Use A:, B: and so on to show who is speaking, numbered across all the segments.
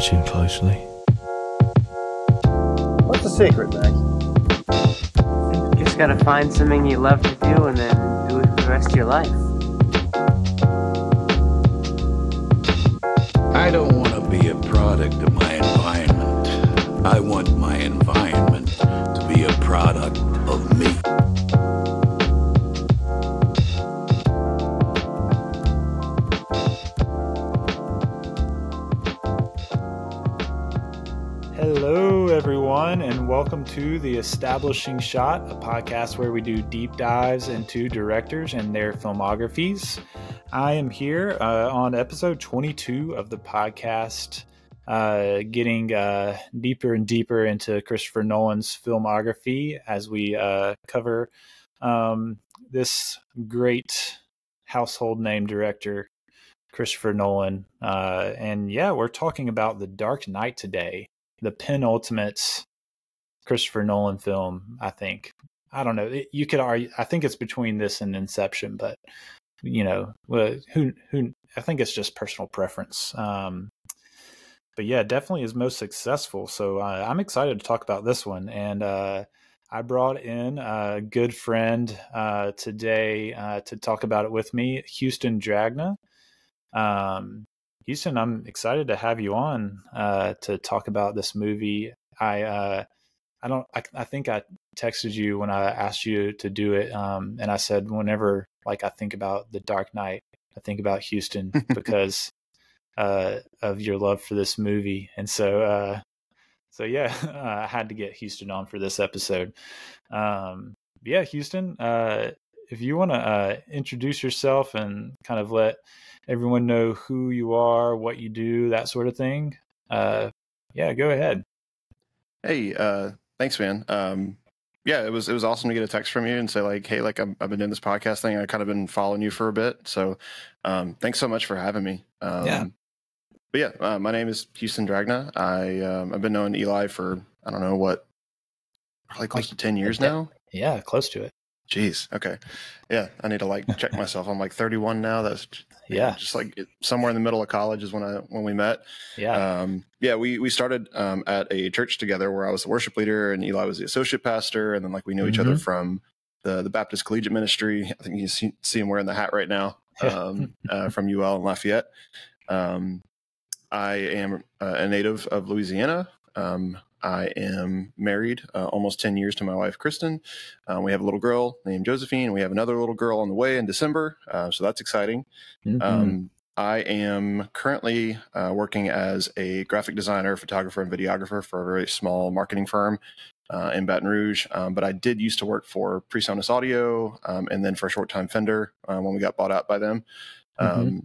A: watching closely.
B: What's the secret, Max?
C: You just gotta find something you love to do and then do it for the rest of your life.
D: I don't want to be a product of my environment. I want my environment to be a product
E: everyone, and welcome to The Establishing Shot, a podcast where we do deep dives into directors and their filmographies. I am here uh, on episode 22 of the podcast, uh, getting uh, deeper and deeper into Christopher Nolan's filmography as we uh, cover um, this great household name director, Christopher Nolan. Uh, and yeah, we're talking about The Dark Knight today the penultimate Christopher Nolan film, I think. I don't know. You could argue. I think it's between this and Inception, but you know, who who? I think it's just personal preference. Um, but yeah, definitely is most successful. So uh, I'm excited to talk about this one. And uh, I brought in a good friend uh, today uh, to talk about it with me, Houston Dragna. Um, Houston, I'm excited to have you on uh, to talk about this movie. I uh, I don't I, I, think I texted you when I asked you to do it, um, and I said whenever like I think about the Dark Knight, I think about Houston because uh, of your love for this movie, and so uh, so yeah, I had to get Houston on for this episode. Um, yeah, Houston, uh, if you want to uh, introduce yourself and kind of let everyone know who you are, what you do, that sort of thing, uh, yeah, go ahead.
F: Hey, uh, thanks, man. Um, yeah, it was it was awesome to get a text from you and say like, hey, like i have been doing this podcast thing. I kind of been following you for a bit, so um, thanks so much for having me. Um,
E: yeah.
F: But yeah, uh, my name is Houston Dragna. I um, I've been knowing Eli for I don't know what, probably close like, to ten years now.
E: Yeah, close to it.
F: Jeez. Okay. Yeah, I need to like check myself. I'm like 31 now. That's
E: yeah,
F: just like somewhere in the middle of college is when I when we met.
E: Yeah.
F: Um, yeah, we we started um, at a church together where I was the worship leader and Eli was the associate pastor, and then like we knew each mm-hmm. other from the the Baptist Collegiate Ministry. I think you see, see him wearing the hat right now um, uh, from UL in Lafayette. Um, I am uh, a native of Louisiana. Um, I am married uh, almost 10 years to my wife, Kristen. Uh, we have a little girl named Josephine. We have another little girl on the way in December. Uh, so that's exciting. Mm-hmm. Um, I am currently uh, working as a graphic designer, photographer, and videographer for a very small marketing firm uh, in Baton Rouge. Um, but I did used to work for PreSonus Audio um, and then for a short time Fender uh, when we got bought out by them. Mm-hmm.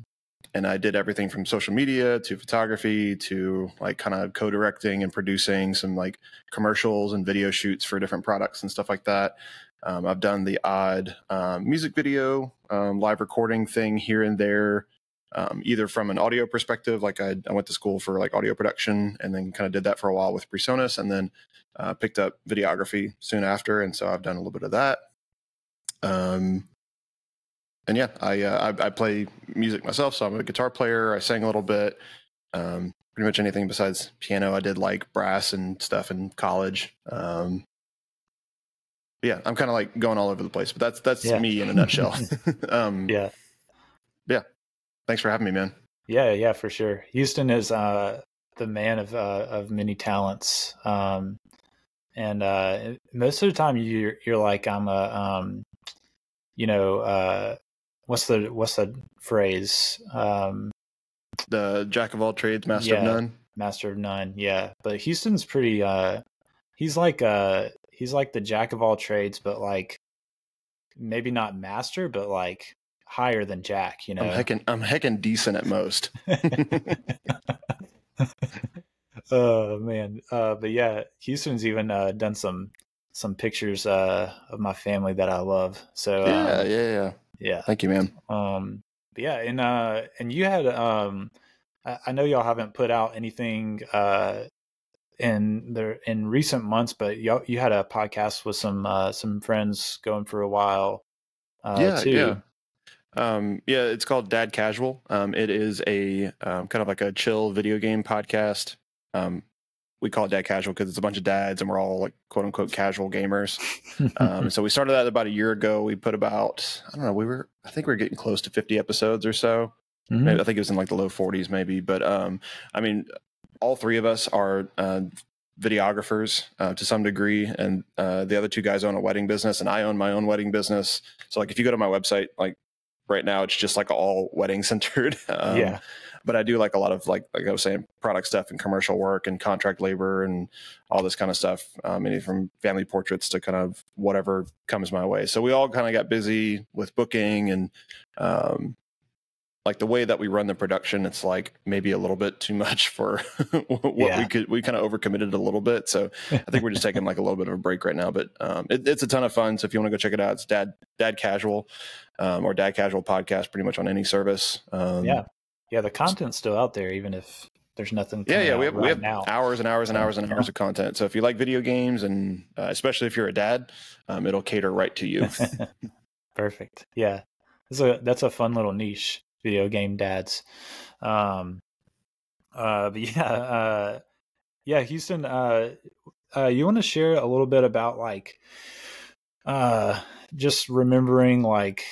F: And I did everything from social media to photography to like kind of co-directing and producing some like commercials and video shoots for different products and stuff like that. Um, I've done the odd um, music video, um, live recording thing here and there, um, either from an audio perspective, like I, I, went to school for like audio production and then kind of did that for a while with PreSonus and then uh, picked up videography soon after. And so I've done a little bit of that. Um, and yeah, I, uh, I, I play music myself, so I'm a guitar player. I sang a little bit. Um, pretty much anything besides piano. I did like brass and stuff in college. Um, yeah, I'm kind of like going all over the place, but that's that's yeah. me in a nutshell.
E: um, yeah,
F: yeah. Thanks for having me, man.
E: Yeah, yeah, for sure. Houston is uh, the man of uh, of many talents, um, and uh, most of the time you're you're like I'm a um, you know uh, what's the what's the phrase? Um,
F: the jack of all trades, master yeah, of none.
E: Master of none. Yeah, but Houston's pretty. uh He's like uh he's like the jack of all trades, but like maybe not master, but like higher than Jack. You know,
F: I'm heckin' I'm heckin' decent at most.
E: oh man, uh, but yeah, Houston's even uh, done some some pictures uh, of my family that I love. So
F: yeah, um, yeah, yeah.
E: Yeah.
F: Thank you, man.
E: Um, yeah, and uh, and you had um, I, I know y'all haven't put out anything uh in the in recent months, but y'all you had a podcast with some uh some friends going for a while. Uh,
F: yeah,
E: too.
F: yeah. Um, yeah, it's called Dad Casual. Um, it is a um, kind of like a chill video game podcast. um, we call it dad casual because it's a bunch of dads and we're all like quote unquote casual gamers. Um, so we started that about a year ago. We put about I don't know we were I think we are getting close to 50 episodes or so.
E: Mhm.
F: Maybe, I think it was in like the low 40s maybe. But um, I mean, all three of us are uh, videographers uh, to some degree, and uh, the other two guys own a wedding business, and I own my own wedding business. So like if you go to my website, like right now, it's just like all wedding centered. um,
E: yeah.
F: But I do like a lot of like like I was saying, product stuff and commercial work and contract labor and all this kind of stuff. Um, anything from family portraits to kind of whatever comes my way. So we all kind of got busy with booking and um, like the way that we run the production. It's like maybe a little bit too much for what
E: Yeah.
F: we could. We kind of overcommitted a little bit. So I think we're just taking like a little bit of a break right now. But um, it, it's a ton of fun. So if you want to go check it out, it's Dad Dad Casual um, or Dad Casual podcast, pretty much on any service. Um,
E: Yeah. Yeah. The content's still out there, even if there's nothing.
F: yeah, yeah, we have, we have
E: now.
F: hours and hours and hours and hours of content. So if you like video games and uh, especially if you're a dad, um, it'll cater right to you.
E: Perfect. Yeah. That's a that's a fun little niche, video game dads. Um uh but yeah, uh yeah, Houston, uh uh you want to share a little bit about like uh just remembering like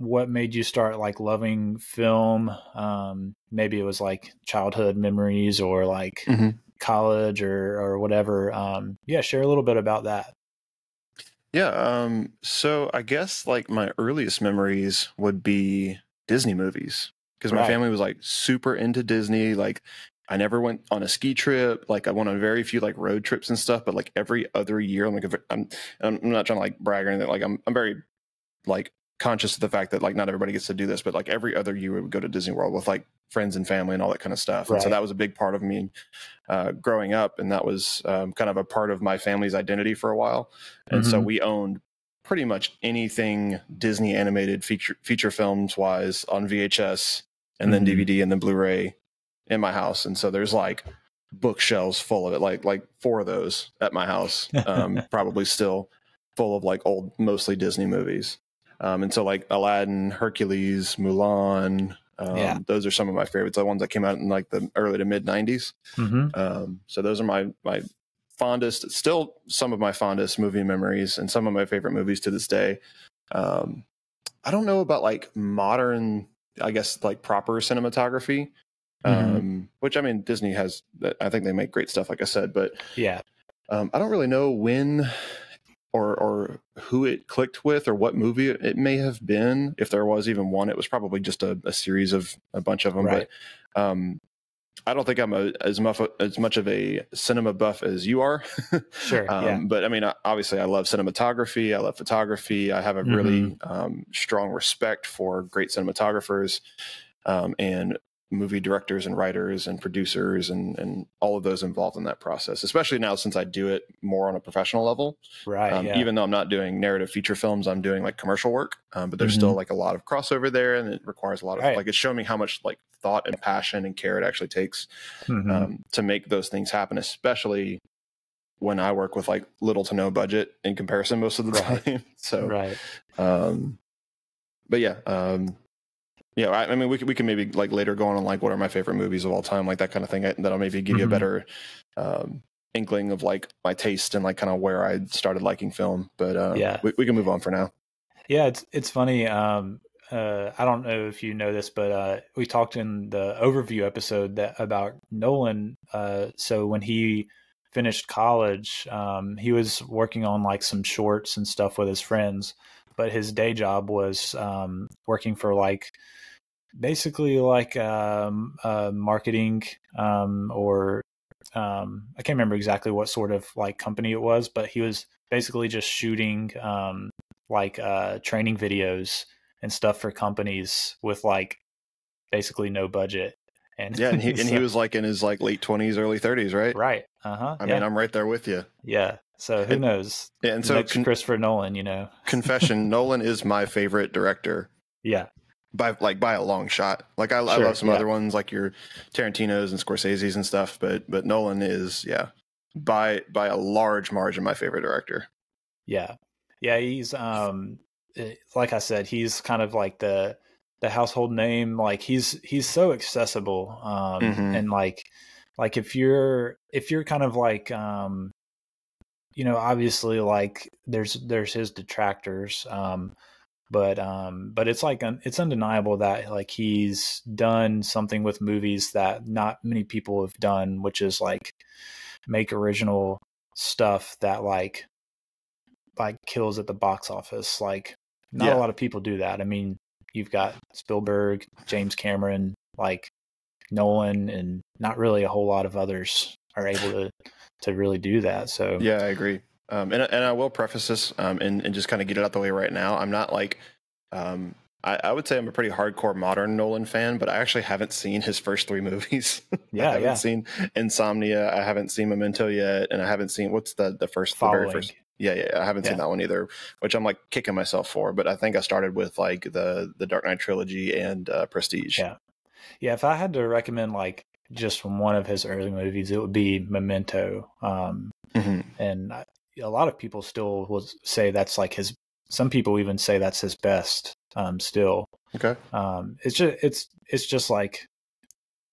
E: what made you start like loving film? Um maybe it was like childhood memories or like
F: Mhm.
E: college or or whatever. Um yeah, share a little bit about that.
F: yeah. Um, so I guess like my earliest memories would be Disney movies because my
E: Right.
F: family was like super into Disney. Like I never went on a ski trip. Like I went on very few like road trips and stuff. But like every other year, I'm like I'm I'm not trying to like brag or anything. Like I'm I'm very like conscious of the fact that like not everybody gets to do this, but like every other year we would go to Disney World with like friends and family and all that kind of stuff. And so that was a big part of me uh, growing up, and that was um, kind of a part of my family's identity for a while. And so
E: Mhm.
F: we owned pretty much anything Disney animated feature feature films wise on VHS and then
E: Mhm.
F: DVD and then Blu-ray in my house. And so there's like bookshelves full of it, like like four of those at my house, um, probably still full of like old, mostly Disney movies. Um, and so like Aladdin, Hercules, Mulan, um,
E: Yeah.
F: those are some of my favorites. The ones that came out in like the early to mid '90s.
E: Mhm.
F: Um, so those are my my fondest, still some of my fondest movie memories, and some of my favorite movies to this day. Um, I don't know about like modern, I guess like proper cinematography,
E: Mhm.
F: um, which I mean Disney has. I think they make great stuff, like I said, but
E: Yeah.
F: um, I don't really know when or or who it clicked with or what movie it, may have been. If there was even one, it was probably just a, a series of a bunch of them.
E: Right.
F: But um, I don't think I'm a, as much as much of a cinema buff as you are.
E: Sure.
F: um,
E: yeah.
F: But I mean, obviously, I love cinematography. I love photography. I have a really
E: Mm-hmm.
F: um, strong respect for great cinematographers um, and movie directors and writers and producers and and all of those involved in that process. Especially now since I do it more on a professional level.
E: Right.
F: Um,
E: yeah.
F: Even though I'm not doing narrative feature films, I'm doing like commercial work. Um, but there's
E: Mhm.
F: still like a lot of crossover there, and it requires a lot of
E: Right.
F: like it's showing me how much like thought and passion and care it actually takes
E: Mhm.
F: um, to make those things happen, especially when I work with like little to no budget in comparison most of the time. So,
E: right.
F: um, but yeah, um, yeah. I, I mean, we can, we can maybe like later go on and like what are my favorite movies of all time, like that kind of thing. That'll maybe give you a
E: Mhm.
F: better um, inkling of like my taste and like kind of where I started liking film. But uh,
E: Yeah.
F: we, we can move on for now.
E: Yeah, it's it's funny. Um, uh, I don't know if you know this, but uh, we talked in the overview episode that about Nolan. Uh, so when he finished college, um, he was working on like some shorts and stuff with his friends, but his day job was um, working for like basically like um, uh, marketing um, or um, I can't remember exactly what sort of like company it was, but he was basically just shooting um, like uh, training videos and stuff for companies with like basically no budget. And
F: Yeah, and he and he was like in his like late twenties, early thirties, right?
E: right. Uh huh.
F: I
E: yeah.
F: mean, I'm right there with you.
E: yeah. So who
F: and-
E: knows?
F: Yeah, and so
E: next
F: con-
E: Christopher Nolan, you know.
F: confession, Nolan is my favorite director.
E: Yeah.
F: by like by a long shot. Like I, I love some
E: yeah.
F: other ones like your Tarantino's and Scorsese's and stuff, but but Nolan is yeah by by a large margin my favorite director.
E: Yeah. Yeah, he's um eh, like I said, he's kind of like the the household name. Like he's he's so accessible. Um
F: Mhm.
E: and like like if you're if you're kind of like um you know obviously like there's there's his detractors um but um but it's like un, it's undeniable that like he's done something with movies that not many people have done which is like make original stuff that like like kills at the box office like not
F: Yeah.
E: a lot of people do that i mean you've got spielberg james cameron like nolan and not really a whole lot of others are able to to really do that so
F: Yeah, I agree. Um, and and I will preface this um, and and just kind of get it out the way right now. I'm not like um, I, I would say I'm a pretty hardcore modern Nolan fan, but I actually haven't seen his first three movies. yeah, I
E: yeah
F: haven't
E: yeah
F: seen Insomnia. I haven't seen Memento yet, and I haven't seen what's the the first the very first. Yeah, yeah, yeah, I haven't seen that one either, which I'm like kicking myself for. But I think I started with like the the Dark Knight trilogy and uh, Prestige.
E: Yeah. Yeah if i had to recommend like just one of his early movies it would be memento um
F: Mhm.
E: and I, a lot of people still will say that's like his some people even say that's his best um still
F: Okay.
E: um it's just it's it's just like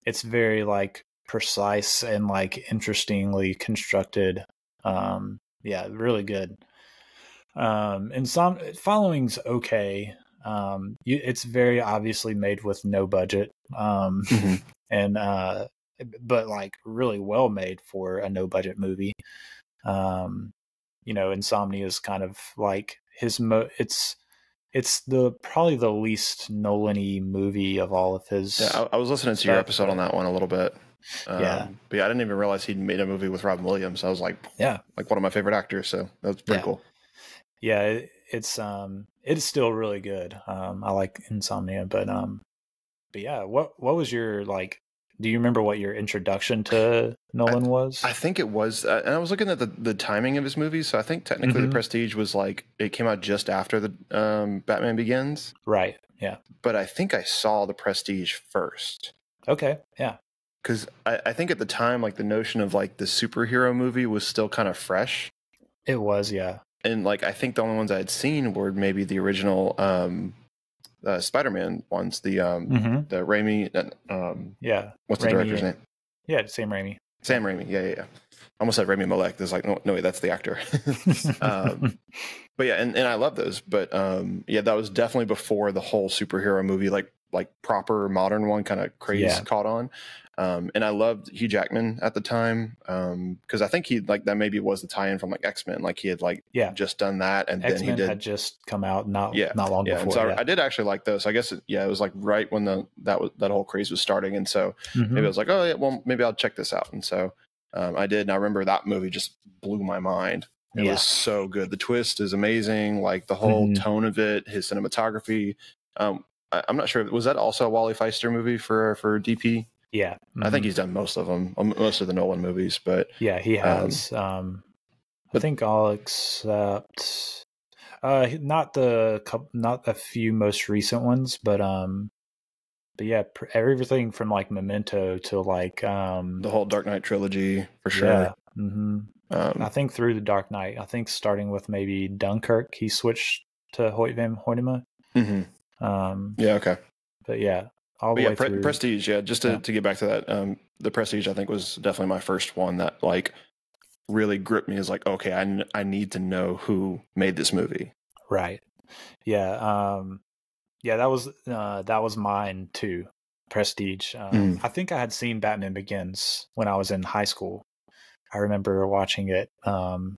E: it's very like precise and like interestingly constructed um yeah really good um and some following's okay um you, it's very obviously made with no budget um
F: Mhm.
E: and uh but like really well made for a no budget movie um you know insomnia is kind of like his mo it's it's the probably the least nolan movie of all of his
F: Yeah, I, I was listening to your episode on that one a little bit. Um,
E: Yeah.
F: but yeah, I didn't even realize he'd made a movie with Robin Williams. I was like,
E: yeah
F: like one of my favorite actors. So that's pretty
E: Yeah.
F: cool.
E: Yeah it, it's um it's still really good um i like insomnia but um but yeah what what was your like do you remember what your introduction to nolan was?
F: I think it was, uh, and I was looking at the, the timing of his movies. So I think technically
E: Mhm.
F: The Prestige was like it came out just after the um, Batman Begins,
E: right yeah.
F: But I think I saw The Prestige first.
E: Okay yeah.
F: Because I, I think at the time like the notion of like the superhero movie was still kind of fresh,
E: it was yeah
F: and like I think the only ones I had seen were maybe the original um, uh, Spider-Man ones, the um,
E: mm-hmm.
F: the Raimi, uh, um,
E: yeah
F: what's the director's name?
E: yeah Sam Raimi
F: Sam Raimi. Yeah, yeah, yeah. I almost said Rami Malek. There's like no, no way, that's the actor. um, but yeah, and, and I love those. But um, yeah, that was definitely before the whole superhero movie, like like proper modern one kind of craze
E: Yeah.
F: caught on. Um, and I loved Hugh Jackman at the time because I think he like that maybe was the tie-in from like X Men. Like he had like
E: yeah
F: just done that, and
E: X
F: then he did
E: had just come out not
F: Yeah,
E: not long
F: yeah. And
E: before.
F: so I,
E: yeah.
F: I did actually like those. I guess it, yeah, it was like right when the that was that whole craze was starting, and so
E: Mhm.
F: maybe I was like, oh yeah, well maybe I'll check this out. And so um, I did, and I remember that movie just blew my mind. It
E: Yeah.
F: was so good. The twist is amazing. Like the whole
E: Mhm.
F: tone of it, his cinematography. Um, I, I'm not sure. Was that also a Wally Pfister movie for for DP?
E: Yeah,
F: I think
E: mhm.
F: he's done most of them, um, most of the Nolan movies. But
E: yeah he
F: um,
E: has. Um, I
F: but-
E: think all except uh not the not a few most recent ones, but um, but yeah, everything from like Memento to like um
F: the whole Dark Knight trilogy for sure.
E: yeah. hmm
F: Um,
E: I think through the Dark Knight. I think starting with maybe Dunkirk, he switched to Hoyte van Hoytema.
F: mhm.
E: Um,
F: Yeah. Okay.
E: but yeah, all
F: But
E: the
F: yeah,
E: way
F: Pre-
E: through.
F: Prestige. Yeah, just to,
E: Yeah.
F: to get back to that, um, the Prestige I think was definitely my first one that like really gripped me. As like, okay, I, n- I need to know who made this movie.
E: Right. Yeah. Um yeah, that was uh that was mine too. Prestige. Um,
F: Mm.
E: I think I had seen Batman Begins when I was in high school. I remember watching it um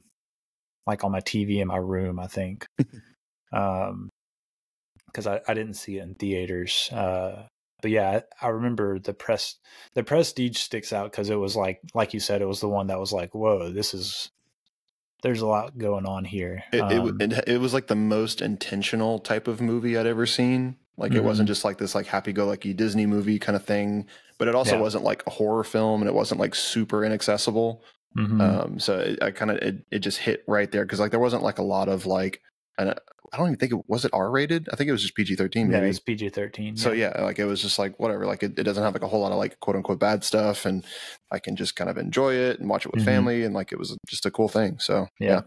E: like on my TV in my room, I think. um cuz I I didn't see it in theaters. Uh but yeah, I, remember the press the Prestige sticks out cuz it was like like you said it was the one that was like, "Whoa, this is there's a lot going on here."
F: It, it,
E: Um,
F: it, it was like the most intentional type of movie I'd ever seen. Like it wasn't just like this like happy-go-lucky Disney movie kind of thing, but it also
E: Yeah.
F: wasn't like a horror film, and it wasn't like super inaccessible.
E: mhm.
F: Um, so it, I kind of it, it just hit right there because like there wasn't like a lot of like, and I don't even think it was it R rated. I think it was just PG thirteen.
E: Yeah, it's PG thirteen.
F: So yeah, like it was just like whatever. Like it, it doesn't have like a whole lot of like quote unquote bad stuff, and I can just kind of enjoy it and watch it with
E: Mhm.
F: family, and like it was just a cool thing. So
E: yeah,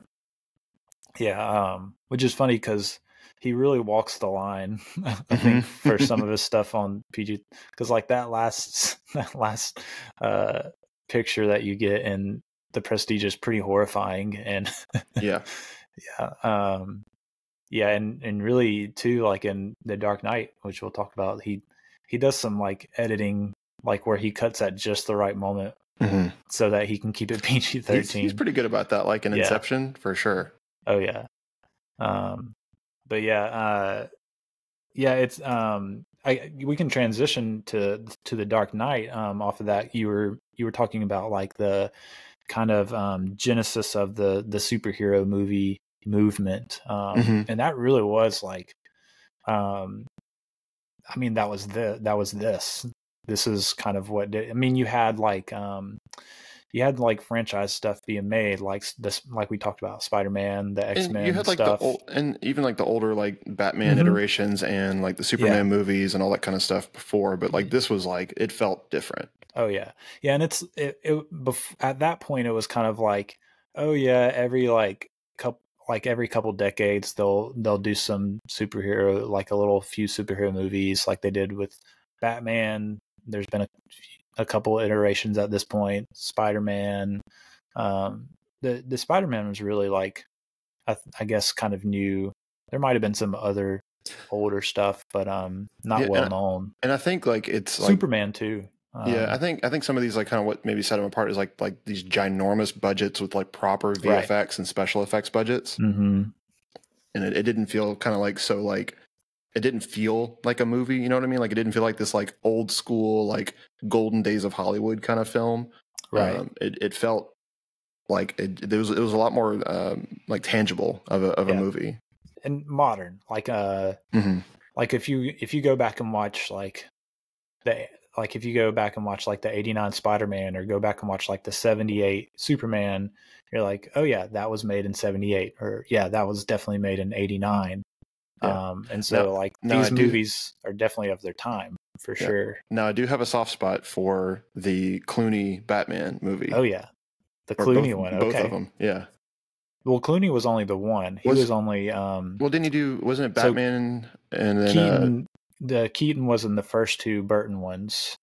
E: yeah. Um, which is funny because he really walks the line. I think for some of his stuff on PG, because like that last that last uh picture that you get in the Prestige is pretty horrifying, and
F: Yeah.
E: yeah, um, yeah, and and really too, like in the Dark Knight, which we'll talk about, he he does some like editing, like where he cuts at just the right moment
F: Mhm.
E: so that he can keep it PG
F: He's,
E: thirteen.
F: he's pretty good about that, like in
E: Yeah.
F: Inception, for sure.
E: Oh yeah. Um but yeah, uh yeah, it's um I we can transition to to the Dark Knight um off of that. You were you were talking about like the kind of um genesis of the the superhero movie movement. Um
F: Mhm.
E: and that really was like um I mean that was the that was this. This is kind of what did, I mean you had like um you had like franchise stuff being made, like this, like we talked about, Spider Man, the X Men
F: you had like
E: stuff.
F: the old, and even like the older like Batman
E: Mhm.
F: iterations and like the Superman
E: Yeah.
F: movies and all that kind of stuff before, but like this was like it felt different.
E: Oh yeah, yeah, and it's it, it bef- at that point it was kind of like, oh yeah, every like like every couple decades they'll they'll do some superhero like a little few superhero movies like they did with Batman. There's been a, a couple iterations at this point. Spider Man, um, the the Spider Man was really like, I, I guess, kind of new. There might have been some other older stuff, but um, not
F: Yeah,
E: well known.
F: And I think like it's like
E: Superman
F: yeah,
E: Um,
F: I think I think some of these like kind of what maybe set them apart is like like these ginormous budgets with like proper
E: Right.
F: VFX and special effects budgets,
E: mhm.
F: and it, it didn't feel kind of like so like it didn't feel like a movie. You know what I mean? Like it didn't feel like this like old school like golden days of Hollywood kind of film.
E: Right.
F: Um, it it felt like it, there was it was a lot more um, like tangible of a of a movie.
E: and modern like uh
F: hmm
E: like if you if you go back and watch like the like if you go back and watch like the 89 spider-man or go back and watch like the 78 superman you're like oh yeah that was made in 78 or yeah that was definitely made in 89
F: Yeah.
E: um and so like
F: I
E: these
F: do-
E: movies are definitely of their time for
F: Yeah.
E: sure
F: Now I do have a soft spot for the Clooney Batman movie.
E: oh yeah the
F: Or
E: clooney
F: both,
E: one
F: both of them. Yeah.
E: well clooney was only the one he
F: Was-
E: was, only um
F: Well, didn't he do? Wasn't it
E: So,
F: Batman and then? Uh,
E: keaton the keaton was in the first two burton ones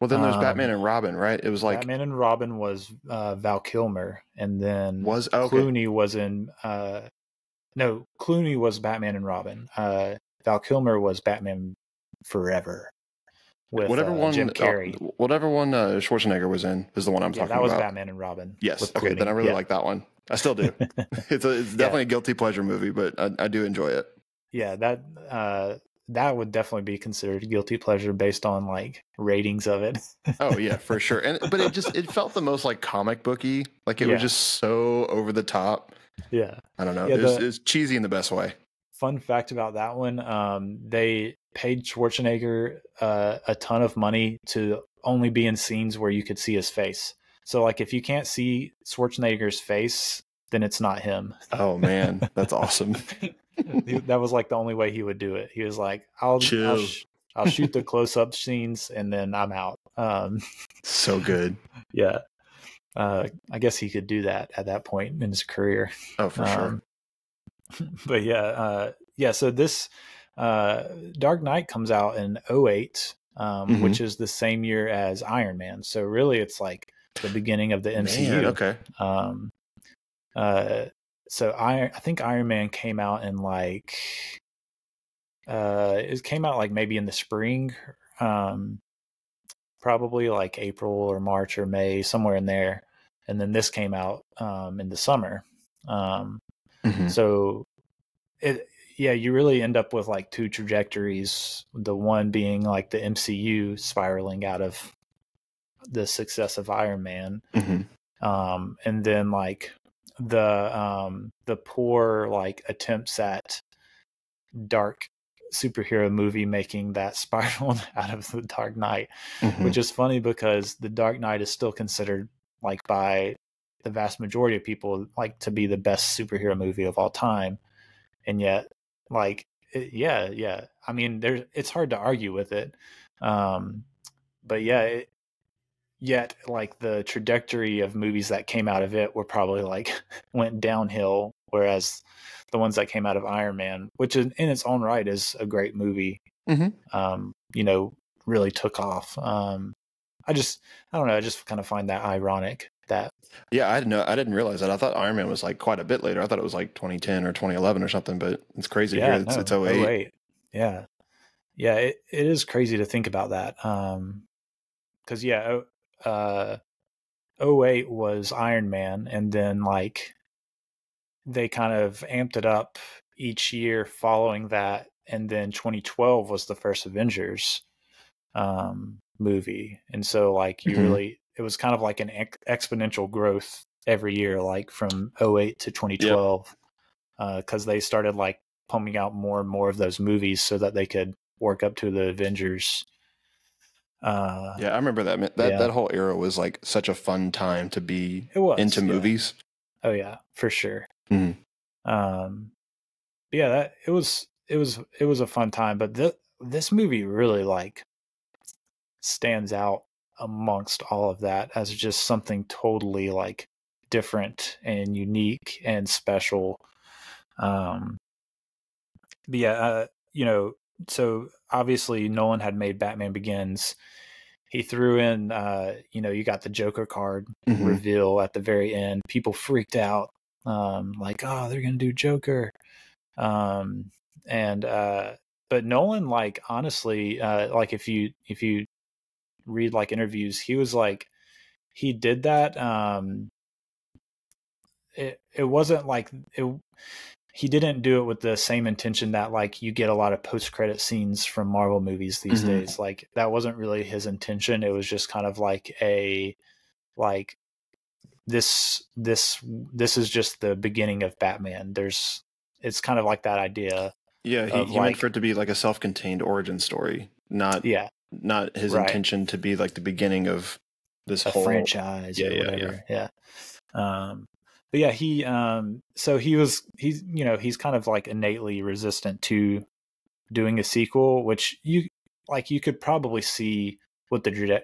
F: well, then there's
E: um,
F: Batman and Robin, right? It was like
E: Batman and Robin was uh, Val Kilmer, and then
F: was oh, okay.
E: Clooney was in. Uh, no, Clooney was Batman and Robin. Uh, Val Kilmer was Batman Forever with
F: whatever
E: uh,
F: one
E: Jim Carrey.
F: whatever one uh, Schwarzenegger was in is the one I'm
E: yeah,
F: talking about.
E: that was
F: about.
E: Batman and Robin.
F: Yes. Okay. Then I really
E: yeah.
F: like that one. I still do. it's a, it's definitely a guilty pleasure movie, but I, I do enjoy it.
E: yeah, that uh, that would definitely be considered guilty pleasure based on like ratings of it.
F: Oh yeah, for sure. And but it just it felt the most like comic booky. Like it
E: Yeah.
F: was just so over the top.
E: yeah.
F: I don't know.
E: Yeah,
F: it, was,
E: the-
F: it cheesy in the best way.
E: fun fact about that one um, they paid schwarzenegger uh, a ton of money to only be in scenes where you could see his face so like if you can't see schwarzenegger's face then it's not him
F: Oh man, that's awesome.
E: That was like the only way he would do it he was like i'll I'll, sh- I'll shoot the close-up scenes and then i'm out um,
F: so good.
E: yeah uh, i guess he could do that at that point in his career
F: Oh, for sure.
E: Um, but yeah, uh, yeah. So this uh, Dark Knight comes out in 08, um,
F: Mhm.
E: which is the same year as Iron Man. So really, it's like the beginning of the MCU.
F: Man, okay.
E: Um, uh, so I I think Iron Man came out in like uh, it came out like maybe in the spring, um, probably like April or March or May, somewhere in there. And then this came out um, in the summer. Um,
F: Mhm.
E: so it yeah, you really end up with like two trajectories. The one being like the MCU spiraling out of the success of Iron Man,
F: Mhm.
E: um, and then like the um, the poor like attempts at dark superhero movie making that spiraled out of the Dark Knight,
F: Mhm.
E: which is funny because the Dark Knight is still considered like by the vast majority of people like to be the best superhero movie of all time, and yet like it, yeah yeah I mean there's it's hard to argue with it, um, but yeah. It, yet like the trajectory of movies that came out of it were probably like went downhill whereas the ones that came out of iron man which in, in its own right is a great movie
F: Mhm.
E: um you know really took off um I just I don't know. I just kind of find that ironic that
F: Yeah, I didn't know. I didn't realize that. I thought Iron Man was like quite a bit later. I thought it was like 2010 or 2011 or something. But it's crazy
E: yeah,
F: here. It's,
E: no,
F: it's 08.
E: 08. Yeah, yeah. It, it is crazy to think about that. Um, because yeah, oh, uh, 08 was Iron Man, and then like they kind of amped it up each year following that, and then 2012 was the first Avengers um movie, and so like you
F: Mhm.
E: really it was kind of like an ex- exponential growth every year, like from 08 to 2012, because they started like pumping out more and more of those movies so that they could work up to the Avengers. Uh,
F: Yeah, I remember that. That
E: Yeah.
F: that whole era was like such a fun time to be
E: it was
F: into
E: yeah.
F: movies.
E: Oh yeah, for sure.
F: Mhm.
E: Um, yeah, that it was it was it was a fun time. But this this movie really like stands out amongst all of that as just something totally like different and unique and special. Um, but yeah, uh, you know, so obviously Nolan had made Batman Begins. He threw in, uh, you know, you got the Joker card
F: Mhm.
E: reveal at the very end. People freaked out, um, like, oh, they're gonna do Joker, um, and uh, but Nolan, like, honestly, uh, like if you if you read like interviews, he was like, he did that. Um, it it wasn't like it. He didn't do it with the same intention that like you get a lot of post credit scenes from Marvel movies these
F: Mhm.
E: days. Like that wasn't really his intention. It was just kind of like a like this this this is just the beginning of Batman. There's it's kind of like that idea.
F: Yeah, he, he
E: like-
F: meant for it to be like a self-contained origin story, not
E: Yeah,
F: not his
E: Right.
F: intention to be like the beginning of this
E: a
F: whole
E: franchise
F: Yeah,
E: or
F: yeah, yeah.
E: Yeah. Um but yeah, he um so he was he's you know, he's kind of like innately resistant to doing a sequel, which you like you could probably see with the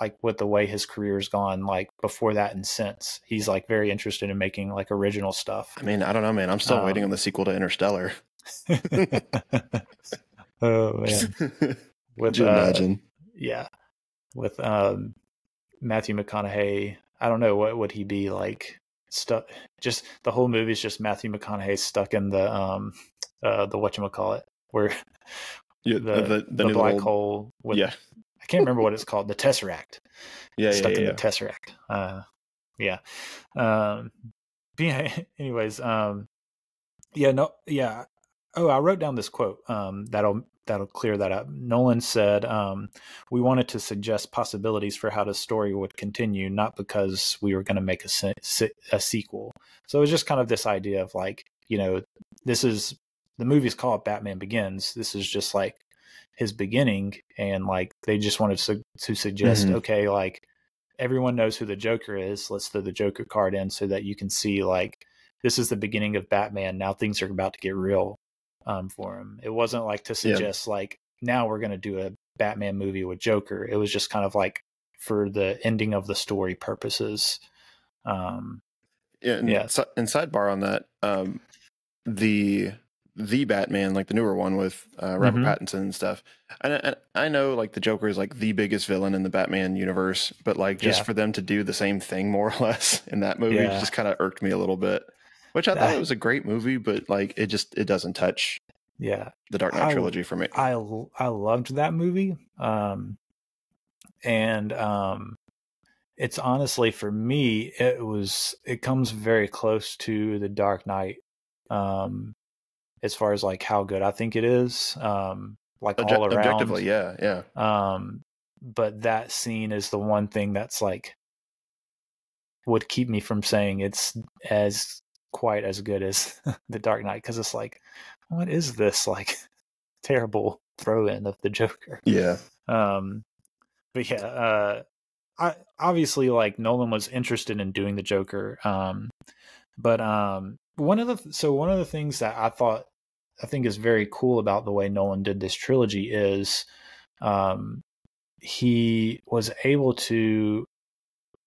E: like with the way his career's gone like before that and since. He's like very interested in making like original stuff.
F: I mean, I don't know, man. I'm still
E: Um,
F: waiting on the sequel to Interstellar.
E: oh man. With
F: you
E: uh,
F: imagine?
E: yeah with um matthew mcconaughey i don't know what would he be like stuck just the whole movie is just matthew mcconaughey stuck in the um uh the whatchamacallit where
F: Yeah,
E: the the,
F: the, new
E: black
F: old-
E: hole with
F: Yeah,
E: i can't remember what it's called the tesseract
F: yeah, yeah,
E: stuck
F: yeah.
E: in
F: yeah.
E: the tesseract uh yeah um yeah, anyways um yeah no yeah oh i wrote down this quote um that'll that'll clear that up. Nolan said um we wanted to suggest possibilities for how the story would continue not because we were going to make a, se- a sequel. So it was just kind of this idea of like you know this is the movie's called batman begins. This is just like his beginning and like they just wanted to, to suggest
F: Mhm.
E: okay like everyone knows who the joker is. Let's throw the joker card in so that you can see like this is the beginning of batman. Now things are about to get real um, for him it wasn't like to
F: Yeah.
E: suggest like now we're going to do a batman movie with joker it was just kind of like for the ending of the story purposes um
F: Yeah, and,
E: Yeah.
F: si- and sidebar on that, um, the the Batman, like the newer one with uh, Robert
E: Mhm.
F: Pattinson and stuff. And, and I know like the Joker is like the biggest villain in the Batman universe, but like just
E: Yeah.
F: for them to do the same thing more or less in that movie
E: Yeah.
F: just kind of irked me a little bit. Which I thought it was a great movie, but like it just it doesn't touch
E: yeah
F: the Dark Knight
E: I-
F: trilogy for me.
E: I I loved that movie. Um, and um, it's honestly for me, it was it comes very close to the Dark Knight. Um, as far as like how good I think it is. Um, like
F: Obje-
E: all around.
F: objectively, yeah, yeah.
E: Um, but that scene is the one thing that's like would keep me from saying it's as quite as good as the Dark Knight because it's like, what is this like terrible throw in of the Joker?
F: Yeah.
E: Um, but yeah, uh, I obviously like Nolan was interested in doing the Joker. Um, but um, one of the so one of the things that I thought I think is very cool about the way Nolan did this trilogy is, um, he was able to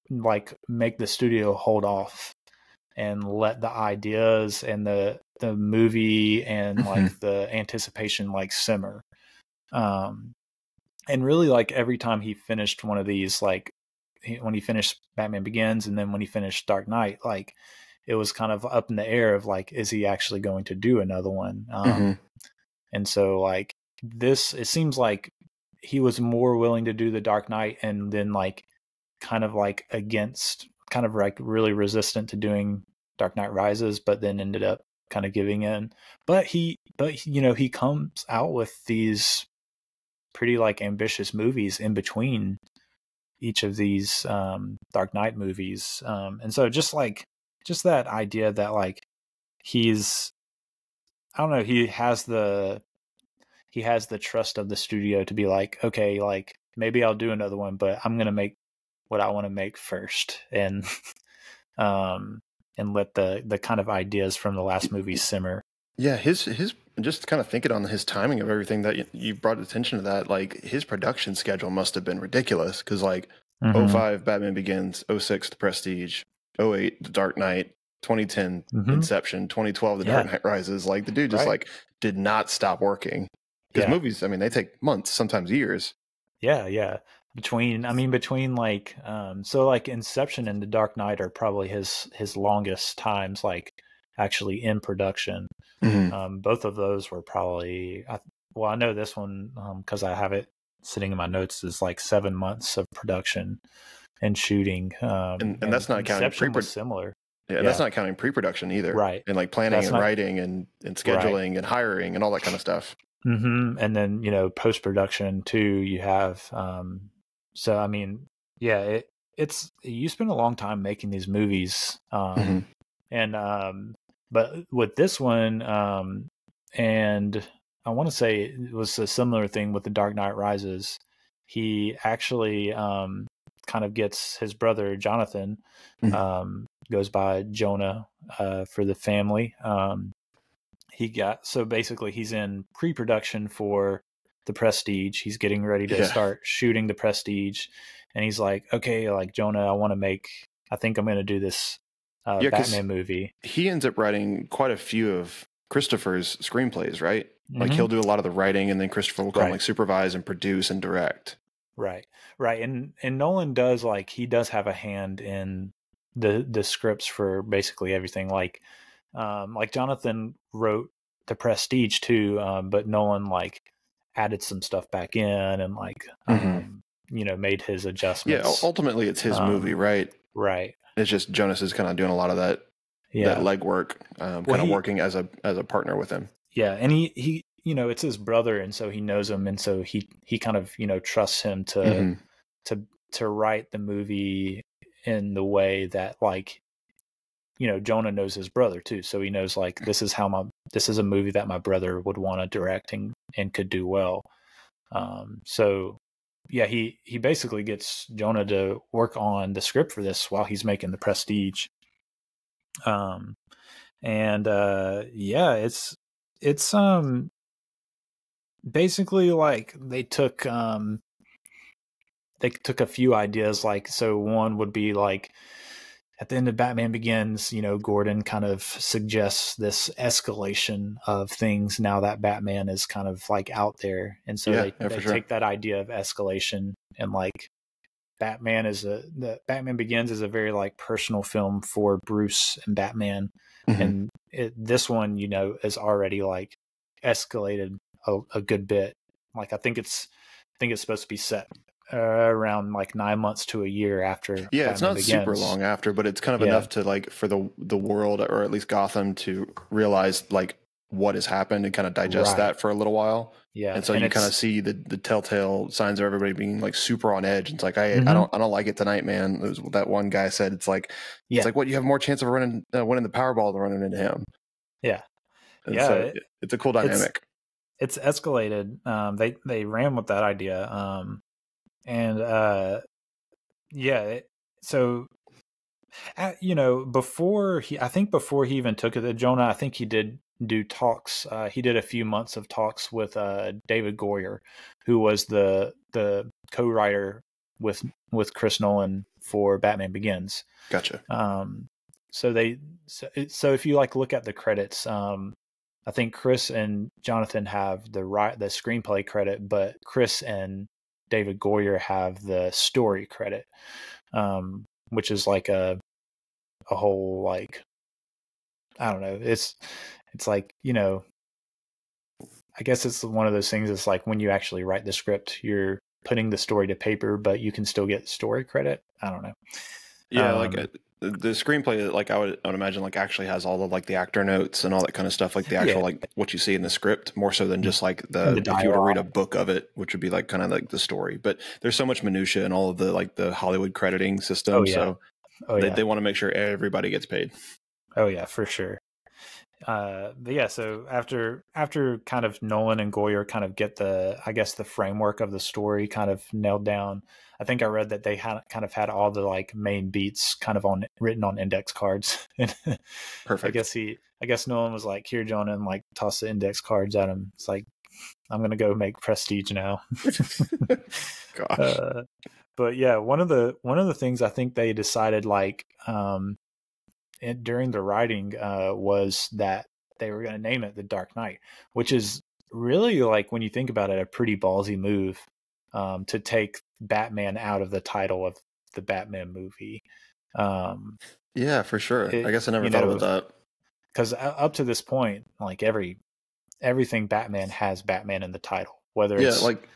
E: like make the studio hold off and let the ideas and the the movie and like the anticipation like simmer. Um and really like every time he finished one of these like he, when he finished batman begins and then when he finished dark knight like it was kind of up in the air of like is he actually going to do another one? Um,
F: hmm
E: and so like this it seems like he was more willing to do the dark knight and then like kind of like against kind of like really resistant to doing dark knight rises but then ended up kind of giving in. But he but you know he comes out with these pretty like ambitious movies in between each of these um dark knight movies um and so just like just that idea that like he's i don't know he has the he has the trust of the studio to be like okay like maybe i'll do another one but i'm gonna make what i want to make first and um and let the the kind of ideas from the last movie simmer
F: Yeah, his his just kind of thinking on his timing of everything that you, you brought attention to that. Like his production schedule must have been ridiculous because like
E: Mhm.
F: 05 Batman Begins, 06 The Prestige, 08 The Dark Knight, 2010
E: Mhm.
F: Inception, 2012 The
E: Yeah.
F: Dark Knight Rises. Like the dude just
E: Right.
F: like did not stop working. Because
E: Yeah.
F: movies, I mean, they take months, sometimes years.
E: Yeah, yeah. Between I mean between like um so like Inception and The Dark Knight are probably his his longest times like actually in production. Um both of those were probably I, well I know this one um cuz I have it sitting in my notes is like 7 months of production and shooting um
F: And- and that's not counting pre-prod-
E: similar.
F: Yeah, and that's not counting pre-production either.
E: Right.
F: And like planning
E: That's
F: and
E: not-
F: writing and, and scheduling and hiring and all that kind of stuff.
E: hmm And then you know post production too. You have um, so I mean, yeah, it it's you spend a long time making these movies, um,
F: Mhm.
E: and um, but with this one, um, and I want to say it was a similar thing with the Dark Knight Rises. He actually um, kind of gets his brother Jonathan
F: Mhm.
E: um, goes by Jonah uh, for the family. Um, he got so basically he's in pre-production for the Prestige. He's getting ready to
F: Yeah.
E: start shooting the Prestige, and he's like, "Okay, like Jonah, I want to make. I think I'm going to do this uh,
F: Yeah,
E: Batman movie."
F: He ends up writing quite a few of Christopher's screenplays, right? Like
E: Mhm.
F: he'll do a lot of the writing and then Christopher will come
E: Right.
F: like supervise and produce and direct.
E: Right, right, and and Nolan does like he does have a hand in the the scripts for basically everything. Like, um, like Jonathan wrote the Prestige too, um, but Nolan like added some stuff back in and like
F: Mhm.
E: um, you know made his
F: Yeah,
E: adjustments.
F: u- ultimately it's his
E: Um,
F: movie, right?
E: right.
F: It's just Jonas is kind of doing a lot of that
E: Yeah.
F: that legwork, um,
E: Well,
F: kind of working as a as a partner with him.
E: yeah and he he you know it's his brother and so he knows him and so he he kind of you know trusts him to
F: Mhm.
E: to to write the movie in the way that like you know jonah knows his brother too so he knows like this is how my this is a movie that my brother would want to direct and, and could do well. Um so yeah he he basically gets jonah to work on the script for this while he's making the prestige. Um and uh yeah it's it's um basically like they took um they took a few ideas like so one would be like at the end of batman begins you know gordon kind of suggests this escalation of things now that batman is kind of like out there and so
F: Yeah,
E: they,
F: yeah,
E: they
F: sure.
E: take that idea of escalation and like batman is a the batman begins is a very like personal film for bruce and batman
F: Mhm.
E: and it, this one you know is already like escalated a, a good bit like i think it's i think it's supposed to be set uh, around like nine months to a year after
F: Yeah, it's not super long after, but it's kind of
E: Yeah.
F: enough to like for the the world or at least Gotham to realize like what has happened and kind of digest
E: Right.
F: that for a little while.
E: yeah
F: and so you kind of see the the telltale signs of everybody being like super on edge. It's like I
E: Mhm.
F: I don't I don't like it tonight, man. It was that one guy said. It's like
E: Yeah.
F: it's like what you have more chance of running uh, winning the Powerball than running into him.
E: Yeah.
F: And
E: Yeah,
F: so
E: it-
F: it- it's a cool
E: it's-
F: dynamic.
E: it's escalated. Um, they they ran with that idea, um, and uh, yeah. It, so, uh, you know, before he, I think before he even took it to Jonah, I think he did do talks. Uh, he did a few months of talks with uh, David Goyer, who was the the co-writer with with Chris Nolan for Batman Begins.
F: Gotcha.
E: Um, so they so, so if you like look at the credits, um, I think Chris and Jonathan have the right the screenplay credit, but Chris and David Goyer have the story credit, um, which is like a a whole like I don't know. It's it's like you know, I guess it's one of those things. It's like when you actually write the script, you're putting the story to paper, but you can still get story credit. I don't know.
F: Yeah, um, like uh, the, the screenplay, like I would, I would imagine, like actually has all the like the actor notes and all that kind of stuff, like the actual yeah. like what you see in the script, more so than mm. just like the, the if you were to read a book of it, which would be like kind of like the story. But there's so much minutia and all of the like the Hollywood crediting system, oh, yeah. so oh, they, yeah. they want to make sure everybody gets paid.
E: Oh yeah, for sure uh but yeah so after after kind of nolan and goyer kind of get the i guess the framework of the story kind of nailed down i think i read that they had kind of had all the like main beats kind of on written on index cards.
F: Perfect
E: i guess he i guess nolan was like here jonah and like toss the index cards at him. It's like i'm gonna go make prestige now.
F: Gosh. Uh,
E: but yeah one of the one of the things i think they decided like um during the writing uh, was that they were going to name it the Dark Knight, which is really like when you think about it, a pretty ballsy move um, to take Batman out of the title of the Batman movie. Um,
F: yeah, for sure. It, I guess I never thought know, about that.
E: Because up to this point, like every everything Batman has Batman in the title, whether
F: yeah,
E: it's
F: like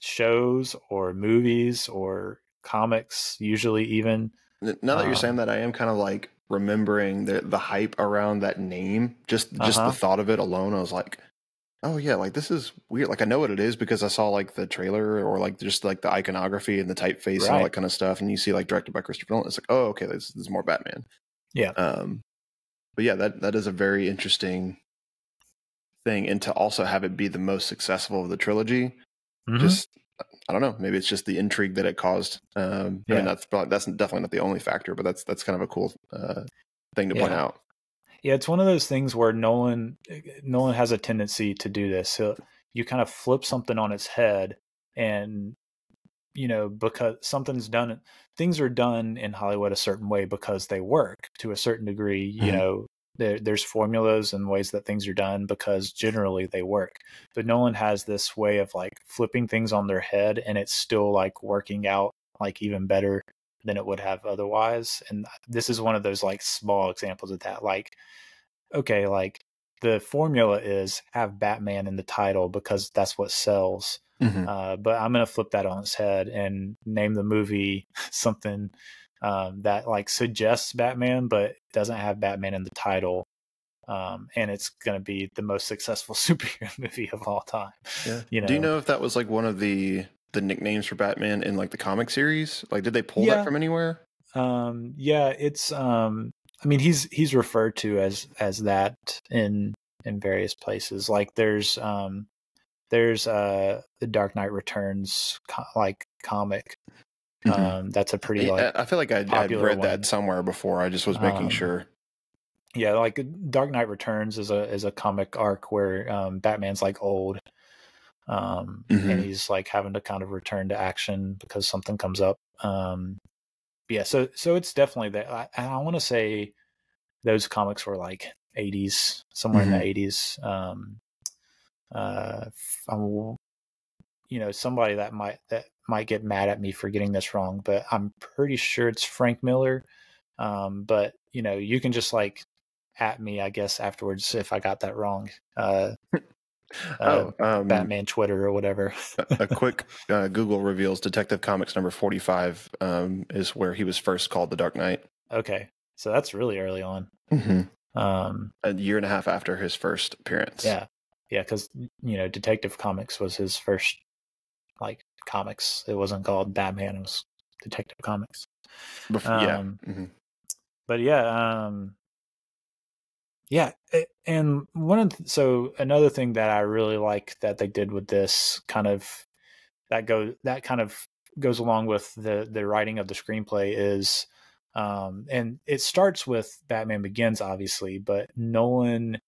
E: shows or movies or comics, usually even
F: now that you're saying um, that, I am kind of like remembering the the hype around that name. Just just uh-huh. the thought of it alone, I was like, oh yeah, like this is weird. Like I know what it is because I saw like the trailer or like just like the iconography and the typeface right. and all that kind of stuff. And you see like directed by Christopher Nolan. It's like, oh okay, this, this is more Batman.
E: Yeah.
F: Um, but yeah, that that is a very interesting thing, and to also have it be the most successful of the trilogy, mm-hmm. just I don't know. Maybe it's just the intrigue that it caused. Um, yeah. I mean, that's probably, that's definitely not the only factor, but that's that's kind of a cool uh, thing to yeah. point out.
E: Yeah, it's one of those things where Nolan Nolan has a tendency to do this. So you kind of flip something on its head, and you know because something's done, things are done in Hollywood a certain way because they work to a certain degree. You mm-hmm. know, there, there's formulas and ways that things are done because generally they work. But Nolan has this way of like flipping things on their head and it's still like working out like even better than it would have otherwise. And this is one of those like small examples of that. Like, okay, like the formula is have Batman in the title because that's what sells. Mm-hmm. Uh, but I'm going to flip that on its head and name the movie something um, that like suggests Batman, but doesn't have Batman in the title. Um, and it's going to be the most successful superhero movie of all time.
F: Yeah. You know? Do you know if that was like one of the the nicknames for Batman in like the comic series? Like, did they pull yeah. that from anywhere?
E: Um, yeah, it's. Um, I mean, he's he's referred to as as that in in various places. Like, there's um, there's uh the Dark Knight Returns co- like comic Mm-hmm. Um, that's a pretty like
F: I feel like I'd, I'd read one. that somewhere before. I just was making um, sure.
E: Yeah, like Dark Knight Returns is a is a comic arc where um, Batman's like old, um, mm-hmm. and he's like having to kind of return to action because something comes up. Um, yeah, so so it's definitely that. I, I want to say those comics were like 80s, somewhere mm-hmm. in the 80s. Um, uh, I'm, you know, somebody that might that might get mad at me for getting this wrong, but I'm pretty sure it's Frank Miller. Um, but you know, you can just like at me, I guess, afterwards if I got that wrong. Uh, oh, uh, um, Batman Twitter or whatever.
F: a, quick uh, Google reveals Detective Comics number 45 um, is where he was first called the Dark Knight.
E: Okay. So that's really early on.
F: Mm-hmm. Um, a year and a half after his first appearance.
E: Yeah. Yeah. Cause, you know, Detective Comics was his first like comics. It wasn't called Batman. It was Detective Comics.
F: Before, um, yeah. Mm-hmm.
E: But yeah, um, yeah, and one of the, so another thing that I really like that they did with this kind of that go that kind of goes along with the the writing of the screenplay is um and it starts with Batman Begins obviously but Nolan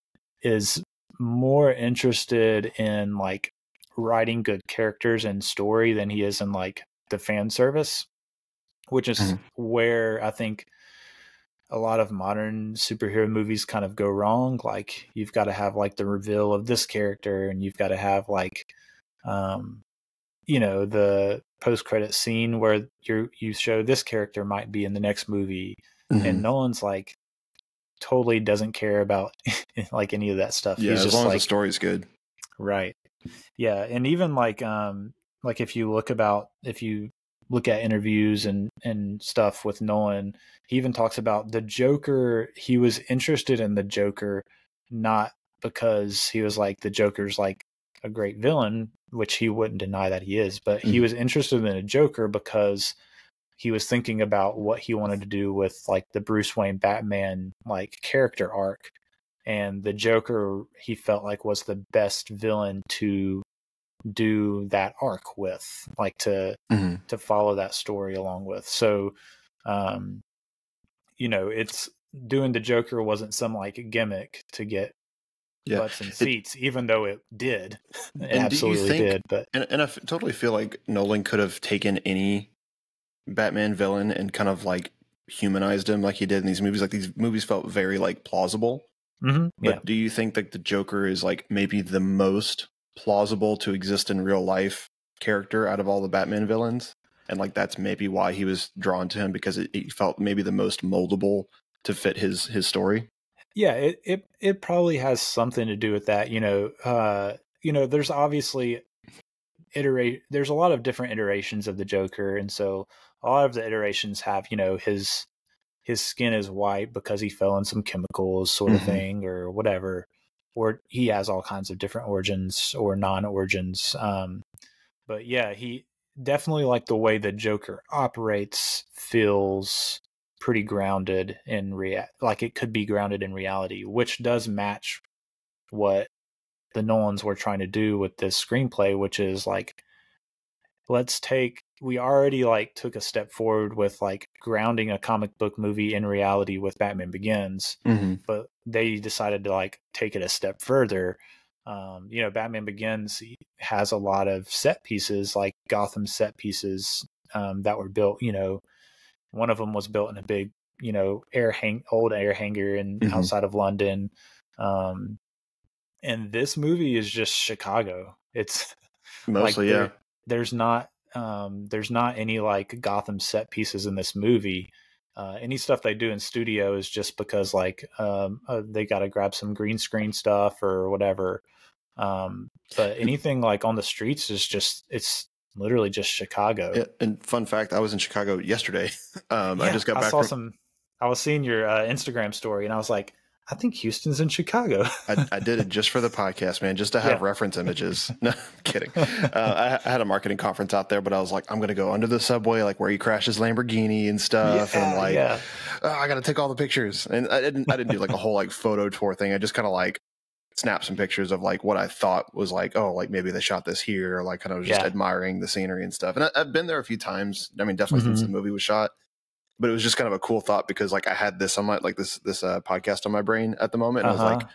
E: is more interested in like writing good characters and story than he is in like the fan service, which is mm-hmm. where I think a lot of modern superhero movies kind of go wrong. Like you've got to have like the reveal of this character, and you've got to have like, um, you know the post credit scene where you you show this character might be in the next movie,
F: Mhm.
E: and Nolan's like totally doesn't care about like any of that stuff.
F: yeah,
E: He's
F: as
E: just
F: long
E: like
F: as the story's good.
E: Right. Yeah, and even like um like if you look about if you look at interviews and and stuff with Nolan, he even talks about the Joker, he was interested in the Joker not because he was like the Joker's like a great villain, which he wouldn't deny that he is, but he
F: Mhm.
E: was interested in a Joker because he was thinking about what he wanted to do with like the Bruce Wayne Batman like character arc and the Joker he felt like was the best villain to do that arc with, like to
F: Mhm.
E: to follow that story along with. So, um, you know, it's doing the Joker wasn't some like gimmick to get
F: Yeah.
E: butts and
F: It-
E: seats, even though it did. It absolutely
F: think-
E: did. But
F: And, and I f- totally feel like Nolan could have taken any Batman villain and kind of like humanized him like he did in these movies. Like these movies felt very like plausible.
E: Mhm,
F: But
E: yeah,
F: do you think that the Joker is like maybe the most plausible to exist in real life character out of all the Batman villains? And like that's maybe why he was drawn to him because it, it felt maybe the most moldable to fit his his story.
E: yeah, it, it it probably has something to do with that. You know, uh, you know, there's obviously iterate. There's a lot of different iterations of the Joker, and so a lot of the iterations have you know his his skin is white because he fell in some chemicals, sort of
F: Mhm.
E: thing, or whatever. Or he has all kinds of different origins or non origins. Um, but yeah, he definitely like the way the Joker operates feels pretty grounded in rea like it could be grounded in reality, which does match what the Nolans were trying to do with this screenplay, which is like let's take we already like took a step forward with like grounding a comic book movie in reality with Batman Begins,
F: Mm-hmm.
E: but they decided to like take it a step further. Um, you know, Batman Begins has a lot of set pieces, like Gotham set pieces um, that were built. You know, one of them was built in a big, you know, air hang old air hangar in
F: Mhm.
E: outside of London. Um, and this movie is just Chicago. It's
F: Mostly,
E: there-
F: yeah.
E: There's not um there's not any like Gotham set pieces in this movie. Uh, any stuff they do in studio is just because like um uh, they got to grab some green screen stuff or whatever. Um, but anything like on the streets is just it's literally just Chicago.
F: Yeah, and fun fact, I was in Chicago yesterday. Um, I just got back I
E: saw
F: from.
E: some. I was seeing your uh, Instagram story, and I was like, I think Houston's in Chicago.
F: I, I did it just for the podcast, man, just to have
E: Yeah.
F: reference images. No, I'm kidding. Uh, I, I had a marketing conference out there, but I was like, I'm going to go under the subway, like where he crashes Lamborghini and stuff. and I'm like,
E: yeah,
F: oh, I got to take all the pictures. And I didn't, I didn't do like a whole like photo tour thing. I just kind of like snapped some pictures of like what I thought was like, oh, like maybe they shot this here, or like kind of just
E: Yeah.
F: admiring the scenery and stuff. And I, I've been there a few times. I mean, definitely since the
E: Mm-hmm.
F: movie was shot. But it was just kind of a cool thought because like I had this on my like this this uh, podcast on my brain at the moment. And I was
E: Uh-huh.
F: like,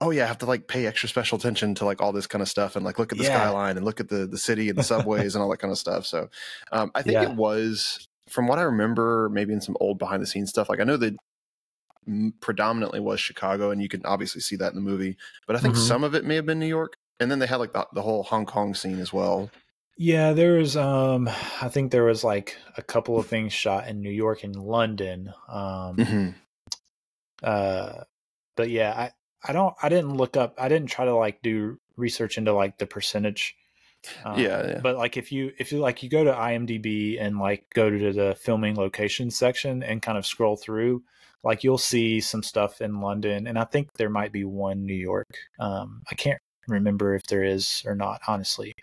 F: oh yeah, I have to like pay extra special attention to like all this kind of stuff and like look at the
E: Yeah.
F: skyline and look at the the city and the subways and all that kind of stuff. So um, I think
E: Yeah.
F: it was from what I remember, maybe in some old behind the scenes stuff. Like I know that predominantly was Chicago, and you can obviously see that in the movie. But I think
E: Mhm.
F: some of it may have been New York, and then they had like the, the whole Hong Kong scene as well.
E: Yeah. There was, um, I think there was like a couple of things shot in New York and London. Um,
F: hmm
E: uh, but yeah, I, I don't, I didn't look up, I didn't try to like do research into like the percentage. Um,
F: Yeah, yeah.
E: But like if you if you like you go to IMDb and like go to the filming location section and kind of scroll through, like you'll see some stuff in London, and I think there might be one New York. Um, I can't remember if there is or not, honestly.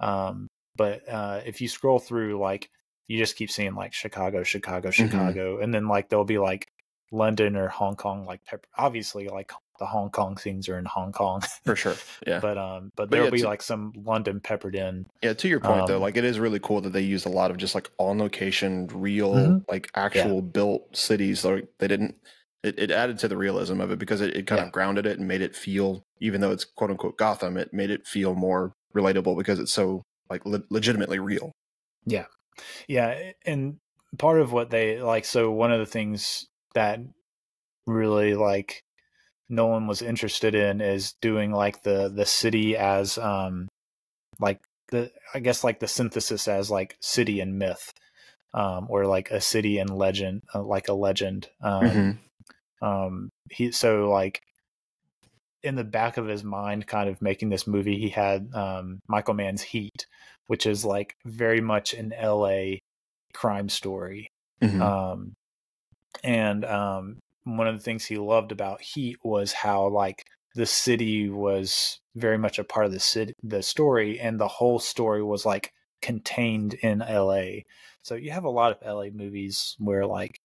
E: Um, but uh, if you scroll through, like you just keep seeing like Chicago, Chicago,
F: Mm-hmm.
E: Chicago, and then like there'll be like London or Hong Kong, like pepper. Obviously, like the Hong Kong scenes are in Hong Kong,
F: For sure. Yeah.
E: but um, but
F: But
E: there'll
F: yeah,
E: be
F: to-
E: like some London peppered in.
F: Yeah, to your point though,
E: Um,
F: like it is really cool that they used a lot of just like on location, real,
E: Mhm.
F: like actual built cities. Like they didn't. It, it added to the realism of it because it, it kind
E: Yeah.
F: of grounded it and made it feel, even though it's quote unquote Gotham, it made it feel more relatable because it's so like le- legitimately real.
E: Yeah, Yeah, and part of what they like so one of the things that really like Nolan was interested in is doing like the the city as um like the I guess like the synthesis as like city and myth, um, or like a city and legend, uh, like a legend. Um,
F: Mm-hmm.
E: um, he so like in the back of his mind, kind of making this movie, he had um, Michael Mann's Heat, which is like very much an L.A. crime story.
F: Mhm.
E: Um, and um, one of the things he loved about Heat was how like the city was very much a part of the city, the story, and the whole story was like contained in L.A. So you have a lot of L.A. movies where like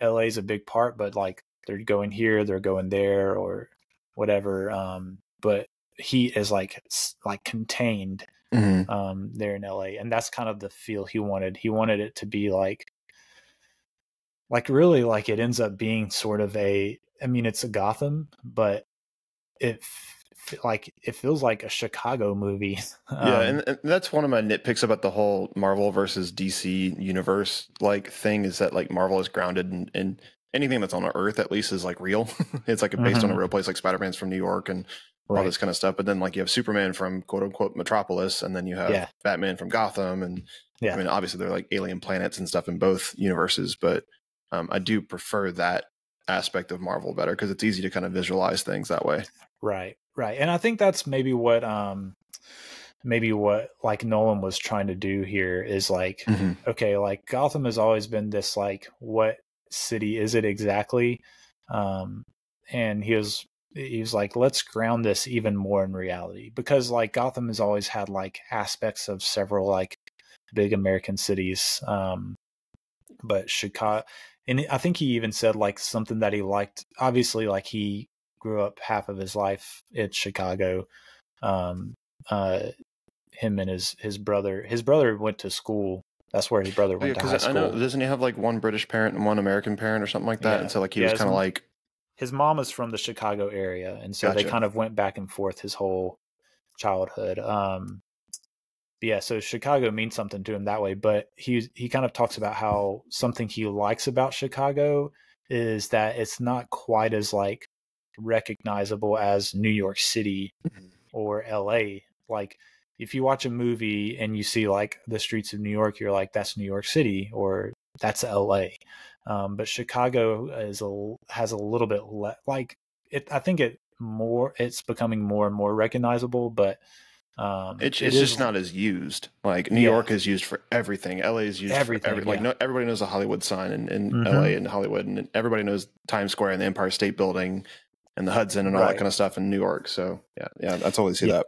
E: L.A. is a big part, but like they're going here, they're going there, or whatever. Um, but Heat is like like contained
F: Mhm.
E: um, there in LA, and that's kind of the feel he wanted. He wanted it to be like, like really like it ends up being sort of a. I mean, it's a Gotham, but it like it feels like a Chicago movie.
F: yeah,
E: Um,
F: and, and that's one of my nitpicks about the whole Marvel versus DC universe like thing is that like Marvel is grounded in, in anything that's on Earth at least is like real. it's like based on a
E: Mhm.
F: real place, like Spider Man's from New York and all
E: right.
F: this kind of stuff. But then like you have Superman from quote unquote Metropolis, and then you have
E: Yeah.
F: Batman from Gotham, and
E: Yeah.
F: I mean obviously they're like alien planets and stuff in both universes, but um, I do prefer that aspect of Marvel better because it's easy to kind of visualize things that way.
E: Right, right. And I think that's maybe what um maybe what like Nolan was trying to do here is like
F: Mhm.
E: okay, like Gotham has always been this like what city is it exactly? Um and he was he was like let's ground this even more in reality because like Gotham has always had like aspects of several like big American cities um but Chicago and I think he even said like something that he liked obviously like he grew up half of his life in Chicago. Um, uh, him and his his brother. His brother went to school. That's where his brother
F: Oh, yeah,
E: went to high
F: because I
E: school.
F: know doesn't he have like one British parent and one American parent or something like that?
E: Yeah.
F: And so like he
E: Yeah,
F: was kind of like
E: his mom is from the Chicago area, and so they kind of went back and forth his whole childhood. Um, yeah, so Chicago means something to him that way. But he he kind of talks about how something he likes about Chicago is that it's not quite as like recognizable as New York City
F: Mhm.
E: or LA. Like if you watch a movie and you see like the streets of New York, you're like, that's New York City or that's LA. Um, but Chicago is a has a little bit le- like it. I think it more. It's becoming more and more recognizable, but um,
F: it's,
E: it
F: it's
E: is-
F: just not as used. Like New
E: Yeah.
F: York is used for everything. LA is used
E: Everything,
F: for every, like
E: yeah.
F: no, everybody knows the Hollywood sign in, in
E: Mhm.
F: LA and Hollywood, and everybody knows Times Square and the Empire State Building and the Hudson and all
E: Right.
F: that kind of stuff in New York. So yeah, yeah, I totally see
E: Yeah.
F: that.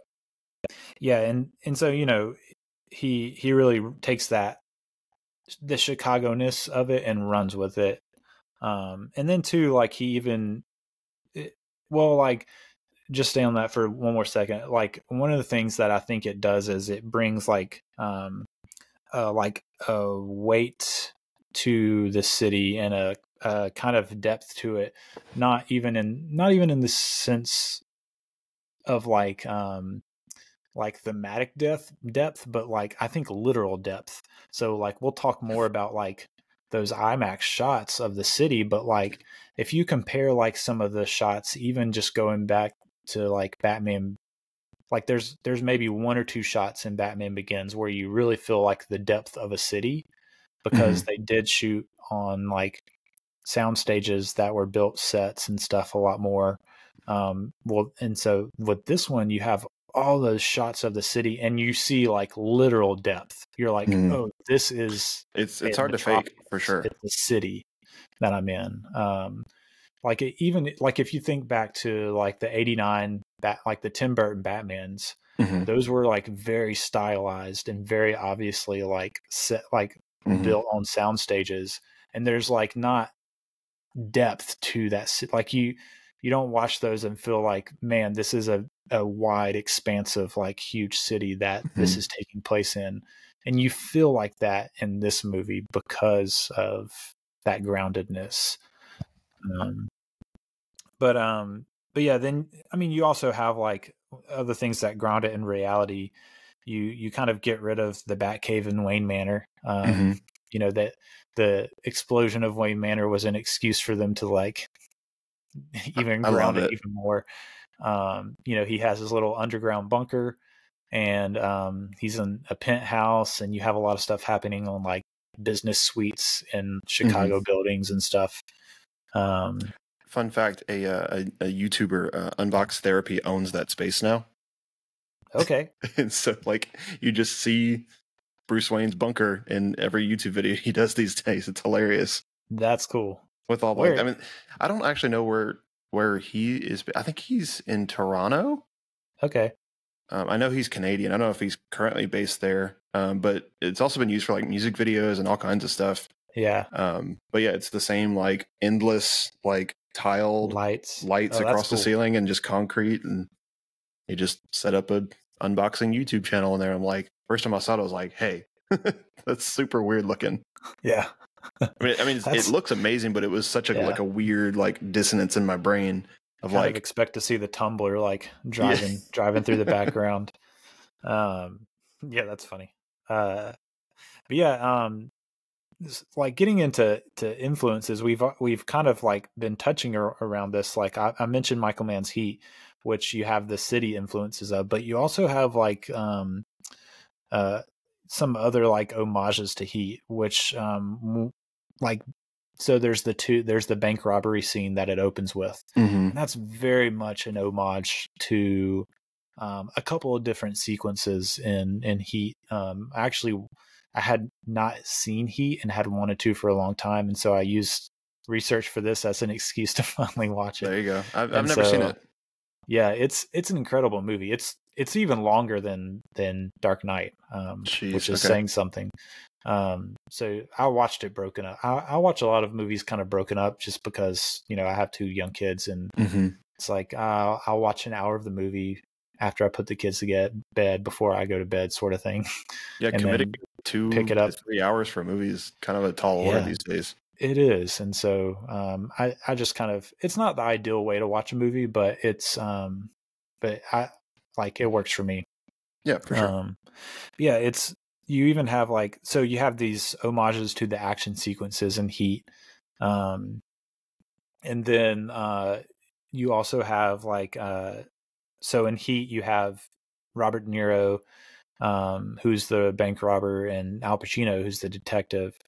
E: Yeah and and so you know he he really takes that the chicago ness of it and runs with it. Um and then too like he even it, well like just stay on that for one more second like one of the things that i think it does is it brings like um uh like a weight to the city and a, a kind of depth to it not even in not even in the sense of like um like thematic depth depth but like i think literal depth. So like we'll talk more about like those imax shots of the city but like if you compare like some of the shots even just going back to like batman like there's there's maybe one or two shots in batman begins where you really feel like the depth of a city because they did shoot on like sound stages that were built sets and stuff a lot more. Um well and so with this one you have all those shots of the city and you see like literal depth you're like
F: Mhm.
E: oh this is
F: It's it's hard to fake for sure.
E: it's the city that i'm in um like it, even like if you think back to like the 89 bat like the tim burton batmans
F: Mhm,
E: those were like very stylized and very obviously like set like
F: mhm.
E: built on sound stages and there's like not depth to that like you you don't watch those and feel like man this is a, a wide expansive like huge city that this
F: Mhm.
E: is taking place in and you feel like that in this movie because of that groundedness um but um but yeah then i mean you also have like other things that ground it in reality you you kind of get rid of the Batcave and Wayne Manor. Um,
F: Mhm.
E: You know that the explosion of Wayne Manor was an excuse for them to like even
F: I
E: ground it. even more. Um, you know, he has his little underground bunker. and um, he's in a penthouse, and you have a lot of stuff happening on like business suites in Chicago buildings and stuff. Um,
F: Fun fact: a uh, a, a YouTuber, uh, Unbox Therapy, owns that space now,
E: okay,
F: and so like you just see Bruce Wayne's bunker in every YouTube video he does these days. It's hilarious.
E: that's cool.
F: With all, like, I mean, I don't actually know where where he is. I think he's in Toronto.
E: Okay,
F: Um, I know he's Canadian. I don't know if he's currently based there, um, but it's also been used for like music videos and all kinds of stuff.
E: yeah,
F: Um, but yeah, it's the same like endless like tiled
E: lights,
F: lights
E: Oh,
F: across the ceiling and just concrete, and he just set up a unboxing YouTube channel in there. I'm like, first time I saw it, I was like, hey, that's super weird looking.
E: Yeah,
F: I mean, I mean, it looks amazing, but it was such a
E: Yeah.
F: like a weird like dissonance in my brain of
E: kind
F: like,
E: of expect to see the tumbler like driving driving through the background. Um, yeah, that's funny. Uh, but yeah, um, like getting into to influences, we've uh, we've kind of like been touching ar- around this. Like I, I mentioned, Michael Mann's Heat, which you have the city influences of, but you also have like um, uh, some other like homages to Heat, which um, like so there's the two there's the bank robbery scene that it opens with
F: Mhm.
E: and that's very much an homage to um, a couple of different sequences in in Heat. Um, actually, I had not seen Heat and had wanted to for a long time, and so I used research for this as an excuse to finally watch it.
F: there you go. I've, I've never seen it.
E: Yeah, it's it's an incredible movie. It's it's even longer than than Dark Knight, um,
F: Jeez,
E: which is
F: okay.
E: saying something. Um, so I watched it broken up. I, I watch a lot of movies kind of broken up just because you know I have two young kids and
F: Mm-hmm.
E: it's like uh, I'll watch an hour of the movie after I put the kids to get bed before I go to bed, sort of thing.
F: Yeah,
E: and
F: committing two
E: pick it up.
F: three hours for a movie is kind of a tall order
E: Yeah.
F: these days.
E: It is, and so um, I I just kind of it's not the ideal way to watch a movie, but it's um, but I like it works for me.
F: Yeah, for sure.
E: Um, yeah, it's you even have like so you have these homages to the action sequences in Heat, um, and then uh, you also have like uh, so in Heat you have Robert De Niro, um, who's the bank robber, and Al Pacino, who's the detective,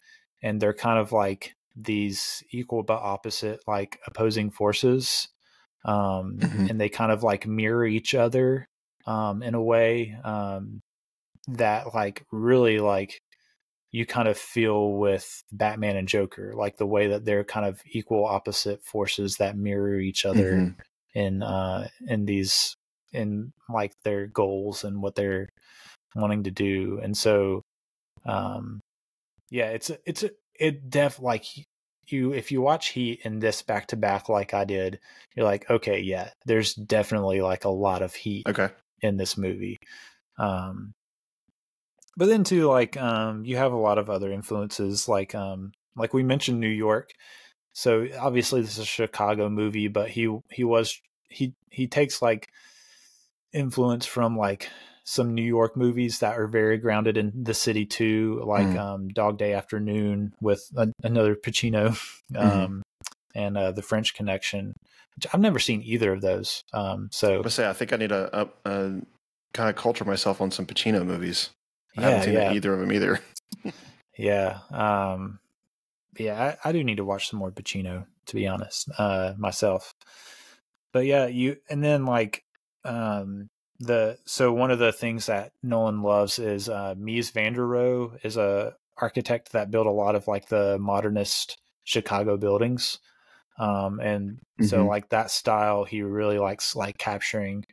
E: and they're kind of like these equal but opposite like opposing forces um
F: Mhm.
E: and they kind of like mirror each other um in a way um that like really like you kind of feel with Batman and Joker like the way that they're kind of equal opposite forces that mirror each other
F: Mhm.
E: in uh in these in like their goals and what they're wanting to do and so um yeah it's it's it def like you if you watch heat in this back to back like i did you're like okay yeah there's definitely like a lot of heat
F: Okay.
E: In this movie um but then too like um you have a lot of other influences like um like we mentioned new york so obviously this is a chicago movie but he he was he he takes like influence from like some new york movies that are very grounded in the city too like
F: Mhm.
E: um dog day afternoon with a, another pacino um and uh the french connection which i've never seen either of those um so
F: I say I think I need to uh, uh, kind of culture myself on some Pacino movies. I
E: yeah
F: haven't seen
E: yeah
F: either of them either.
E: Yeah. Um yeah, I, I do need to watch some more Pacino, to be honest, uh myself. But yeah, you and then like um the so one of the things that Nolan loves is uh Mies van der Rohe is a architect that built a lot of like the modernist Chicago buildings. Um and so
F: Mhm.
E: like that style he really likes like capturing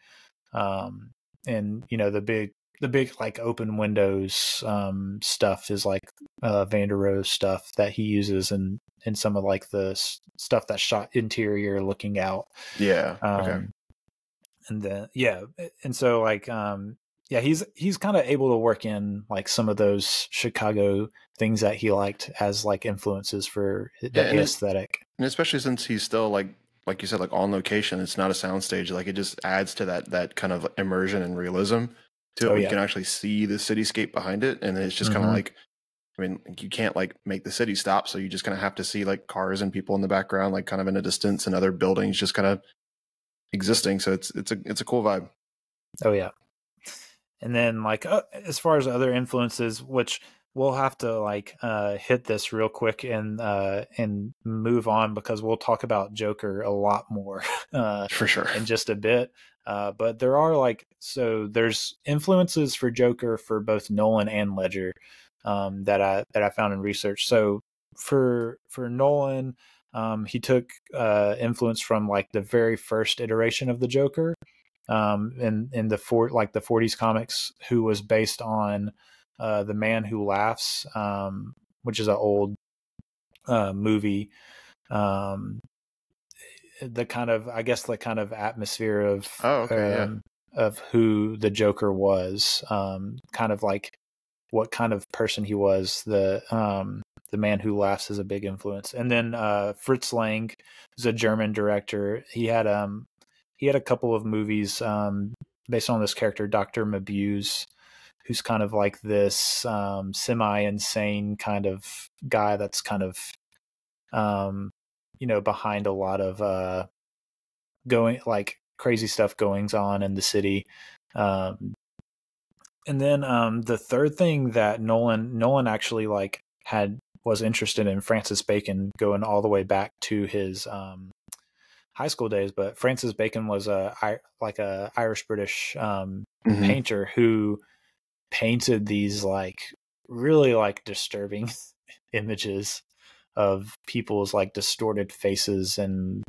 E: um and you know the big the big like open windows um stuff is like uh van der Rohe stuff that he uses and, and some of like the s- stuff that's shot interior looking out
F: Yeah.
E: um
F: okay.
E: and then yeah and so like um yeah he's he's kind of able to work in like some of those chicago things that he liked as like influences for the
F: Yeah, and it-
E: aesthetic
F: And especially since he's still like like you said, like on location, it's not a soundstage. Like it just adds to that that kind of immersion and realism to it.
E: Oh,
F: where
E: yeah.
F: You can actually see the cityscape behind it, and it's just kind
E: Mhm.
F: of like. I mean, you can't like make the city stop, so you just kind of have to see like cars and people in the background, like kind of in a distance, and other buildings just kind of existing. So it's it's a it's a cool vibe.
E: Oh yeah. And then like uh, as far as other influences, which we'll have to like uh, hit this real quick and uh, and move on because we'll talk about Joker a lot more uh,
F: for sure
E: in just a bit. Uh, but there are like so there's influences for Joker for both Nolan and Ledger um, that I that I found in research. So for for Nolan, um, he took uh, influence from like the very first iteration of the Joker um, in in the for like the 40s comics, who was based on uh, the Man Who Laughs, um, which is an old uh, movie. Um, the kind of, I guess, the kind of atmosphere of
F: oh, okay, yeah.
E: Um, of who the Joker was, um, kind of like what kind of person he was. The um, the Man Who Laughs is a big influence, and then uh, Fritz Lang is a German director. He had um he had a couple of movies um, based on this character, Doctor Mabuse, who's kind of like this um, semi-insane kind of guy that's kind of um, you know behind a lot of uh, going like crazy stuff goings on in the city. Um, and then um, the third thing that Nolan Nolan actually like had was interested in Francis Bacon going all the way back to his um, high school days, but Francis Bacon was a like a Irish British um, mm-hmm. painter who painted these like really like disturbing images of people's like distorted faces and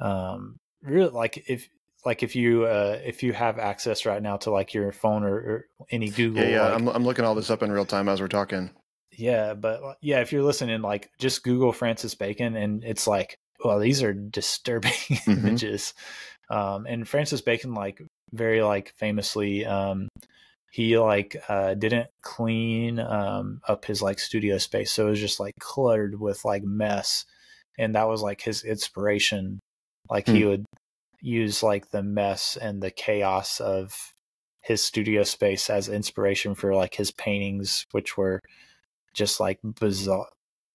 E: um really like if like if you uh if you have access right now to like your phone or, or any google
F: yeah, yeah.
E: Like,
F: I'm, I'm looking all this up in real time as we're talking
E: yeah but yeah if you're listening like just google francis bacon and it's like well these are disturbing mm-hmm. images. Um and francis bacon like very like famously um he like uh didn't clean um up his like studio space. So it was just like cluttered with like mess. And that was like his inspiration. Like he hmm. would use like the mess and the chaos of his studio space as inspiration for like his paintings which were just like bizarre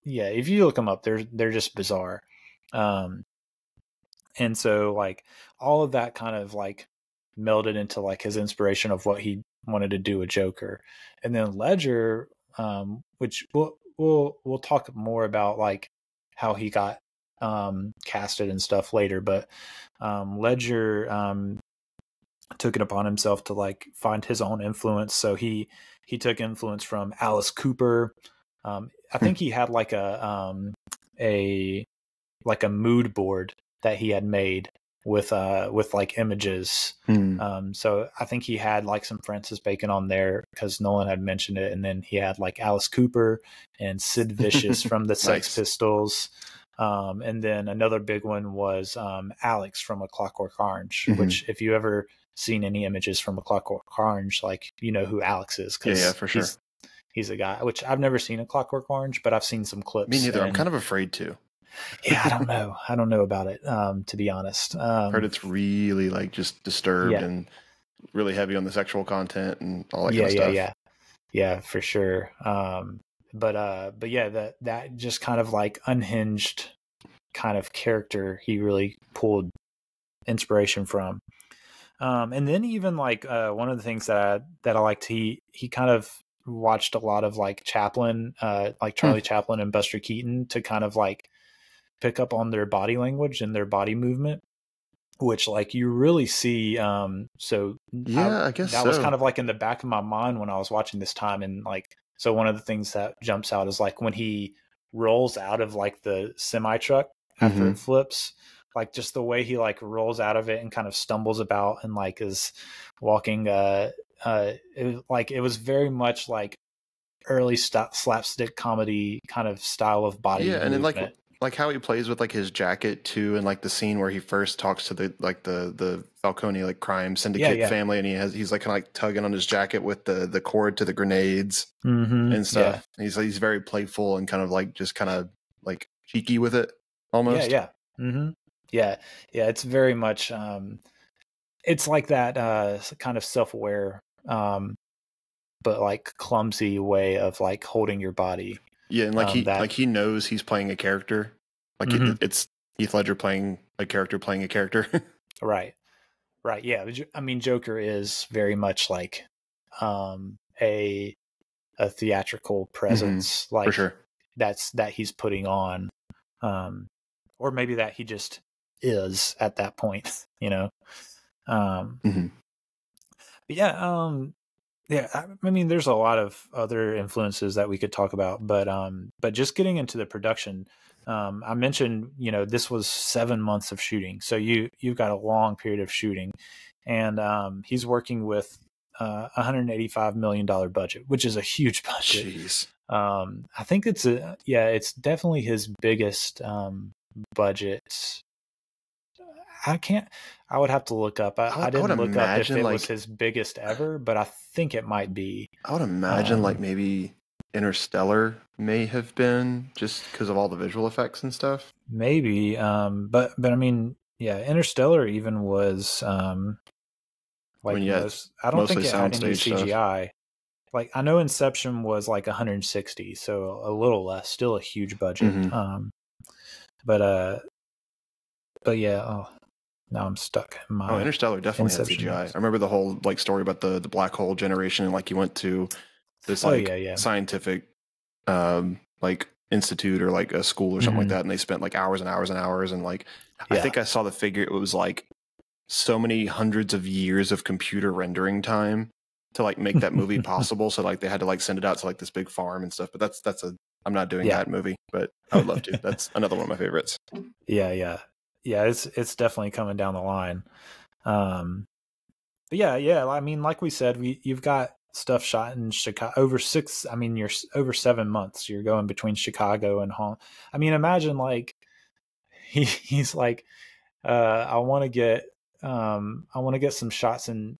E: yeah if you look them up they're they're just bizarre um and so like all of that kind of like melded into like his inspiration of what he wanted to do with joker. And then ledger um which we'll we'll we'll talk more about like how he got um casted and stuff later but um ledger um took it upon himself to like find his own influence. So he he took influence from alice cooper. Um i hmm. think he had like a um a like a mood board that he had made with uh with like images. Mm. Um, so I think he had like some Francis Bacon on there because Nolan had mentioned it, and then he had like Alice Cooper and Sid Vicious from the Sex nice. Pistols. Um, and then another big one was um, Alex from A Clockwork Orange, mm-hmm. which if you ever seen any images from A Clockwork Orange, like you know who Alex is.
F: Cause yeah, yeah, for sure.
E: He's, he's a guy, which I've never seen A Clockwork Orange, but I've seen some clips.
F: Me neither. And, I'm kind of afraid to
E: yeah, I don't know. I don't know about it. Um, to be honest, um,
F: heard it's really like just disturbed yeah. and really heavy on the sexual content and all that
E: yeah,
F: kind
E: of
F: stuff.
E: Yeah, yeah, yeah, for sure. Um, but uh, but yeah, that that just kind of like unhinged kind of character he really pulled inspiration from. Um, and then even like uh, one of the things that I, that I liked, he he kind of watched a lot of like Chaplin, uh, like hmm. Charlie. Chaplin and Buster Keaton to kind of like pick up on their body language and their body movement which like you really see um so
F: yeah i, I guess
E: that
F: so.
E: was kind of like in the back of my mind when i was watching this time and like so one of the things that jumps out is like when he rolls out of like the semi truck after mm-hmm. it flips like just the way he like rolls out of it and kind of stumbles about and like is walking uh uh it, like it was very much like early st- slapstick comedy kind of style of body
F: yeah
E: movement.
F: and then like like how he plays with like his jacket too, and like the scene where he first talks to the like the the Falcone like crime syndicate yeah, yeah. family, and he has he's like kind of like tugging on his jacket with the the cord to the grenades
E: mm-hmm,
F: and stuff. Yeah. He's he's very playful and kind of like just kind of like cheeky with it almost.
E: Yeah, yeah, mm-hmm. yeah, yeah. It's very much um, it's like that uh kind of self aware um, but like clumsy way of like holding your body
F: yeah, and like um, he that... like he knows he's playing a character. Like mm-hmm. it, it's Heath Ledger playing a character playing a character.
E: right. Right. Yeah. I mean, Joker is very much like um, a a theatrical presence like
F: for sure.
E: that's that he's putting on um or maybe that he just is at that point you know um
F: Mhm.
E: but yeah um yeah I, mean there's a lot of other influences that we could talk about but um but just getting into the production um i mentioned you know this was seven months of shooting so you you've got a long period of shooting and um he's working with uh 185 million dollar budget which is a huge budget
F: Jeez.
E: um, I think it's a yeah, it's definitely his biggest um, budget. I can't. I would have to look up. I,
F: I would-
E: I
F: I
E: didn't
F: would
E: look up if it was his biggest ever, but I think it might be.
F: I would imagine like
E: Um,
F: maybe Interstellar may have been just because of all the visual effects and stuff.
E: Maybe, um, but but I mean, yeah, Interstellar even was um, like
F: mean, yeah,
E: most, I don't think it had any
F: soundstage stuff.
E: CGI. Like I know Inception was like 160, so a little less, still a huge budget.
F: Mhm.
E: Um, but uh, but yeah, oh, now I'm stuck in my.
F: Oh, Interstellar definitely
E: Inception
F: had CGI. I remember the whole like story about the the black hole generation and like you went to this
E: oh
F: like
E: yeah, yeah,
F: scientific um like institute or like a school or something
E: Mhm.
F: like that and they spent like hours and hours and hours and like I think I saw the figure it was like so many hundreds of years of computer rendering time to like make that movie possible so like they had to like send it out to like this big farm and stuff but that's that's a I'm not doing
E: Yeah.
F: that movie but I would love to that's another one of my favorites
E: yeah, yeah, yeah. It's it's definitely coming down the line. Um, but yeah, yeah. I mean, like we said, we you've got stuff shot in Chicago over six. I mean, you're over seven months. You're going between Chicago and Hong. I mean, imagine like he he's like, uh, I want to get um, I want to get some shots in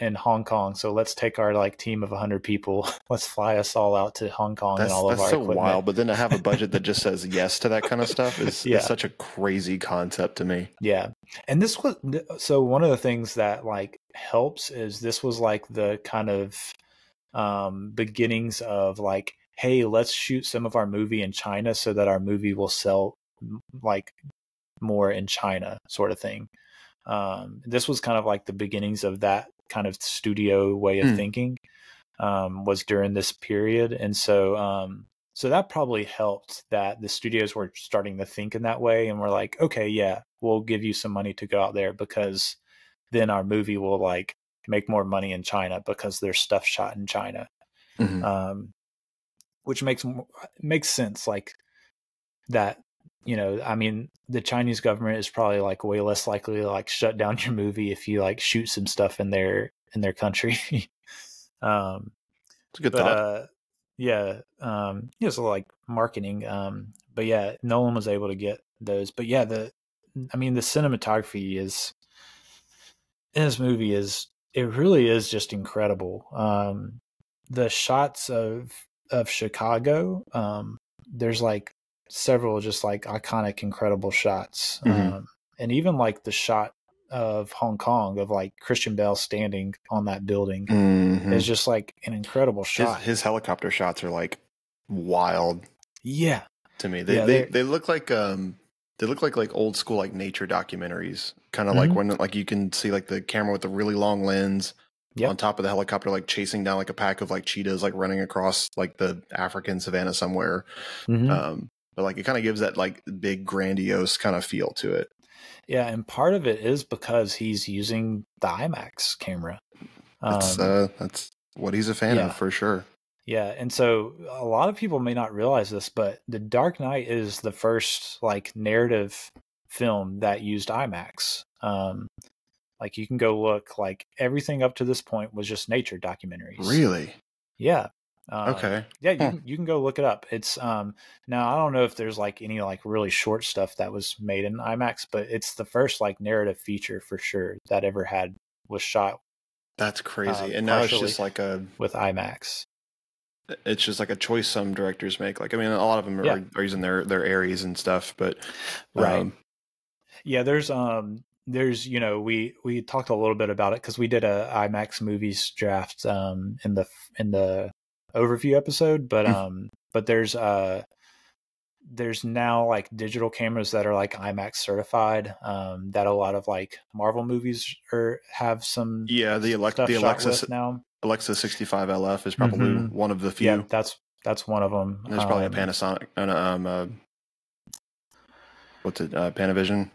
E: in Hong Kong. So let's take our like team of hundred people. Let's fly us all out to Hong Kong
F: that's,
E: and all of our
F: so
E: equipment.
F: wild but then to have a budget that just says yes to that kind of stuff is,
E: Yeah.
F: is such a crazy concept to me
E: Yeah. And this was so one of the things that like helps is this was like the kind of um beginnings of like hey, let's shoot some of our movie in China so that our movie will sell like more in China sort of thing. Um this was kind of like the beginnings of that kind of studio way of
F: Hmm.
E: thinking um was during this period and so um so that probably helped that the studios were starting to think in that way and we're like, okay, yeah, we'll give you some money to go out there because then our movie will like make more money in China because there's stuff shot in China.
F: Mhm.
E: Um, which makes makes sense like that you know i mean the chinese government is probably like way less likely to like shut down your movie if you like shoot some stuff in their in their country. Um
F: it's a good
E: but
F: thought.
E: uh yeah um it was like marketing um but yeah no one was able to get those. But yeah the i mean the cinematography is in this movie is it really is just incredible. Um the shots of of chicago um there's like several just like iconic incredible shots
F: Mhm.
E: um and even like the shot of hong kong of like christian bale standing on that building
F: Mhm.
E: is just like an incredible
F: his,
E: shot.
F: his helicopter shots are like wild
E: yeah,
F: to me. They
E: Yeah,
F: they,
E: they're-
F: look like um they look like like old school like nature documentaries. Kind of like
E: Mhm.
F: when like you can see like the camera with the really long lens
E: Yep.
F: on top of the helicopter like chasing down like a pack of like cheetahs like running across like the African savannah somewhere.
E: Mhm.
F: Um but like it kind of gives that like big grandiose kind of feel to it.
E: yeah, and part of it is because he's using the IMAX camera.
F: That's
E: Um,
F: uh that's what he's a fan
E: yeah.
F: of for sure.
E: yeah, and so a lot of people may not realize this, but The Dark Knight is the first like narrative film that used IMAX. Um, like you can go look, like everything up to this point was just nature documentaries.
F: Really?
E: Yeah. Um,
F: Okay.
E: Yeah, you,
F: Huh.
E: can, you can go look it up. It's um now I don't know if there's like any like really short stuff that was made in IMAX, but it's the first like narrative feature for sure that ever had was shot
F: That's crazy.
E: Uh,
F: and now it's just like a
E: with IMAX.
F: it's just like a choice some directors make. Like I mean, a lot of them are,
E: Yeah.
F: are using their their ARRIs and stuff, but
E: Right.
F: um,
E: Yeah, there's um there's you know we we talked a little bit about it because we did a IMAX movies draft um in the in the overview episode, but
F: Mm.
E: um but there's uh there's now like digital cameras that are like IMAX certified um that a lot of like Marvel movies are have some
F: yeah, the elect the
E: with now.
F: Alexa 65 LF is probably
E: Mhm.
F: one of the few.
E: Yeah, that's that's one of them.
F: There's probably a
E: Um,
F: Panasonic, and um, uh, what's it, uh, Panavision.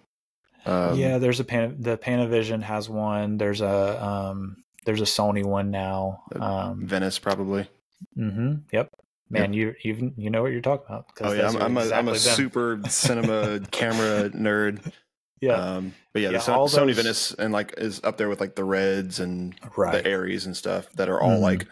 F: Um,
E: yeah, there's a Pan, the Panavision has one. There's a um, there's a Sony one now.
F: Uh,
E: Um,
F: Venice probably.
E: Hmm Yep. Man, you you you know what you're talking about. 'cause
F: Oh yeah, I'm, I'm a I'm a
E: them.
F: super cinema camera nerd.
E: yeah.
F: Um, but yeah,
E: Yeah,
F: the Son-
E: all
F: Sony
E: those-
F: Venice and like is up there with like the Reds and
E: right.
F: the ARRIs and stuff that are all
E: Mhm.
F: like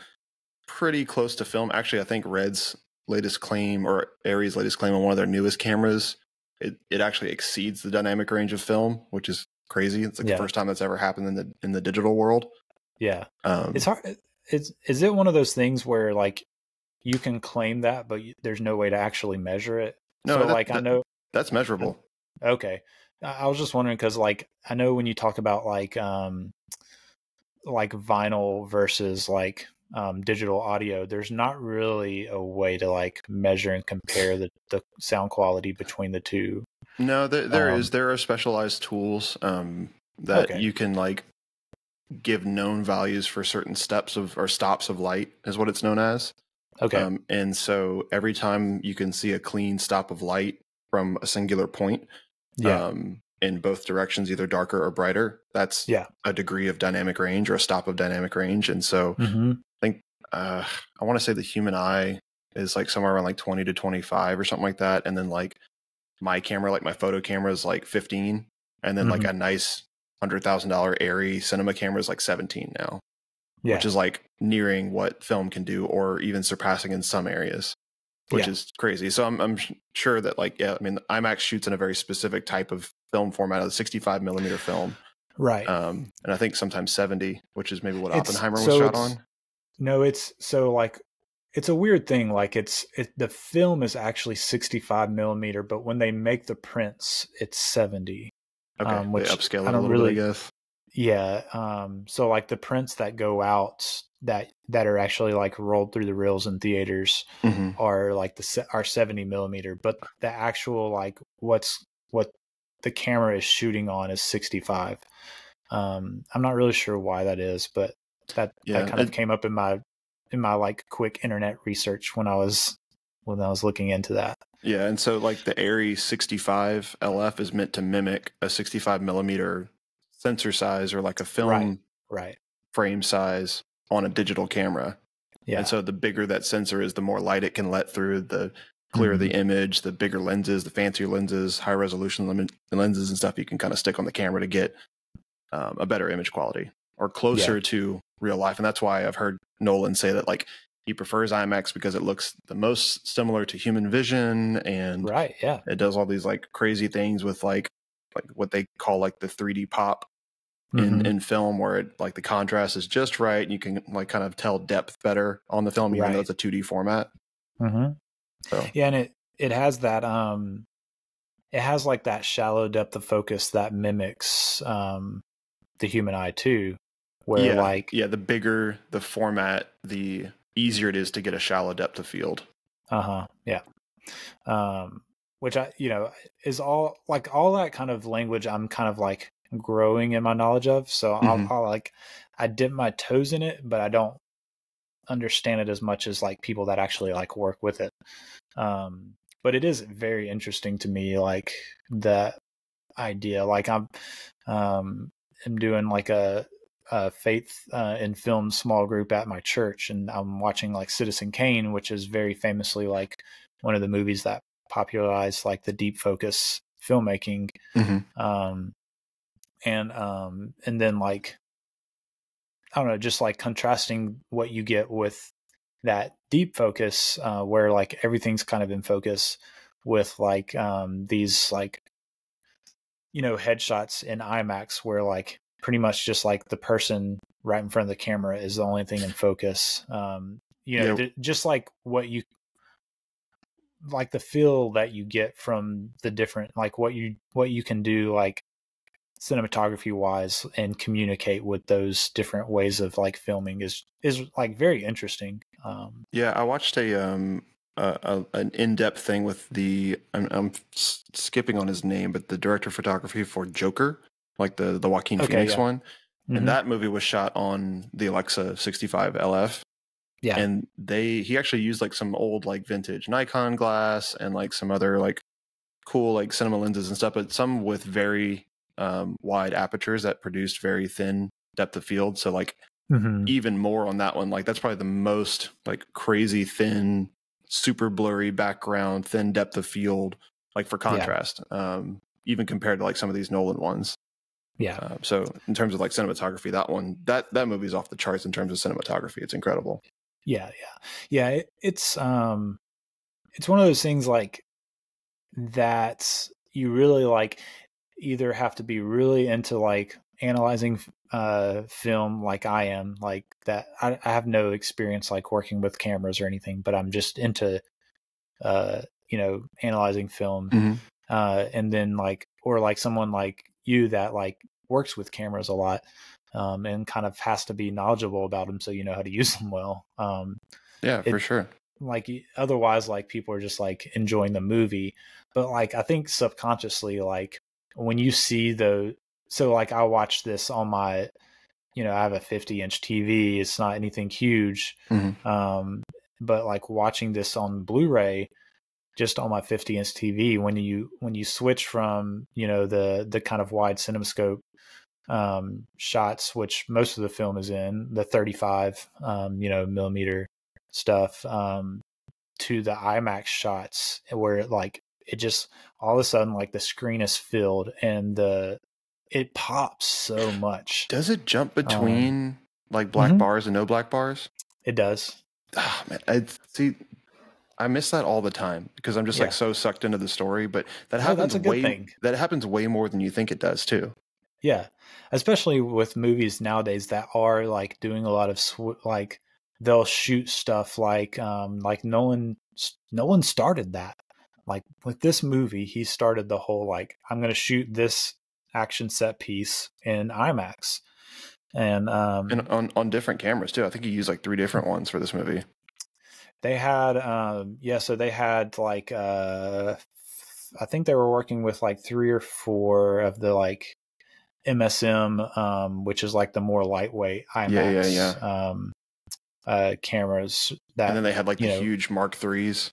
F: pretty close to film. Actually, I think Red's latest claim or ARRI's latest claim on one of their newest cameras, it it actually exceeds the dynamic range of film, which is crazy. It's like
E: Yeah.
F: the first time that's ever happened in the in the digital world.
E: yeah.
F: Um,
E: It's hard. It's is it one of those things where like you can claim that, but you, there's no way to actually measure it.
F: No,
E: so
F: that-
E: like I know.
F: that's measurable.
E: Okay. I I was just wondering because, like, I know when you talk about like, um, like vinyl versus like um, digital audio, there's not really a way to like measure and compare the, the sound quality between the two.
F: No, there there
E: Um,
F: is there are specialized tools um, that
E: Okay.
F: you can like give known values for certain steps of or stops of light is what it's known as.
E: Okay.
F: Um, and so every time you can see a clean stop of light from a singular point
E: yeah.
F: um, in both directions, either darker or brighter, that's
E: Yeah.
F: a degree of dynamic range or a stop of dynamic range. And so
E: hmm I think
F: uh, I want to say the human eye is like somewhere around like 20 to 25 or something like that. And then like my camera, like my photo camera is like 15. And then like
E: Mhm.
F: a nice $100,000 ARRI cinema camera is like 17 now,
E: Yeah.
F: which is like nearing what film can do or even surpassing in some areas, which
E: Yeah.
F: is crazy. So I'm, I'm sure that like, yeah, I mean, IMAX shoots in a very specific type of film format of the 65 millimeter film.
E: right.
F: Um, and I think sometimes 70, which is maybe what
E: It's-
F: Oppenheimer was
E: so
F: shot on.
E: No, it's so like it's a weird thing. Like it's it, the film is actually 65 millimeter, but when they make the prints, it's 70.
F: Okay.
E: um, which
F: they upscale
E: I
F: a
E: don't
F: little
E: really-
F: bit, I guess.
E: Yeah. Um. So like the prints that go out that that are actually like rolled through the reels in theaters
F: hmm
E: are like the are 70 millimeter, but the actual like what's what the camera is shooting on is 65. Um. I'm not really sure why that is, but that
F: Yeah,
E: that kind of came up in my in my like quick internet research when I was when I was looking into that.
F: Yeah, and so like the ARRI 65 LF is meant to mimic a 65 millimeter sensor size or like a film
E: Right. Right.
F: frame size on a digital camera.
E: Yeah.
F: And so the bigger that sensor is, the more light it can let through, the clearer the image, the bigger lenses, the fancier lenses, high resolution lenses and stuff you can kind of stick on the camera to get um, a better image quality or closer to real life. And that's why I've heard Nolan say that like he prefers IMAX because it looks the most similar to human vision and
E: right. Yeah.
F: it does all these like crazy things with like like what they call like the 3D pop in
E: Mhm.
F: in film where it like the contrast is just right and you can like kind of tell depth better on the film even though
E: Right.
F: it's a 2D format.
E: Mhm.
F: So
E: Yeah, and it it has that um it has like that shallow depth of focus that mimics um the human eye too. Where
F: yeah,
E: like
F: yeah, the bigger the format, the easier it is to get a shallow depth of field.
E: uh-huh. Yeah. Um which I you know is all like all that kind of language I'm kind of like growing in my knowledge of. So
F: Mhm.
E: I'll, I'll like I dip my toes in it, but I don't understand it as much as like people that actually like work with it. Um, but it is very interesting to me, like that idea. Like I'm, um, I'm doing like a, a faith uh, in film small group at my church, and I'm watching like Citizen Kane, which is very famously like one of the movies that popularized like the deep focus filmmaking
F: Mm-hmm.
E: um and um and then like i don't know just like contrasting what you get with that deep focus uh where like everything's kind of in focus with like um these like you know headshots in imax where like pretty much just like the person right in front of the camera is the only thing in focus. Um you know
F: Yeah.
E: d- just like what you like the feel that you get from the different like what you what you can do like cinematography wise and communicate with those different ways of like filming is is like very interesting. Um
F: Yeah, I watched a um a, a, an in-depth thing with the I'm, I'm s- skipping on his name, but the director of photography for Joker, like the the Joaquin
E: Okay,
F: Phoenix
E: yeah.
F: one.
E: Mhm.
F: and that movie was shot on the Alexa 65 LF.
E: yeah,
F: and they he actually used like some old like vintage Nikon glass and like some other like cool like cinema lenses and stuff, but some with very um, wide apertures that produced very thin depth of field. So like
E: Mhm.
F: even more on that one, like that's probably the most like crazy thin, super blurry background, thin depth of field, like for contrast. Um, even compared to like some of these Nolan ones.
E: Yeah.
F: Uh, so in terms of like cinematography, that one that that movie's off the charts in terms of cinematography. It's incredible.
E: Yeah, yeah, yeah. It, it's um, it's one of those things like that you really like either have to be really into like analyzing uh film like I am like that I, I have no experience like working with cameras or anything but I'm just into uh you know analyzing film
F: Mhm.
E: uh and then like or like someone like you that like works with cameras a lot um and kind of has to be knowledgeable about them so you know how to use them well um
F: Yeah, for sure.
E: like otherwise like people are just like enjoying the movie but like i think subconsciously like when you see the so like i watch this on my you know i have a 50 inch tv it's not anything huge
F: Mhm.
E: um but like watching this on blu-ray just on my 50 inch tv when you when you switch from you know the the kind of wide cinemascope um shots which most of the film is in the 35 um you know millimeter stuff um to the IMAX shots where it like it just all of a sudden like the screen is filled and the it pops so much.
F: Does it jump between like black
E: Mhm.
F: bars and no black bars?
E: It does.
F: Ah, man, I see. I miss that all the time because I'm just
E: Yeah.
F: like so sucked into the story. But that
E: No,
F: happens
E: that's a good
F: way.
E: thing.
F: That happens way more than you think it does too.
E: Yeah. Especially with movies nowadays that are like doing a lot of sw- like they'll shoot stuff like um like Nolan Nolan started that. Like with this movie, he started the whole like I'm going to shoot this action set piece in IMAX. And um
F: And on on different cameras too. I think he used like three different ones for this movie.
E: They had um yeah, so they had like uh I think they were working with like three or four of the like MSM um which is like the more lightweight IMAX
F: Yeah, yeah,
E: um uh cameras that
F: and then they had like the
E: know,
F: huge Mark threes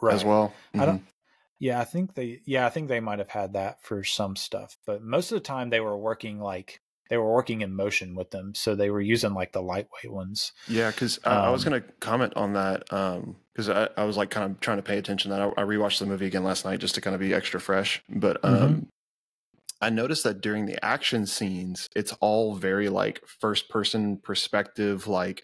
E: right.
F: as well.
E: I don't
F: Mhm.
E: yeah, I think they yeah, I think they might have had that for some stuff, but most of the time they were working like they were working in motion with them, so they were using like the lightweight ones.
F: Yeah, because I, I was
E: Um,
F: going to comment on that because I, I was like kind of trying to pay attention. That I, I rewatched the movie again last night just to kind of be extra fresh. But um,
E: Mhm.
F: I noticed that during the action scenes, it's all very like first person perspective. Like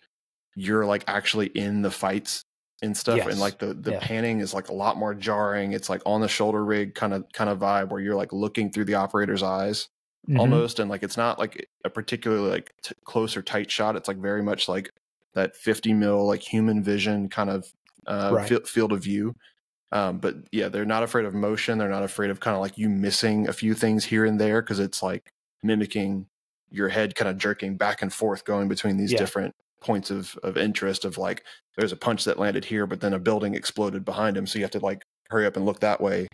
F: you're like actually in the fights and stuff, and like the the
E: Yeah.
F: panning is like a lot more jarring. It's like on the shoulder rig kind of kind of vibe where you're like looking through the operator's eyes
E: Mhm.
F: almost and like it's not like a particularly like t- close or tight shot it's like very much like that 50 mil like human vision kind of uh
E: Right.
F: fi- field of view um but yeah they're not afraid of motion they're not afraid of kind of like you missing a few things here and there because it's like mimicking your head kind of jerking back and forth going between these
E: Yeah.
F: different points of of interest of like there's a punch that landed here but then a building exploded behind him so you have to like hurry up and look that way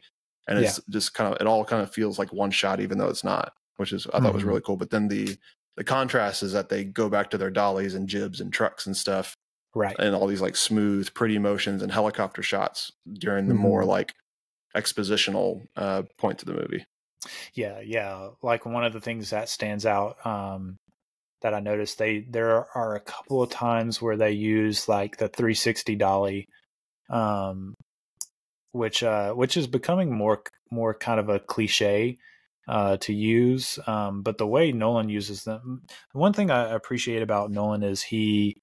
F: and it's just kind of it all kind of feels like one shot even though it's not which is i thought was
E: Mhm.
F: really cool but then the the contrast is that they go back to their dollies and jibs and trucks and stuff
E: Right.
F: and all these like smooth pretty motions and helicopter shots during the
E: Mhm.
F: more like expositional uh points of the movie
E: Yeah, yeah. Like one of the things that stands out um, that I noticed they there are a couple of times where they use like the 360 dolly, um, which uh, which is becoming more more kind of a cliche uh, to use. Um, but the way Nolan uses them, one thing I appreciate about Nolan is he,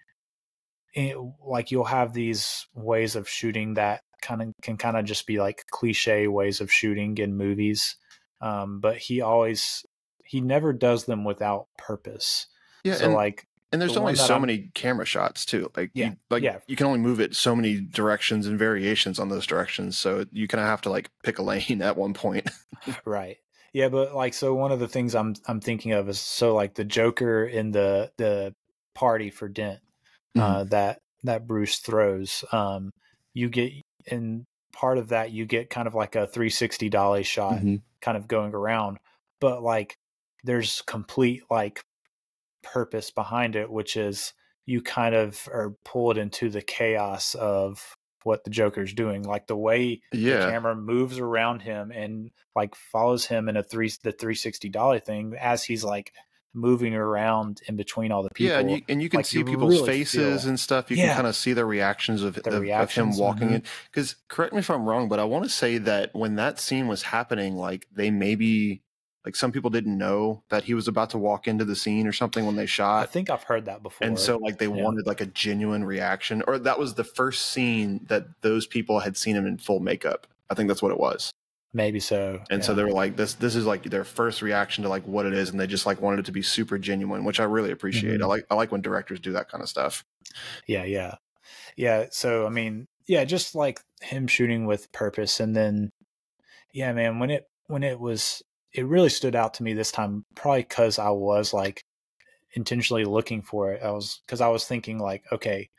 E: like you'll have these ways of shooting that kind of can kind of just be like cliche ways of shooting in movies um, but he always he never does them without purpose.
F: yeah
E: so
F: and,
E: like
F: and there's
E: the
F: only so
E: I'm-
F: many camera shots too like
E: Yeah,
F: you, like
E: yeah.
F: you can only move it so many directions and variations on those directions so you kind of have to like pick a lane at one point
E: right, yeah, but like so one of the things I'm I'm thinking of is so like the Joker in the the party for Dent uh, that that Bruce throws. Um, you get in part of that you get kind of like a 360 dolly shot
F: Mhm.
E: kind of going around, but like there's complete like purpose behind it, which is you kind of are pulled into the chaos of what the Joker's doing. Like the way
F: Yeah.
E: the camera moves around him and like follows him in a three the three sixty dolly thing as he's like moving around in between all the people.
F: Yeah, and you and you can
E: like,
F: see
E: you
F: people's
E: really
F: faces and stuff. You
E: Yeah.
F: can kind of see the reactions of, of, of him
E: reactions,
F: walking
E: mhm.
F: in. Because correct me if I'm wrong, but I want to say that when that scene was happening, like they maybe like some people didn't know that he was about to walk into the scene or something when they shot.
E: I think I've heard that before.
F: And so like they
E: Yeah.
F: wanted like a genuine reaction, or that was the first scene that those people had seen him in full makeup. I think that's what it was.
E: Maybe so.
F: And so they were like, this this is like their first reaction to like what it is, and they just like wanted it to be super genuine, which I really appreciate.
E: Mhm.
F: I like I like when directors do that kind of stuff.
E: Yeah, yeah. Yeah, so I mean, yeah, just like him shooting with purpose and then yeah, man, when it when it was it really stood out to me this time probably cuz I was like intentionally looking for it. I was cuz I was thinking like, okay,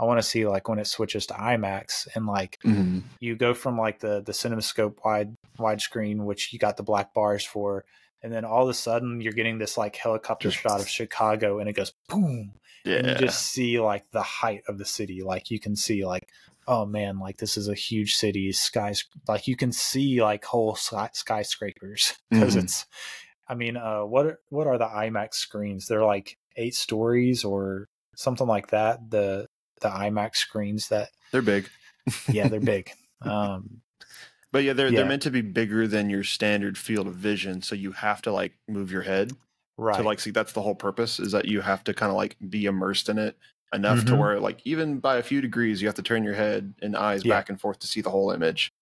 E: I want to see like when it switches to IMAX and like
F: Mm-hmm.
E: you go from like the the CinemaScope wide widescreen, which you got the black bars for, and then all of a sudden you're getting this like helicopter
F: Just-
E: shot of Chicago, and it goes boom,
F: Yeah,
E: and you just see like the height of the city. Like you can see like, oh man, like this is a huge city. Skies, like you can see like whole sky, skyscrapers because
F: Mhm.
E: it's. I mean, uh, what are, what are the IMAX screens? They're like eight stories or something like that. The the IMAX screens that
F: they're big.
E: yeah they're big. Um,
F: But yeah, they're
E: Yeah.
F: they're meant to be bigger than your standard field of vision, so you have to like move your head
E: right.
F: to like see. That's the whole purpose is that you have to kind of like be immersed in it enough to
E: Mhm.
F: where like even by a few degrees, you have to turn your head and eyes
E: Yeah.
F: back and forth to see the whole image.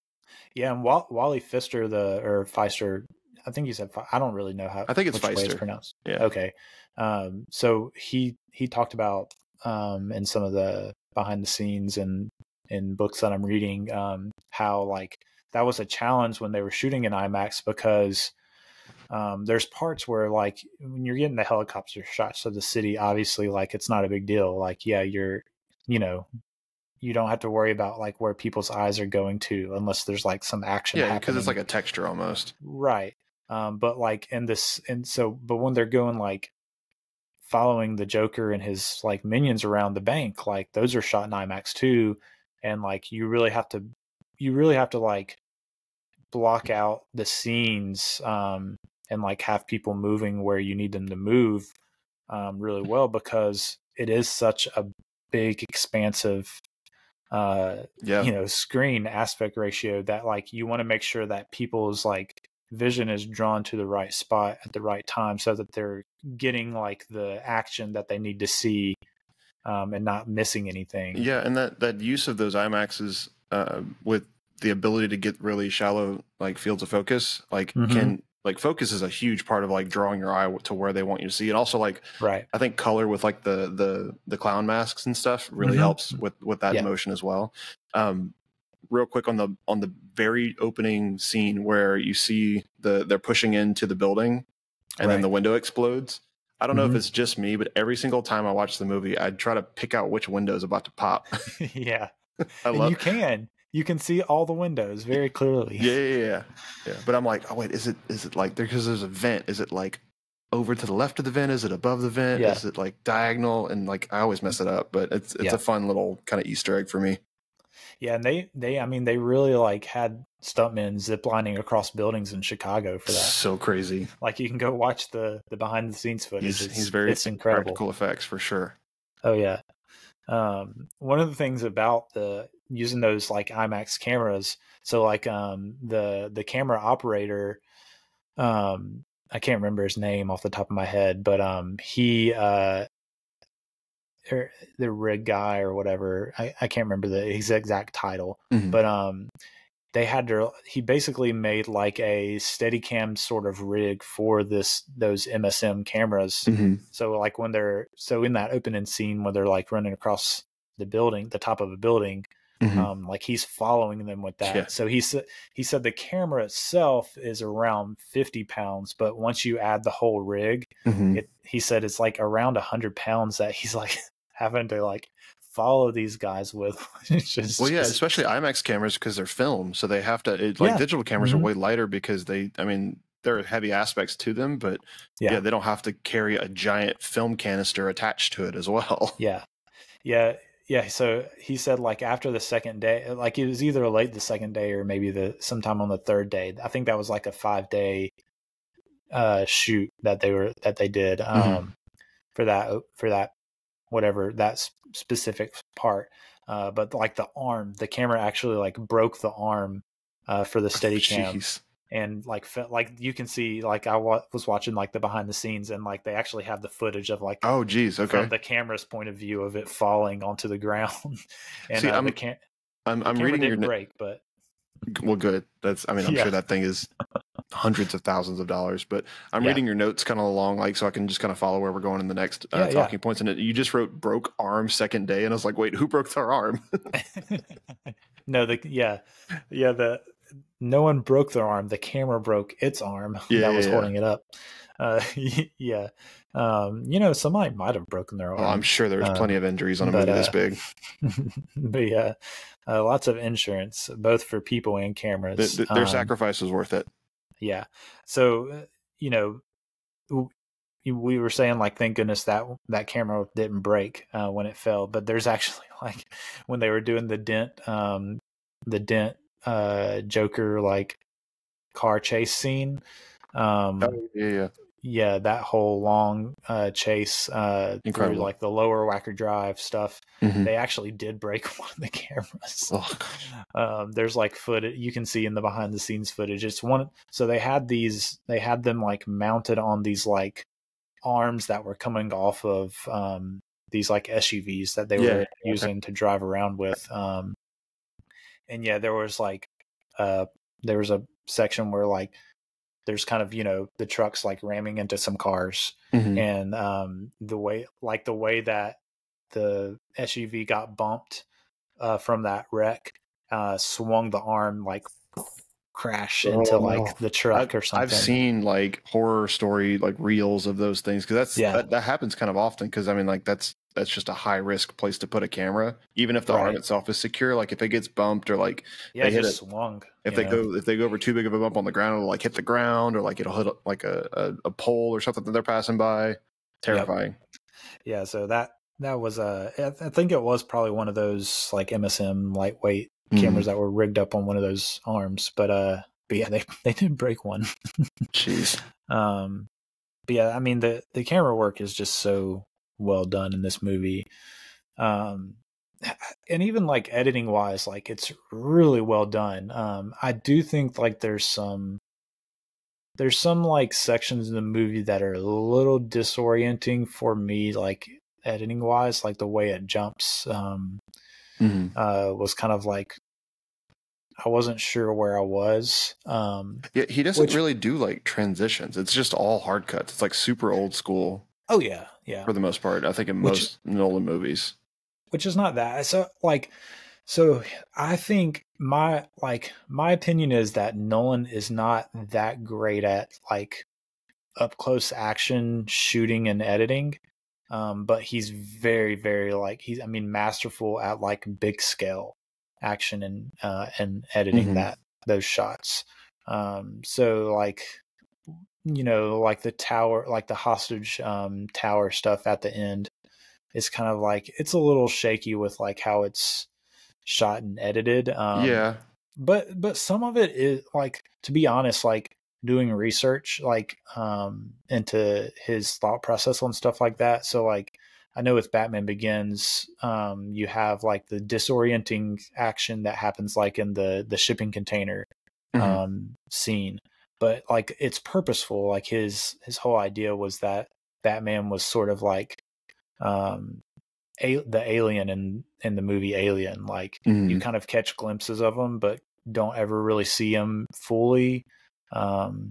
E: Yeah, and Wa- Wally Pfister, the or Feister, I think he said I don't really know how.
F: I think it's Feister.
E: pronounced.
F: Yeah.
E: Okay. Um. So he he talked about um in some of the behind the scenes and in books that I'm reading um how like that was a challenge when they were shooting in IMAX because um there's parts where like when you're getting the helicopter shots of the city obviously like it's not a big deal like yeah you're you know you don't have to worry about like where people's eyes are going to unless there's like some action
F: Yeah, because it's like a texture almost.
E: right um but like in this and so but when they're going like following the joker and his like minions around the bank like those are shot in imax too and like you really have to you really have to like block out the scenes um and like have people moving where you need them to move um really well because it is such a big expansive uh
F: Yeah,
E: you know screen aspect ratio that like you want to make sure that people's like vision is drawn to the right spot at the right time so that they're getting like the action that they need to see um, and not missing anything
F: yeah, and that that use of those IMAXs uh, with the ability to get really shallow like fields of focus, like
E: Mhm.
F: can like focus is a huge part of like drawing your eye to where they want you to see, and also like
E: right
F: I think color with like the the the clown masks and stuff really
E: Mhm.
F: helps with with that
E: Yeah.
F: motion as well. Um, real quick on the on the very opening scene where you see the they're pushing into the building and then the window explodes. I don't know if
E: Mhm.
F: it's just me, but every single time I watch the movie, I'd try to pick out which window is about to pop.
E: yeah
F: I
E: and
F: love
E: you can you can see all the windows very clearly
F: Yeah, yeah, yeah, yeah. But I'm like, oh wait, is it is it like there because there's a vent? Is it like over to the left of the vent? Is it above the vent?
E: Yeah.
F: Is it like diagonal? And like I always mess it up, but it's it's
E: Yeah.
F: a fun little kind of Easter egg for me.
E: Yeah and they they i mean they really like had stuntmen ziplining across buildings in chicago for that
F: So crazy.
E: like you can go watch the the behind the scenes footage
F: He's
E: it's,
F: he's very
E: it's incredible
F: practical effects for sure.
E: Oh yeah. Um, one of the things about the using those like IMAX cameras, so like um the the camera operator, um I can't remember his name off the top of my head, but um he uh er, the rig guy or whatever, I, I can't remember the his exact title,
F: Mhm.
E: but um they had to he basically made like a steadicam sort of rig for this those MSM cameras
F: Mhm.
E: so like when they're so in that opening scene when they're like running across the building, the top of a building,
F: Mhm.
E: um, like he's following them with that.
F: Yeah.
E: So he said he said the camera itself is around fifty pounds, but once you add the whole rig,
F: Mhm.
E: it he said it's like around hundred pounds that he's like having to like follow these guys with. just
F: Well, yeah,
E: just-
F: especially IMAX cameras because they're film, so they have to. It, like
E: Yeah.
F: digital cameras
E: Mhm.
F: are way lighter because they. I mean, there are heavy aspects to them, but yeah.
E: Yeah.
F: they don't have to carry a giant film canister attached to it as well.
E: Yeah. Yeah. Yeah. So he said like after the second day, like it was either late the second day or maybe the sometime on the third day. I think that was like a five day uh shoot that they were that they did um
F: Mhm.
E: for that for that whatever that specific part. Uh but like the arm, the camera actually like broke the arm uh for the steady cam and like like you can see like I wa- was watching like the behind the scenes and like they actually have the footage of like
F: Oh, geez. Okay.
E: from the camera's point of view of it falling onto the ground. and
F: See,
E: uh,
F: I'm-
E: the, cam-
F: I'm, I'm reading your
E: break, but
F: well, good. That's. I mean, I'm
E: Yeah.
F: sure that thing is hundreds of thousands of dollars. But I'm
E: Yeah.
F: reading your notes kind of along, like so I can just kind of follow where we're going in the next uh,
E: Yeah, yeah.
F: talking points. And it, you just wrote broke arm second day, and I was like, wait, who broke their arm?
E: no, the yeah, yeah the no one broke their arm. The camera broke its arm
F: Yeah,
E: that was
F: yeah,
E: holding it up. Uh, yeah, um, you know, somebody might have broken their arm.
F: oh, I'm sure there's
E: Um,
F: plenty of injuries on a
E: but,
F: movie this
E: uh,
F: big.
E: but yeah, uh, lots of insurance, both for people and cameras.
F: th- their
E: Um,
F: sacrifice was worth it.
E: Yeah so uh, you know we were saying like thank goodness that that camera didn't break uh, when it fell but there's actually like when they were doing the dent um the dent uh joker like car chase scene um
F: Oh, yeah, yeah.
E: Yeah that whole long uh chase uh through like the lower Wacker drive stuff
F: Mhm.
E: they actually did break one of the cameras
F: Oh,
E: um, there's like footage you can see in the behind the scenes footage it's one so they had these they had them like mounted on these like arms that were coming off of um these like SUVs that they
F: Yeah,
E: were
F: okay.
E: using to drive around with um and yeah there was like uh there was a section where like there's kind of you know the trucks like ramming into some cars
F: Mhm.
E: and um the way like the way that the SUV got bumped uh from that wreck uh swung the arm like crash into
F: Oh,
E: like the truck
F: I've,
E: or something
F: I've seen like horror story like reels of those things because that's
E: Yeah.
F: that, that happens kind of often because I mean like that's that's just a high risk place to put a camera even if the arm itself is secure like if it gets bumped or like
E: yeah
F: they hit it.
E: swung
F: if they
E: know?
F: go if they go over too big of a bump on the ground it'll like hit the ground or like it'll hit like a, a, a pole or something that they're passing by terrifying
E: yeah so that that was uh I- I think it was probably one of those like MSM lightweight Cameras that were rigged up on one of those arms but uh but yeah they they did break one
F: jeez
E: Um, but yeah, I mean the the camera work is just so well done in this movie. Um, and even like editing wise, like it's really well done. Um, I do think like there's some there's some like sections in the movie that are a little disorienting for me, like editing wise, like the way it jumps. Um,
F: Mhm.
E: uh, was kind of like I wasn't sure where I was. Um,
F: yeah he doesn't
E: Which-
F: really do like transitions it's just all hard cuts it's like super old school
E: oh yeah, yeah.
F: for the most part I think in
E: Which-
F: most Nolan movies
E: which is not that so like so i think my like my opinion is that nolan is not that great at like up close action shooting and editing um but he's very very like he's i mean masterful at like big scale action and uh and editing
F: Mhm.
E: that those shots um so like you know like the tower like the hostage um tower stuff at the end it's kind of like it's a little shaky with like how it's shot and edited. Um,
F: yeah
E: but but some of it is like to be honest, like doing research like um into his thought process on stuff like that. So like I know with Batman Begins, um, you have like the disorienting action that happens like in the the shipping container
F: Mhm.
E: um scene but like it's purposeful like his his whole idea was that batman was sort of like um a- the alien in in the movie alien like
F: Mhm.
E: you kind of catch glimpses of him but don't ever really see him fully um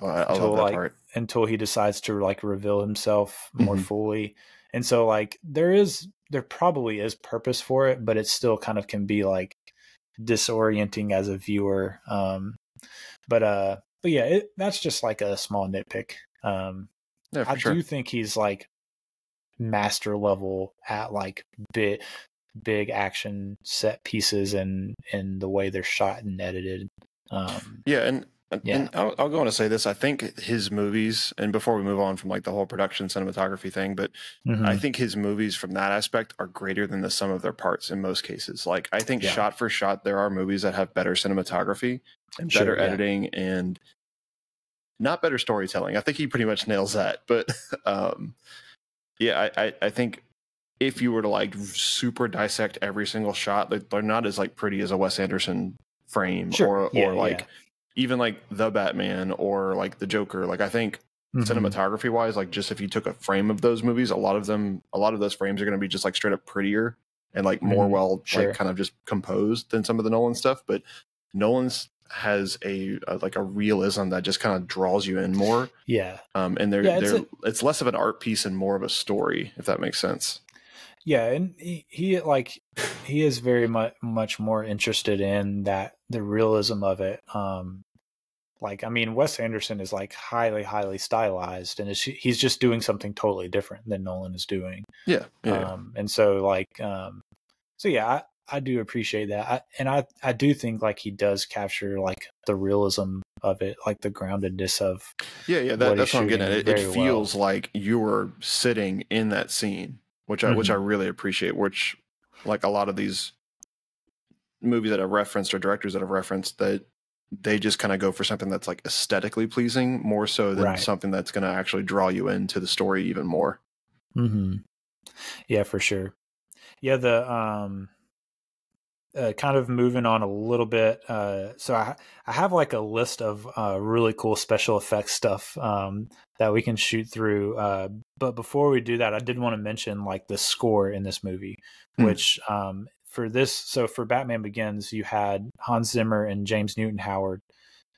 F: Oh, I, I
E: until, like,
F: part.
E: until he decides to like reveal himself more
F: Mhm.
E: fully. And so like there is there probably is purpose for it but it still kind of can be like disorienting as a viewer um but uh but yeah it, that's just like a small nitpick. Um
F: yeah
E: i
F: sure.
E: do think he's like master level at like big big action set pieces and and the way they're shot and edited. Um
F: Yeah, And-
E: Yeah.
F: And I'll, I'll go on to say this. I think his movies, and before we move on from like the whole production cinematography thing, but
E: Mhm.
F: I think his movies from that aspect are greater than the sum of their parts in most cases. Like I think
E: Yeah.
F: shot for shot, there are movies that have better cinematography and
E: Sure,
F: better
E: yeah.
F: editing and not better storytelling. I think he pretty much nails that. But um, yeah, I, I, I think if you were to like super dissect every single shot, like, they're not as like pretty as a Wes Anderson frame
E: Sure.
F: or
E: Yeah,
F: or like
E: yeah.
F: Even like the Batman or like the Joker. Like I think
E: Mhm.
F: cinematography wise, like just if you took a frame of those movies, a lot of them, a lot of those frames are going to be just like straight up prettier and like more
E: Mhm.
F: well,
E: Sure.
F: like kind of just composed than some of the Nolan stuff. But Nolan's has a, a like a realism that just kind of draws you in more.
E: Yeah.
F: Um, and they're
E: Yeah, it's
F: they're it's less of an art piece and more of a story, if that makes sense.
E: Yeah, and he, he like he is very much much more interested in that the realism of it. Um, like I mean, Wes Anderson is like highly highly stylized, and he's just doing something totally different than Nolan is doing.
F: Yeah, yeah,
E: Um, and so like um, so yeah, I, I do appreciate that, I, and I I do think like he does capture like the realism of it, like the groundedness of
F: yeah, yeah. That,
E: he's
F: that's what I'm getting at. It, it feels like you're sitting in that scene, which I which
E: Mm-hmm.
F: I really appreciate. Which like a lot of these movies that I've referenced or directors that I've referenced that they just kind of go for something that's like aesthetically pleasing more so than
E: Right.
F: something that's going to actually draw you into the story even more.
E: hmm Yeah, for sure. Yeah, the um uh, kind of moving on a little bit. Uh, so I I have like a list of uh, really cool special effects stuff um, that we can shoot through. Uh, but before we do that, I did want to mention like the score in this movie,
F: Hmm.
E: which um, for this, so for Batman Begins, you had Hans Zimmer and James Newton Howard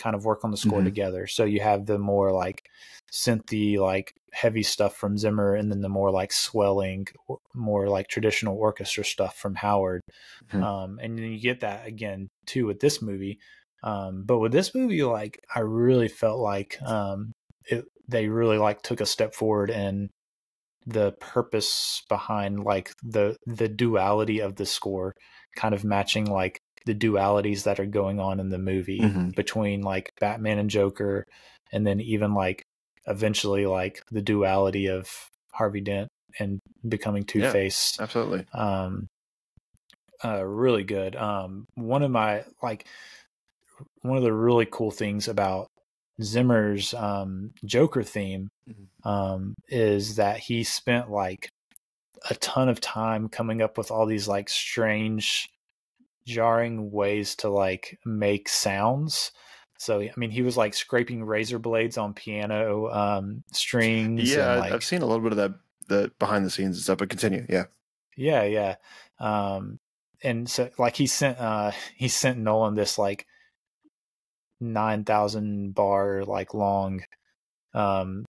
E: kind of work on the score
F: Mhm.
E: together. So you have the more like synthy, like heavy stuff from Zimmer, and then the more like swelling, more like traditional orchestra stuff from Howard.
F: Mhm.
E: Um, and then you get that again too with this movie. Um, but with this movie, like I really felt like um, it, they really like took a step forward in the purpose behind like the the duality of the score, kind of matching like the dualities that are going on in the movie
F: Mhm.
E: between like Batman and Joker, and then even like eventually like the duality of Harvey Dent and becoming Two Face
F: Absolutely.
E: um uh really good um one of my like one of the really cool things about zimmer's um joker theme
F: Mhm.
E: um is that he spent like a ton of time coming up with all these like strange jarring ways to like make sounds so i mean he was like scraping razor blades on piano um strings
F: Yeah,
E: like,
F: I've seen a little bit of that the behind the scenes and stuff, but continue. Yeah.
E: Yeah, yeah. Um and so like he sent uh he sent Nolan this like 9000 bar like long um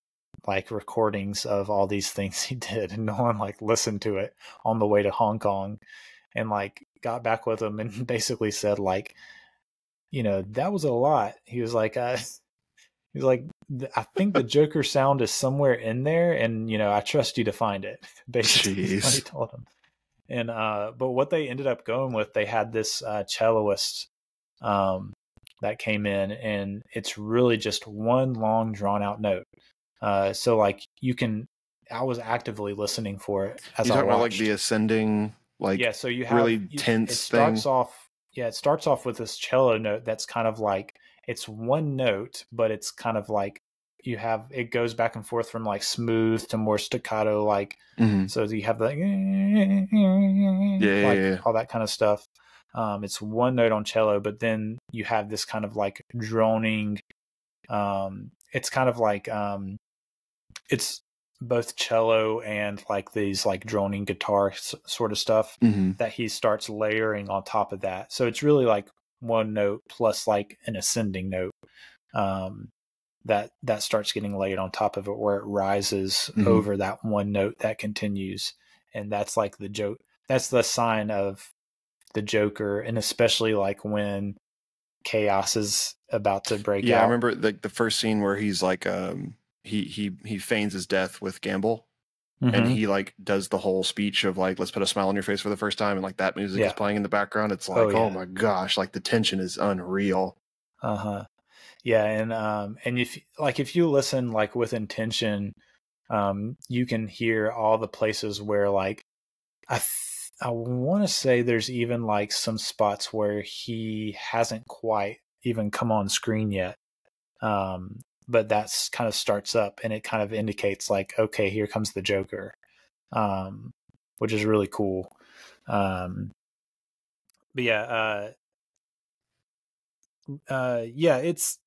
E: like recordings of all these things he did and Nolan like listened to it on the way to Hong Kong and like got back with him and basically said like you know that was a lot. He was like uh He's like, I think the Joker sound is somewhere in there, and you know, I trust you to find it. Basically, what he told him. And uh, but what they ended up going with, they had this uh, celloist um, that came in, and it's really just one long, drawn out note. Uh, so like you can, I was actively listening for it as
F: You
E: I
F: talking about like the ascending, like
E: yeah, so you have
F: really
E: you-
F: tense
E: It starts
F: thing?
E: off, yeah, it starts off with this cello note that's kind of like it's one note, but it's kind of like you have it goes back and forth from like smooth to more staccato, like
F: Mhm.
E: so you have the
F: yeah,
E: like
F: yeah.
E: all that kind of stuff. Um, it's one note on cello, but then you have this kind of like droning. Um, it's kind of like um, it's both cello and like these like droning guitar s- sort of stuff
F: Mhm.
E: that he starts layering on top of that. So it's really like one note plus like an ascending note um, that that starts getting laid on top of it, where it rises
F: Mhm.
E: over that one note that continues, and that's like the joke. That's the sign of the Joker, and especially like when chaos is about to break
F: Yeah,
E: out.
F: I remember like the first scene where he's like, um, he he he feigns his death with Gambol, and
E: Mhm.
F: he like does the whole speech of like, let's put a smile on your face for the first time, and like that music
E: Yeah.
F: is playing in the background. It's like,
E: Oh,
F: oh, my gosh, like the tension is unreal.
E: Uh huh. yeah, and um, and if like if you listen like with intention, um, you can hear all the places where like I th- I want to say there's even like some spots where he hasn't quite even come on screen yet. Um, but that's kind of starts up and it kind of indicates like okay, here comes the Joker. Um, which is really cool. Um, but yeah, uh, uh, yeah, it's.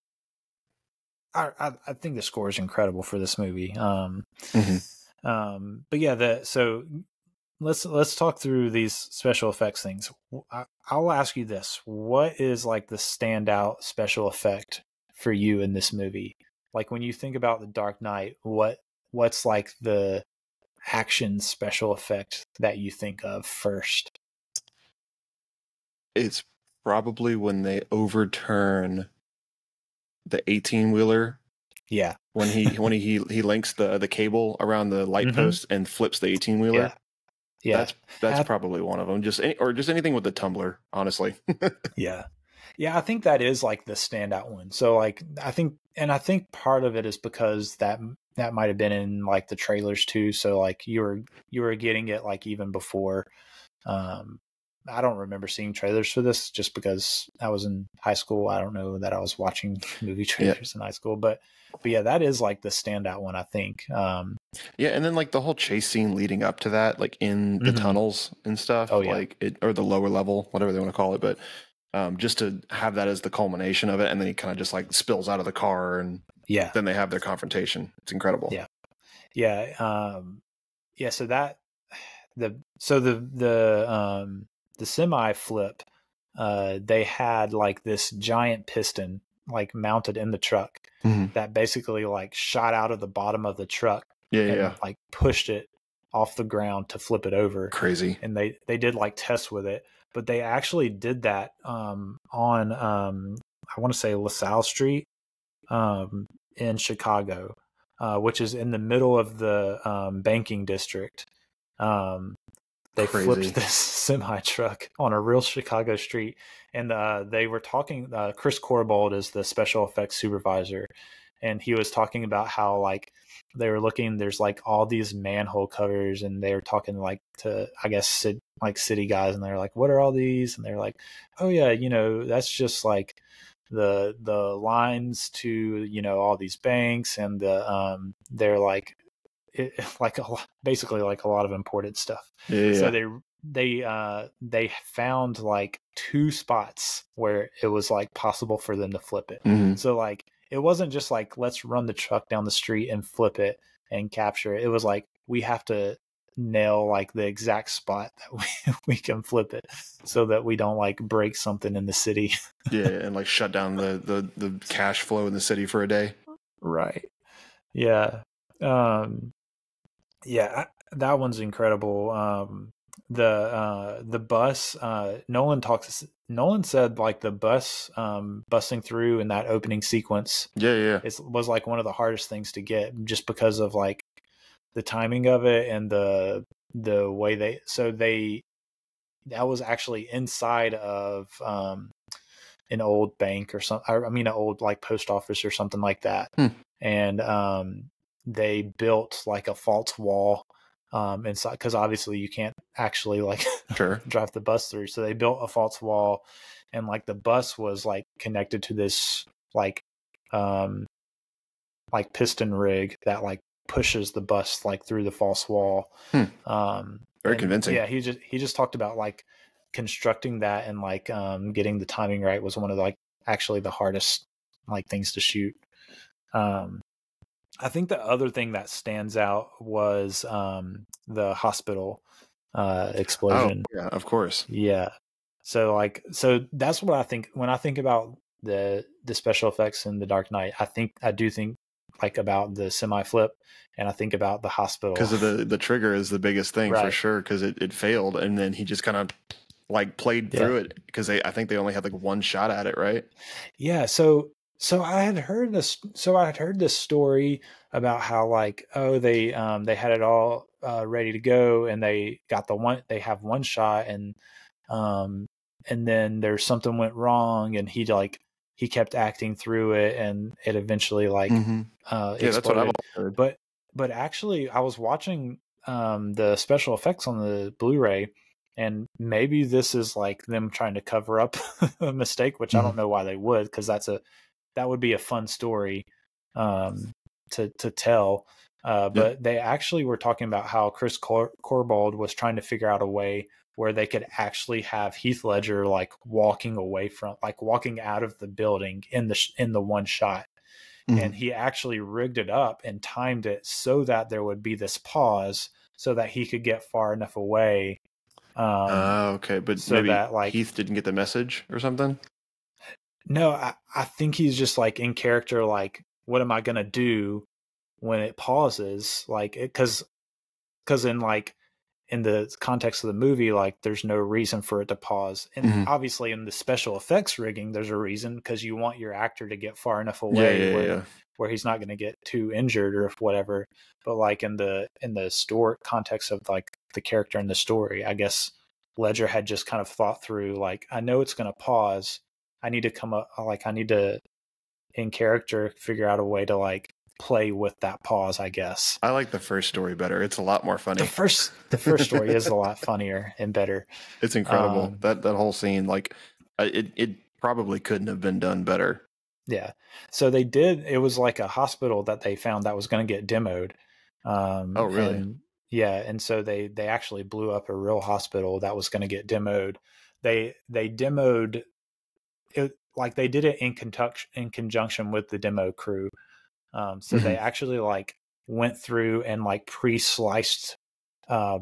E: I, I, I think the score is incredible for this movie. Um,
F: Mhm.
E: um, but yeah, the so let's let's talk through these special effects things. I, I'll ask you this: What is like the standout special effect for you in this movie? Like when you think about the Dark Knight, what what's like the action special effect that you think of first?
F: It's probably when they overturn the 18 wheeler
E: Yeah,
F: when he when he he links the the cable around the light
E: Mhm.
F: post and flips the 18 wheeler.
E: yeah, yeah.
F: That's that's
E: Ab-
F: probably one of them. Just any, or just anything with the tumbler, honestly.
E: Yeah. Yeah, I think that is like the standout one. So like I think and I think part of it is because that that might have been in like the trailers too. So like you were you were getting it like even before um I don't remember seeing trailers for this just because I was in high school. I don't know that I was watching movie trailers in high school, but but yeah, that is like the standout one I think. Um
F: Yeah, and then like the whole chase scene leading up to that, like in the
E: Mhm.
F: tunnels and stuff,
E: Oh, yeah.
F: like it or the lower level, whatever they want to call it, but um, just to have that as the culmination of it, and then he kind of just like spills out of the car, and
E: yeah.
F: then they have their confrontation. It's incredible.
E: Yeah. yeah um yeah so that the so the the um the semi flip uh they had like this giant piston like mounted in the truck
F: Mhm.
E: that basically like shot out of the bottom of the truck
F: yeah, yeah,
E: and
F: yeah.
E: like pushed it off the ground to flip it over
F: Crazy.
E: and they they did like tests with it but they actually did that um on um i want to say LaSalle street um in chicago uh which is in the middle of the um banking district um they
F: Crazy.
E: flipped this semi truck on a real chicago street and uh they were talking uh Chris Corbould is the special effects supervisor and he was talking about how like they were looking there's like all these manhole covers and they were talking like to i guess like city guys and they're like what are all these? And they're like oh yeah you know that's just like the the lines to you know all these banks and the um they're like it, like a, lo- basically like a lot of important stuff.
F: Yeah,
E: so they they uh they found like two spots where it was like possible for them to flip it.
F: Mhm.
E: so like it wasn't just like let's run the truck down the street and flip it and capture it. It was like we have to nail like the exact spot that we, we can flip it so that we don't like break something in the city.
F: yeah, and like shut down the, the the cash flow in the city for a day.
E: Right. Yeah. Um yeah, I- that one's incredible. Um the uh the bus uh Nolan talks Nolan said like the bus um busting through in that opening sequence
F: Yeah, yeah.
E: it was like one of the hardest things to get just because of like the timing of it and the the way they so they that was actually inside of um an old bank or something i mean an old like post office or something like that
F: Hmm.
E: and um they built like a false wall um inside because obviously you can't actually like
F: Sure.
E: drive the bus through. So they built a false wall and like the bus was like connected to this like um like piston rig that like pushes the bus like through the false wall.
F: Hmm.
E: Um
F: Very
E: and,
F: convincing.
E: Yeah, he just he just talked about like constructing that and like um getting the timing right was one of the, like actually the hardest like things to shoot. Um I think the other thing that stands out was um the hospital uh
F: Oh,
E: explosion.
F: yeah, of course.
E: Yeah. So like so that's what I think when I think about the the special effects in the Dark Knight. I think I do think like about the semi flip and I think about the hospital.
F: Because of the the trigger is the biggest thing for sure. Because it, it failed, and then he just kind of like played
E: Yeah.
F: through it. Because they, I think they only had like one shot at it, right?
E: Yeah, so so I had heard this so I had heard this story about how like oh they um they had it all uh ready to go and they got the one they have one shot and um and then there's something went wrong and he like he kept acting through it, and it eventually like
F: Mhm.
E: uh,
F: Yeah, that's what I've heard.
E: But but actually, I was watching um, the special effects on the Blu-ray, and maybe this is like them trying to cover up a mistake, which I don't know why they would, because that's a that would be a fun story um, to to tell. Uh,
F: Yeah.
E: but they actually were talking about how Chris Cor- Corbould was trying to figure out a way where they could actually have Heath Ledger like walking away from, like walking out of the building in the sh- in the one shot
F: Mhm.
E: and he actually rigged it up and timed it so that there would be this pause so that he could get far enough away um,
F: Ah, okay, but
E: so
F: maybe
E: that, like-
F: Heath didn't get the message or something.
E: No I, I think he's just like in character like what am i gonna do when it pauses like because because in like in the context of the movie like there's no reason for it to pause and
F: Mhm.
E: obviously in the special effects rigging there's a reason because you want your actor to get far enough away
F: yeah,
E: where
F: yeah.
E: where he's not going to get too injured or whatever but like in the in the story context of like the character in the story i guess ledger had just kind of thought through like i know it's going to pause i need to come up like i need to in character figure out a way to like play with that pause i guess
F: I like the first story better. It's a lot more funny.
E: the first the first story is a lot funnier and better
F: It's incredible.
E: Um,
F: that that whole scene, like, it it probably couldn't have been done better.
E: Yeah. So they did. It was like a hospital that they found that was going to get demoed. Um,
F: Oh, really?
E: and- yeah, and so they they actually blew up a real hospital that was going to get demoed. They they demoed it like they did it in conjunction in conjunction with the demo crew. Um, so they actually like went through and like pre-sliced uh,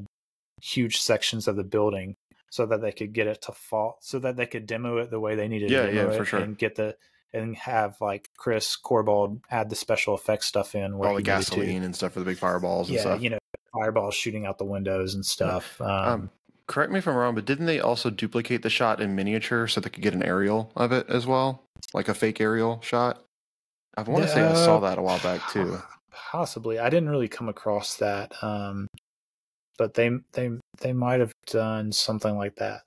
E: huge sections of the building so that they could get it to fall, so that they could demo it the way they needed
F: Yeah,
E: to demo
F: yeah, for
E: it
F: sure.
E: and get the and have like Chris Corbould add the special effects stuff in where
F: All the
E: he needed to.
F: gasoline and stuff for the big fireballs and
E: Yeah,
F: stuff.
E: you know, fireballs shooting out the windows and stuff. Um,
F: Um, correct me if I'm wrong, but didn't they also duplicate the shot in miniature so they could get an aerial of it as well, like a fake aerial shot? I want to say I saw
E: Uh,
F: that a while back too.
E: Possibly, I didn't really come across that, um, but they they they might have done something like that.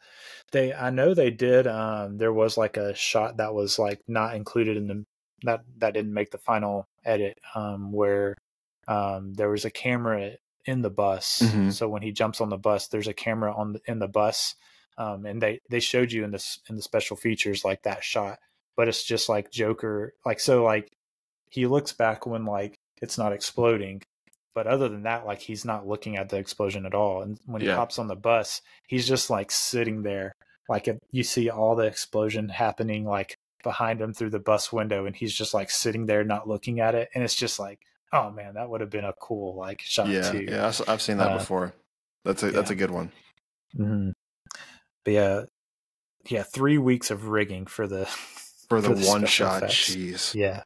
E: They, I know they did. Um, there was like a shot that was like not included in the that that didn't make the final edit, um, where um, there was a camera in the bus.
F: Mhm.
E: So when he jumps on the bus, there's a camera on the, in the bus, um, and they they showed you in this in the special features like that shot, but it's just like Joker, like so like he looks back when like it's not exploding but other than that like he's not looking at the explosion at all and when he
F: Yeah.
E: hops on the bus he's just like sitting there like if you see all the explosion happening like behind him through the bus window and he's just like sitting there not looking at it and it's just like oh man that would have been a cool like shot
F: Yeah,
E: too
F: yeah, I've seen that
E: Uh,
F: before. That's a that's a good one.
E: Mhm. but yeah yeah three weeks of rigging for the
F: For the,
E: the
F: one shot,
E: effects.
F: jeez,
E: yeah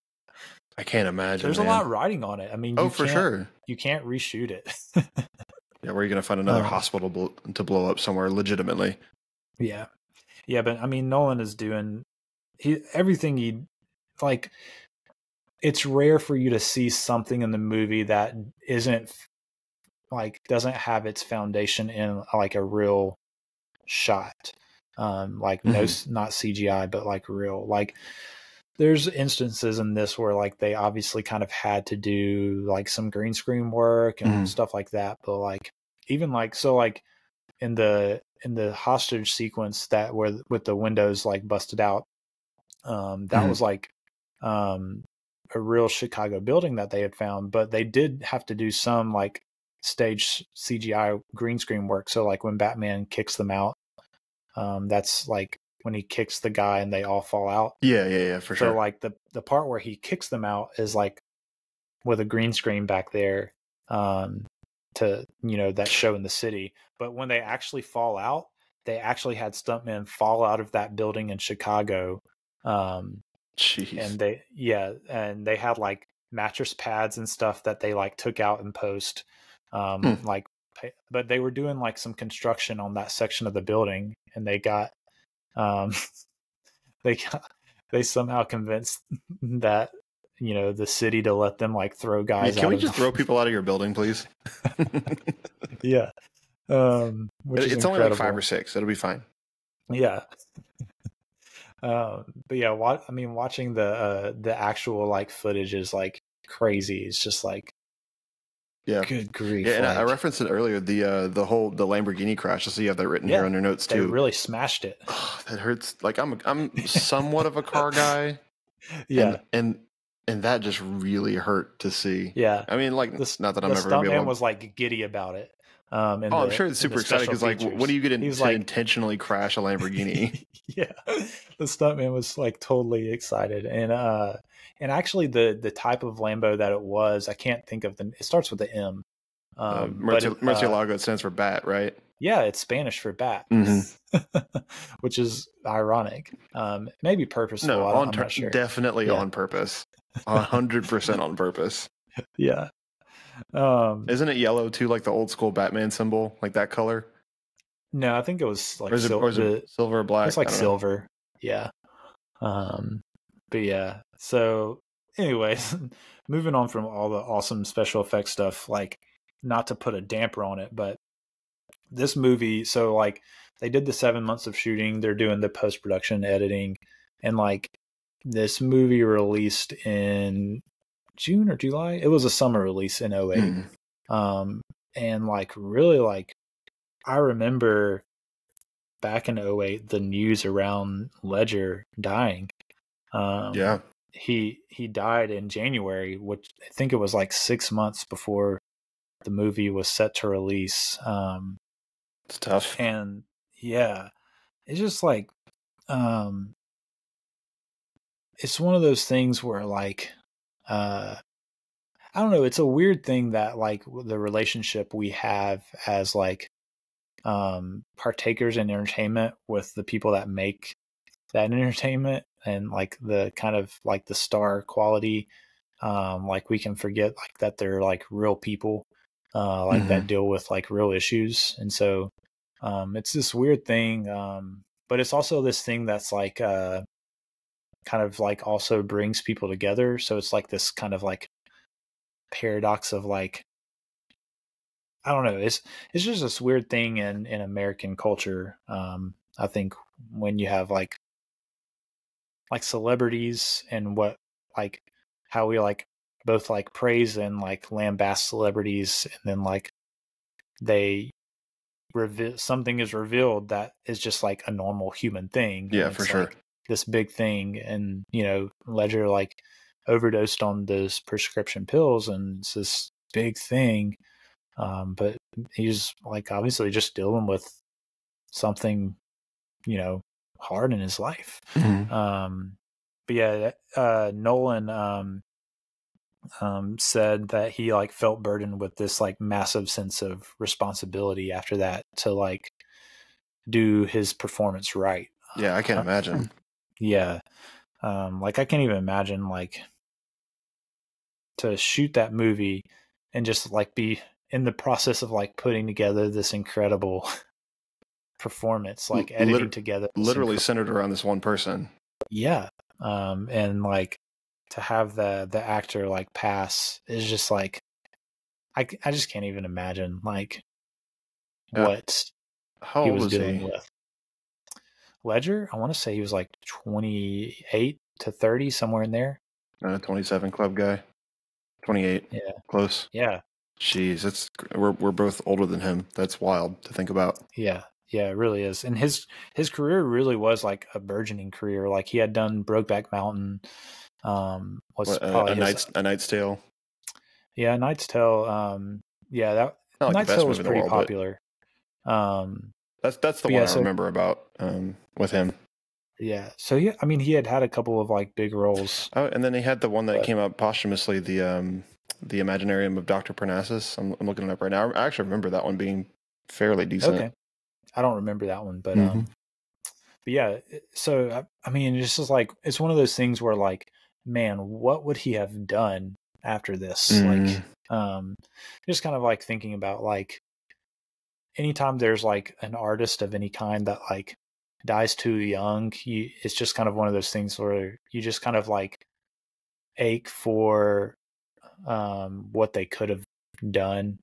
F: I can't imagine.
E: there's a lot riding on it i mean
F: Oh,
E: you
F: for
E: can't-
F: sure.
E: you can't reshoot it
F: Yeah, where are you gonna find another
E: Um,
F: hospital bl- to blow up somewhere legitimately?
E: Yeah. Yeah, but I mean Nolan is doing he everything he like it's rare for you to see something in the movie that isn't like doesn't have its foundation in like a real shot. Um like no not CGI but like real. Like there's instances in this where like they obviously kind of had to do like some green screen work and
F: Mhm.
E: stuff like that but like even like so like in the in the hostage sequence that where with the windows like busted out um that
F: Mhm.
E: was like um a real chicago building that they had found but they did have to do some like stage cgi green screen work so like when batman kicks them out um that's like when he kicks the guy and they all fall out
F: Yeah, yeah, yeah, for
E: so
F: sure.
E: like the the part where he kicks them out is like with a green screen back there um to you know that show in the city. But when they actually fall out, they actually had stuntmen fall out of that building in Chicago. Um
F: Jeez.
E: and they yeah, and they had like mattress pads and stuff that they like took out and post. Um
F: Hmm.
E: like but they were doing like some construction on that section of the building and they got um they got they somehow convinced that you know the city to let them like throw
F: Yeah,
E: guys
F: can
E: out
F: we just throw people out of your building, please?
E: yeah um
F: it's only like five or six. It'll be fine.
E: yeah Um, but yeah, what I mean, watching the uh, the actual like footage is like crazy. It's just like,
F: Yeah.
E: good grief!
F: Yeah, and I, I referenced it earlier. The uh, the whole the Lamborghini crash. I see you have that written
E: Yeah,
F: here on your notes
E: they
F: too.
E: really smashed it.
F: that hurts. Like I'm I'm somewhat of a car guy.
E: Yeah,
F: and, and and that just really hurt to see.
E: yeah.
F: I mean, like
E: this
F: not that
E: The
F: I'm ever gonna
E: stuntman was like giddy about it. Um, in
F: oh, I'm sure it's super
E: special
F: because like,
E: features.
F: what do you get in, to
E: like-
F: intentionally crash a Lamborghini?
E: yeah the stuntman was like totally excited and uh and actually the the type of lambo that it was i can't think of the it starts with the m
F: um,
E: um
F: Murci-
E: it, uh,
F: Murcielago it stands for bat, right?
E: yeah it's spanish for bat
F: Mhm.
E: which is ironic um maybe purposeful
F: No, on
E: not sure
F: definitely
E: Yeah.
F: on purpose. A hundred percent on purpose.
E: yeah um
F: Isn't it yellow too, like the old school Batman symbol, like that color?
E: no i think it was like
F: it,
E: sil- the-
F: silver or black?
E: It's like
F: don't know.
E: silver. Yeah. Um but yeah. So anyways, moving on from all the awesome special effects stuff, like not to put a damper on it, but this movie, so like they did the 7 months of shooting, they're doing the post-production editing and like this movie released in June or July. It was a summer release in 08
F: Mm.
E: um and like really like i remember back in 08 the news around ledger dying um
F: Yeah.
E: he he died in january which i think it was like six months before the movie was set to release um
F: It's tough.
E: and yeah it's just like um it's one of those things where like uh i don't know it's a weird thing that like the relationship we have as like um partakers in entertainment with the people that make that entertainment and like the kind of like the star quality um like we can forget like that they're like real people uh like that deal with like real issues and so um it's this weird thing um but it's also this thing that's like uh kind of like also brings people together so it's like this kind of like paradox of like i don't know it's it's just this weird thing in in american culture um i think when you have like like celebrities and what like how we like both like praise and like lambast celebrities and then like they reveal something is revealed that is just like a normal human thing
F: Yeah, for sure.
E: like, this big thing and you know ledger like overdosed on those prescription pills and it's this big thing um but he's like obviously just dealing with something you know hard in his life
F: Mhm.
E: um but yeah uh nolan um um said that he like felt burdened with this like massive sense of responsibility after that to like do his performance right
F: Yeah, I can't imagine.
E: yeah um like i can't even imagine like to shoot that movie and just like be in the process of like putting together this incredible performance like editing together
F: Literally
E: incre-
F: centered around this one person.
E: yeah um and like to have the the actor like pass is just like i i just can't even imagine like
F: Yeah.
E: what
F: How
E: he was
F: was
E: dealing
F: he?
E: with ledger i want to say he was like 28 to 30 somewhere in there
F: Uh, 27 club guy. 28.
E: Yeah.
F: Close.
E: yeah
F: Jeez, it's we're we're both older than him. That's wild to think about.
E: yeah yeah it really is and his his career really was like a burgeoning career like he had done brokeback mountain um was
F: What, uh,
E: probably
F: a knight's a knight's tale.
E: yeah Knight's tale um yeah that
F: Not like best
E: tale was
F: movie in the
E: pretty
F: world, but
E: popular um
F: that's that's the
E: But
F: one
E: yeah,
F: I
E: so-
F: remember about um, with him.
E: yeah so yeah i mean he had had a couple of like big roles
F: Oh, and then he had the one that
E: But-
F: came out posthumously, the um, the Imaginarium of Doctor Parnassus. I'm, I'm looking it up right now. I actually remember that one being fairly decent.
E: okay i don't remember that one but
F: Mhm.
E: um but yeah so I, I mean it's just like it's one of those things where like man what would he have done after this like
F: Mhm.
E: um just kind of like thinking about like anytime there's like an artist of any kind that like dies too young you it's just kind of one of those things where you just kind of like ache for um what they could have done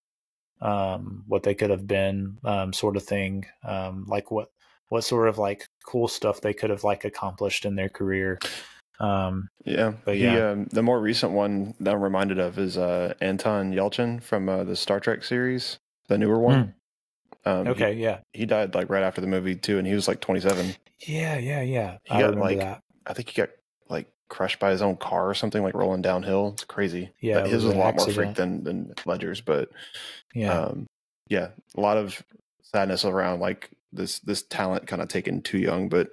E: um what they could have been um sort of thing um like what what sort of like cool stuff they could have like accomplished in their career. Um,
F: Yeah,
E: But
F: he,
E: yeah.
F: um, the more recent one that I'm reminded of is uh, Anton Yelchin from uh, the Star Trek series, the newer one. Um, he-
E: okay, yeah,
F: he, died like right after the movie too, and he was like 27.
E: yeah, yeah, yeah.
F: He
E: I
F: got, like,
E: that.
F: I think he got like crushed by his own car or something, like rolling downhill. It's crazy.
E: Yeah,
F: But his
E: was
F: was a lot more freak than than Ledger's, but
E: Yeah,
F: um, yeah, a lot of sadness around like this this talent kind of taken too young, but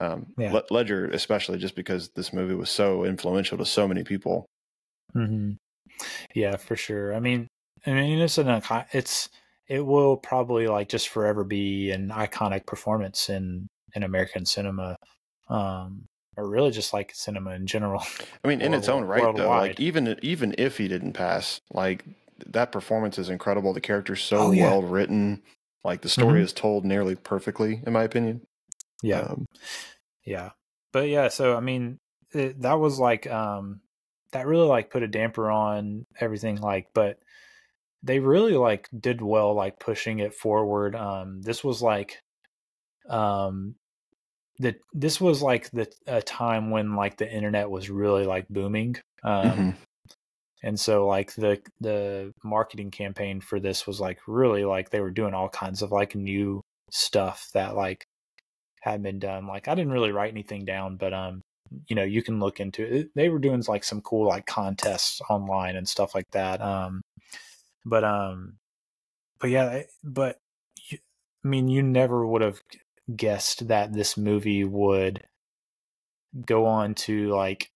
F: um,
E: Yeah.
F: Ledger especially just because this movie was so influential to so many people.
E: Mm-hmm. Yeah, for sure. I mean, I mean, it's an it's it will probably like just forever be an iconic performance in in American cinema, um, or really just like cinema in general.
F: I mean, in its own right, though, like even even if he didn't pass, like that performance is incredible. The character's so
E: Oh, yeah.
F: well written. Like the story
E: Mhm.
F: is told nearly perfectly, in my opinion.
E: Yeah,
F: Um,
E: yeah, but yeah. So I mean, it, that was like um, that really like put a damper on everything. Like, but they really like did well, like pushing it forward. Um, this was like um the this was like the a time when like the internet was really like booming um
F: mhm.
E: and so like the the marketing campaign for this was like really like they were doing all kinds of like new stuff that like had been done like i didn't really write anything down but um you know you can look into it they were doing like some cool like contests online and stuff like that um but um but yeah but you, i mean you never would have guessed that this movie would go on to like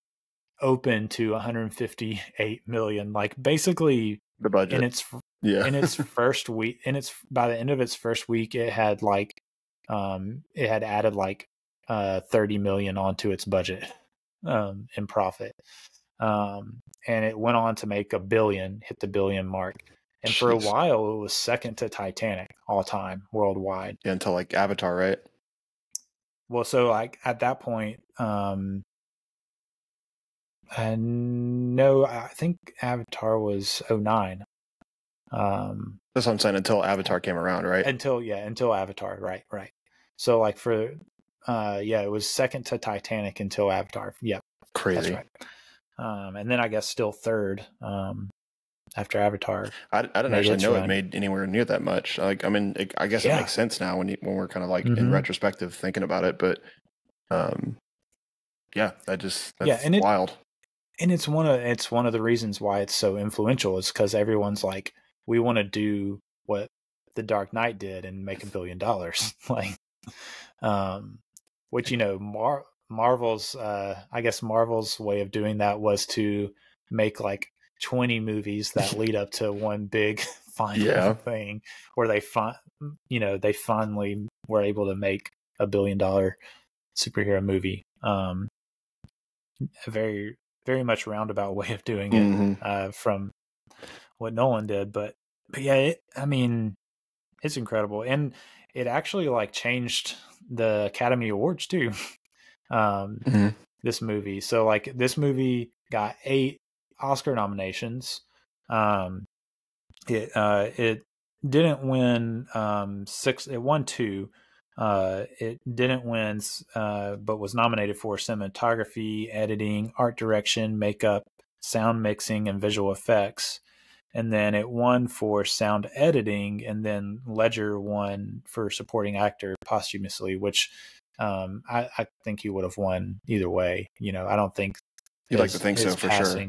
E: open to 158 million like basically
F: the budget,
E: in its
F: yeah,
E: in its first week in its by the end of its first week it had like um it had added like uh 30 million onto its budget um in profit um and it went on to make a billion hit the billion mark and for a while it was second to titanic all time worldwide
F: yeah, until like Avatar, right?
E: well so like at that point um and no i think avatar was 09 um
F: That's what I'm saying. Until Avatar came around, right?
E: until yeah until avatar right right so like for uh yeah it was second to titanic until avatar yeah that's
F: Crazy.
E: right um and then i guess still third um after avatar
F: I, I didn't actually know it made anywhere near that much. Like, I mean, it, I guess
E: Yeah.
F: it makes sense now when you, when we're kind of like in
E: Mhm.
F: retrospective thinking about it. But, um, yeah, that just that's
E: Yeah, and it-
F: wild.
E: and it's one of it's one of the reasons why it's so influential is because everyone's like we want to do what the dark knight did and make a billion dollars like um which you know Mar- marvel's uh i guess marvel's way of doing that was to make like 20 movies that lead up to one big final
F: Yeah.
E: thing where they fin- you know they finally were able to make a billion dollar superhero movie um a very very much roundabout way of doing it
F: Mhm.
E: uh, from what Nolan did. But but yeah, it, I mean, it's incredible, and it actually like changed the Academy Awards too. Um,
F: Mhm.
E: This movie, so like this movie got eight Oscar nominations. Um, it uh, it didn't win um, six. It won two. Uh, it didn't win, uh, but was nominated for cinematography, editing, art direction, makeup, sound mixing, and visual effects. And then it won for sound editing, and then Ledger won for supporting actor posthumously, which um, I, I think he would have won either way. You know, I don't think
F: You'd like to think so for sure.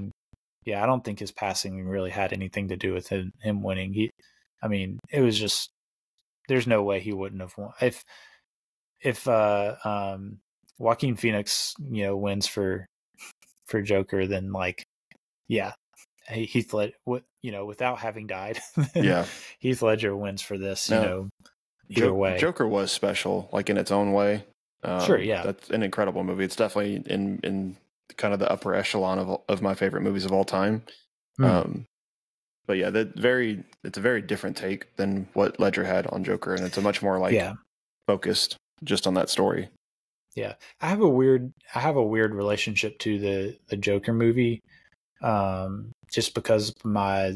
E: Yeah, I don't think his passing really had anything to do with him, him winning. He, I mean, it was just there's no way he wouldn't have won if if uh um Joaquin Phoenix you know wins for for Joker then like yeah he- Heath Ledger you know without having died
F: Yeah.
E: Heath Ledger wins for this you know either
F: Jo-
E: way
F: Joker was special, like in its own way. Um,
E: Sure, yeah.
F: that's an incredible movie. It's definitely in in kind of the upper echelon of of my favorite movies of all time.
E: Hmm.
F: Um, but yeah, that very it's a very different take than what Ledger had on Joker, and it's a much more like
E: yeah
F: focused just on that story.
E: Yeah, I have a weird I have a weird relationship to the the Joker movie, um, just because my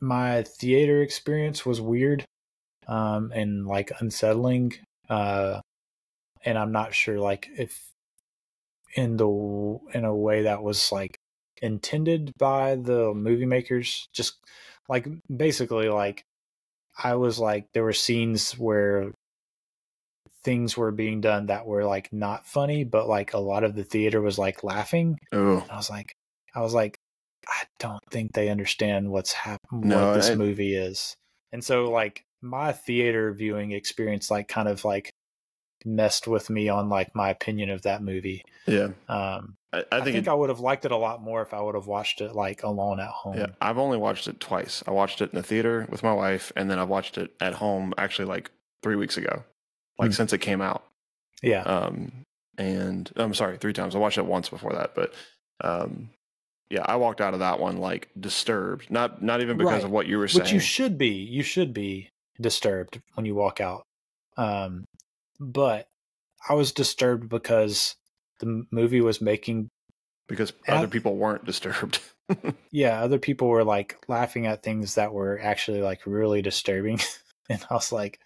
E: my theater experience was weird, um, and like unsettling. Uh, and I'm not sure like if in the in a way that was like intended by the movie makers just like basically like I was like there were scenes where things were being done that were like not funny but like a lot of the theater was like laughing
F: Oh,
E: I was like, I was like, I don't think they understand what's happening,
F: No,
E: what this
F: I-
E: movie is. And so, like, my theater viewing experience, like, kind of like messed with me on like my opinion of that movie.
F: yeah.
E: Um,
F: I, I
E: I
F: think,
E: think,
F: it,
E: I would have liked it a lot more if I would have watched it like alone at home.
F: yeah. I've only watched it twice. I watched it in the theater with my wife, and then I watched it at home actually like three weeks ago, like
E: Hmm.
F: since it came out.
E: Yeah.
F: Um, and I'm sorry, three times. I watched it once before that, but um, yeah, I walked out of that one like disturbed. Not not even because
E: Right.
F: of what you were saying.
E: But you should be. You should be disturbed when you walk out. Um, but I was disturbed because the movie was making
F: because other people weren't disturbed.
E: yeah, other people were like laughing at things that were actually like really disturbing, and I was like,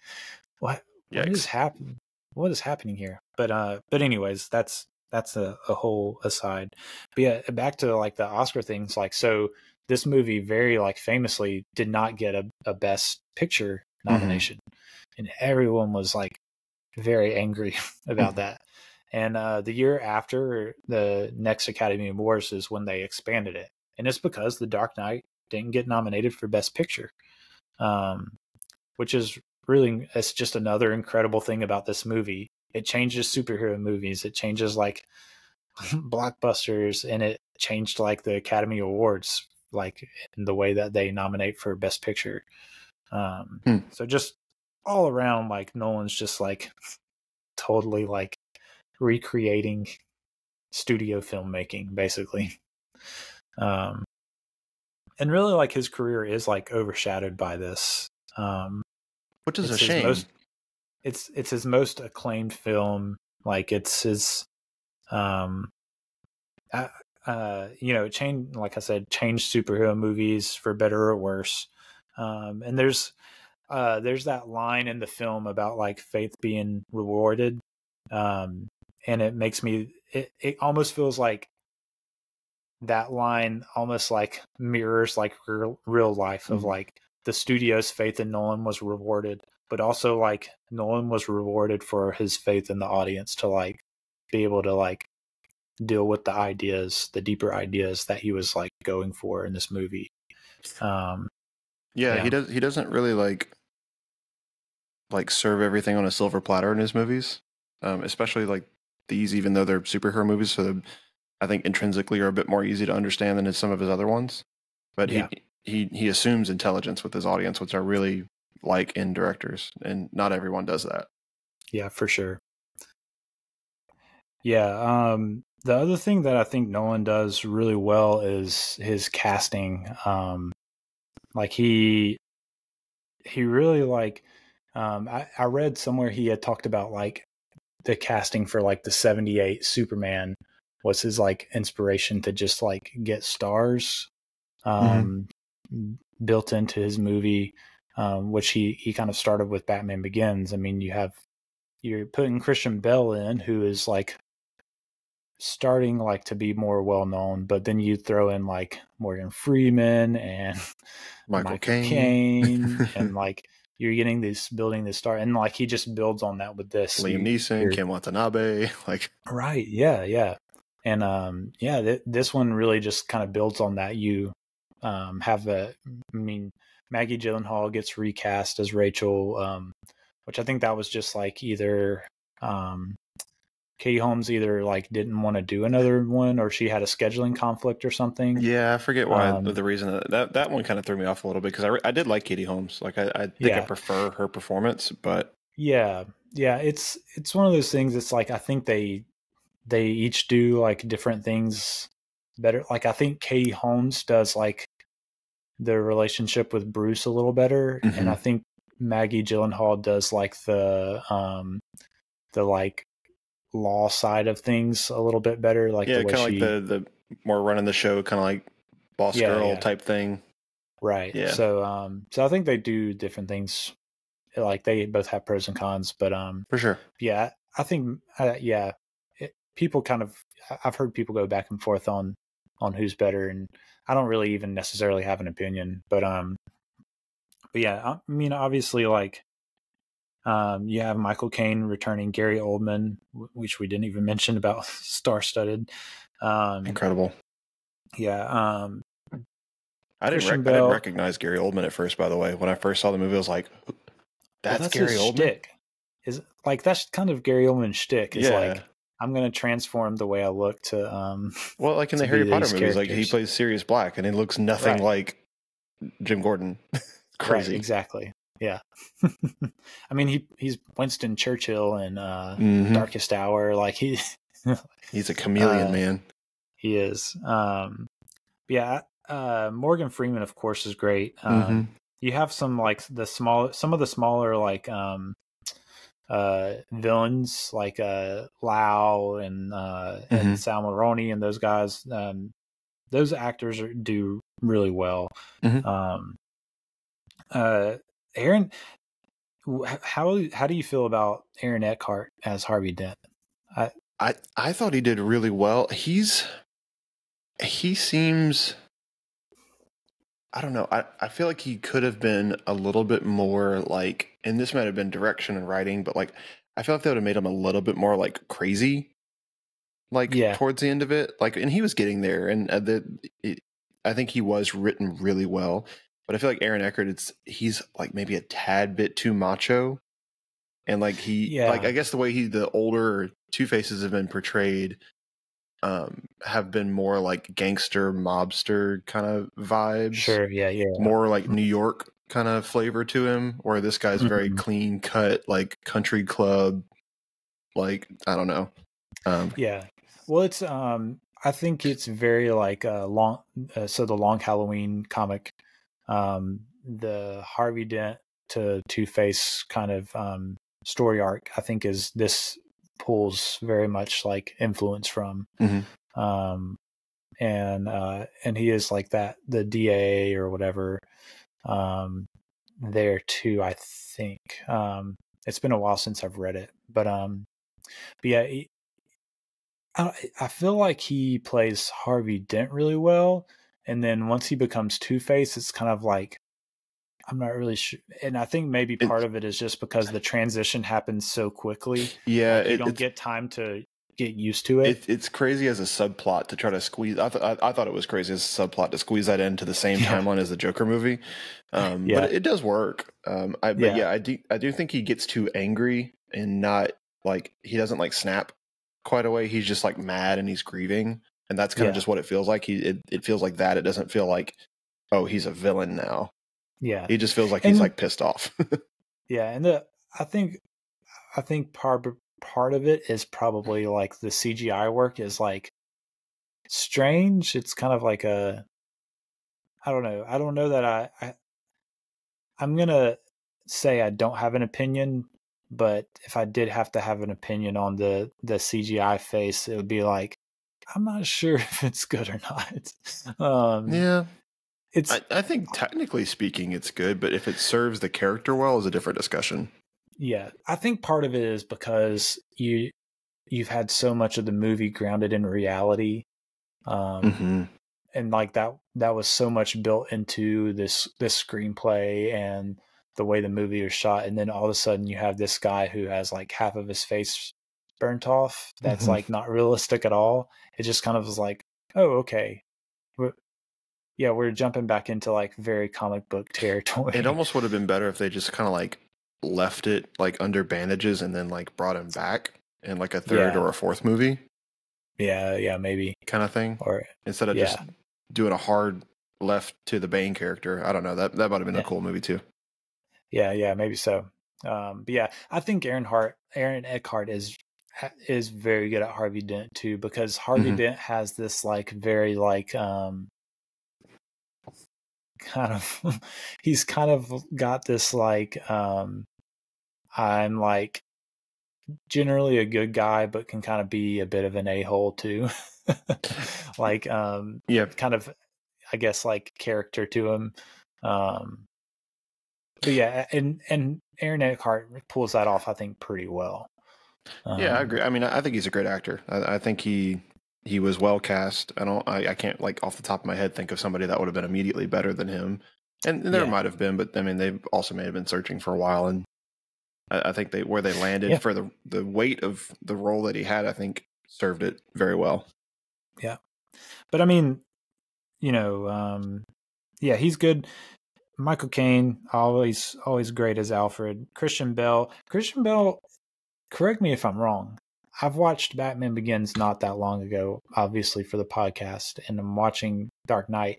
E: "What? What is
F: Yikes.
E: happening? What is happening here?" But uh, but anyways, that's that's a, a whole aside. But yeah, back to like the Oscar things. Like, so this movie very like famously did not get a, a Best Picture nomination, and everyone was like very angry about that. And uh, the year after the next Academy Awards is when they expanded it, and it's because The Dark Knight didn't get nominated for Best Picture, um, which is really it's just another incredible thing about this movie. It changes superhero movies. It changes like blockbusters, and it changed like the Academy Awards, like in the way that they nominate for Best Picture. Um,
F: Hmm.
E: So just all around, like Nolan's just like totally like recreating studio filmmaking basically um and really like his career is like overshadowed by this um
F: Which is a shame.
E: most- it's it's his most acclaimed film like it's his um uh, uh you know change like i said changed superhero movies for better or worse um and there's uh there's that line in the film about like faith being rewarded um and it makes me it, it almost feels like that line almost like mirrors like real, real life of
F: Mhm.
E: like the studio's faith in Nolan was rewarded, but also like Nolan was rewarded for his faith in the audience to like be able to like deal with the ideas, the deeper ideas that he was like going for in this movie. Um,
F: yeah,
E: yeah.
F: he does. He doesn't really like like serve everything on a silver platter in his movies, um, especially like these. Even though they're superhero movies, so I think intrinsically are a bit more easy to understand than some of his other ones. But
E: Yeah.
F: he he he assumes intelligence with his audience, which I really like in directors, and not everyone does that.
E: Yeah, for sure. Yeah, um the other thing that I think Nolan does really well is his casting. Um like he he really like um I, I read somewhere he had talked about like the casting for like the 78 Superman was his like inspiration to just like get stars um built into his movie um which he he kind of started with Batman Begins. I mean, you have you're putting Christian Bale in, who is like starting like to be more well known, but then you throw in like Morgan Freeman and
F: Michael,
E: Caine,
F: Caine,
E: and like you're getting this building this star, and like he just builds on that with this.
F: Liam Neeson,
E: you're-
F: Ken Watanabe, like
E: Right. Yeah. Yeah. And um, yeah, th- this one really just kind of builds on that. You um, have a, I mean, Maggie Gyllenhaal gets recast as Rachel, um, which I think that was just like either um, Katie Holmes either like didn't want to do another one or she had a scheduling conflict or something.
F: Yeah, I forget why
E: Um,
F: the reason that, that that one kind of threw me off a little bit because I, re- I did like Katie Holmes. Like I, I think I prefer her performance, but
E: Yeah, yeah, it's it's one of those things. It's like I think they they each do like different things better. Like I think Katie Holmes does like the relationship with Bruce a little better,
F: Mhm.
E: and I think Maggie Gyllenhaal does like the um the like law side of things a little bit better. Like
F: yeah, kind of like the the more running the show, kind of like boss
E: Yeah,
F: girl
E: yeah.
F: type thing.
E: right.
F: Yeah.
E: So um so I think they do different things. Like they both have pros and cons, but um
F: For sure.
E: yeah I think uh, yeah, it, people kind of I've heard people go back and forth on on who's better, and I don't really even necessarily have an opinion, but um, but yeah, I mean, obviously, like um, you have Michael Caine returning Gary Oldman, which we didn't even mention about star studded. Um,
F: Incredible.
E: Yeah. Um,
F: I didn't, rec- I didn't recognize Gary Oldman at first, by the way. When I first saw the movie, I was like, that's, well, that's Gary Oldman.
E: Shtick. Is like that's kind of Gary Oldman's shtick. Is yeah. like I'm gonna transform the way I look to um
F: Well like in the Harry Potter movies, like he plays Sirius Black and he looks nothing right. like Jim Gordon. Crazy.
E: Right, exactly. Yeah. I mean he he's Winston Churchill in uh mm-hmm. Darkest Hour. Like he
F: He's a chameleon uh, man.
E: He is. Um yeah, uh Morgan Freeman of course is great. Um mm-hmm. you have some like the small some of the smaller like um uh villains like uh Lau and uh mm-hmm. and Sal Maroni and those guys um those actors are, do really well. Mm-hmm. Um uh Aaron how how do you feel about Aaron Eckhart as Harvey Dent?
F: I I I thought he did really well. He's he seems I don't know. I, I feel like he could have been a little bit more like, and this might have been direction and writing, but like, I feel like they would have made him a little bit more like crazy, like yeah. towards the end of it. Like, and he was getting there, and uh, the, it, I think he was written really well. But I feel like Aaron Eckhart, it's he's like maybe a tad bit too macho, and like he, yeah. like I guess the way he the older Two Faces have been portrayed um, have been more like gangster mobster kind of vibes.
E: Sure, yeah, yeah.
F: More like New York kind of flavor to him, where this guy's mm-hmm. very clean cut, like country club, like I don't know.
E: Um, yeah, well, it's um, I think it's very like a long. Uh, so the Long Halloween comic, um, the Harvey Dent to Two Face kind of um story arc, I think is this pulls very much like influence from. Mm-hmm. Um, and uh, and he is like that the DA or whatever um, there too. I think um, it's been a while since I've read it, but um, but yeah, he, I I feel like he plays Harvey Dent really well, and then once he becomes Two Face, it's kind of like I'm not really sure, and I think maybe part it's, of it is just because the transition happens so quickly.
F: Yeah,
E: like you it, don't get time to get used to it. it.
F: It's crazy as a subplot to try to squeeze. I, th- I, I, thought it was crazy as a subplot to squeeze that into the same yeah. timeline as the Joker movie. Um, yeah. but it, it, does work. Um, I, but yeah. yeah, I do. I do think he gets too angry and not like he doesn't like snap quite away. He's just like mad and he's grieving, and that's kind of just what it feels like. He it, it feels like that. It doesn't feel like oh he's a villain now.
E: Yeah.
F: He just feels like and, he's like pissed off.
E: yeah, and the I think I think part part of it is probably like the CGI work is like strange. It's kind of like a I don't know. I don't know that I, I I'm going to say I don't have an opinion, but if I did have to have an opinion on the the CGI face, it would be like I'm not sure if it's good or not.
F: Um, yeah, it's I, I, think technically speaking it's good but if it serves the character well is a different discussion
E: yeah i think part of it is because you you've had so much of the movie grounded in reality um mm-hmm. and like that that was so much built into this this screenplay and the way the movie was shot and then all of a sudden you have this guy who has like half of his face burnt off that's mm-hmm. like not realistic at all it just kind of was like oh okay yeah, we're jumping back into like very comic book territory.
F: It almost would have been better if they just kind of like left it like under bandages and then like brought him back in like a third yeah. or a fourth movie.
E: Yeah, yeah, maybe
F: kind of thing.
E: Or
F: instead of yeah. just doing a hard left to the Bane character, I don't know that that might have been yeah. a cool movie too.
E: Yeah, yeah, maybe so. Um, but yeah, I think Aaron Hart, Aaron Eckhart is is very good at Harvey Dent too because Harvey mm-hmm. Dent has this like very like um kind of he's kind of got this like um I'm like generally a good guy but can kind of be a bit of an a-hole too. like um yeah, kind of I guess like character to him. Um but yeah, and and Aaron Eckhart pulls that off I think pretty well.
F: Yeah, I
E: Um,
F: agree. I mean, I I think he's a great actor. I, I think he he was well cast. I don't. I, I can't like off the top of my head think of somebody that would have been immediately better than him. And there
E: Yeah.
F: might have been, but I mean, they also may have been searching for a while. And I, I think they where they landed
E: Yeah.
F: for the the weight of the role that he had, I think served it very well.
E: Yeah, but I mean, you know, um, yeah, he's good. Michael Caine, always always great as Alfred. Christian Bale, Christian Bale. Correct me if I'm wrong. I've watched Batman Begins not that long ago, obviously for the podcast, and I'm watching Dark Knight,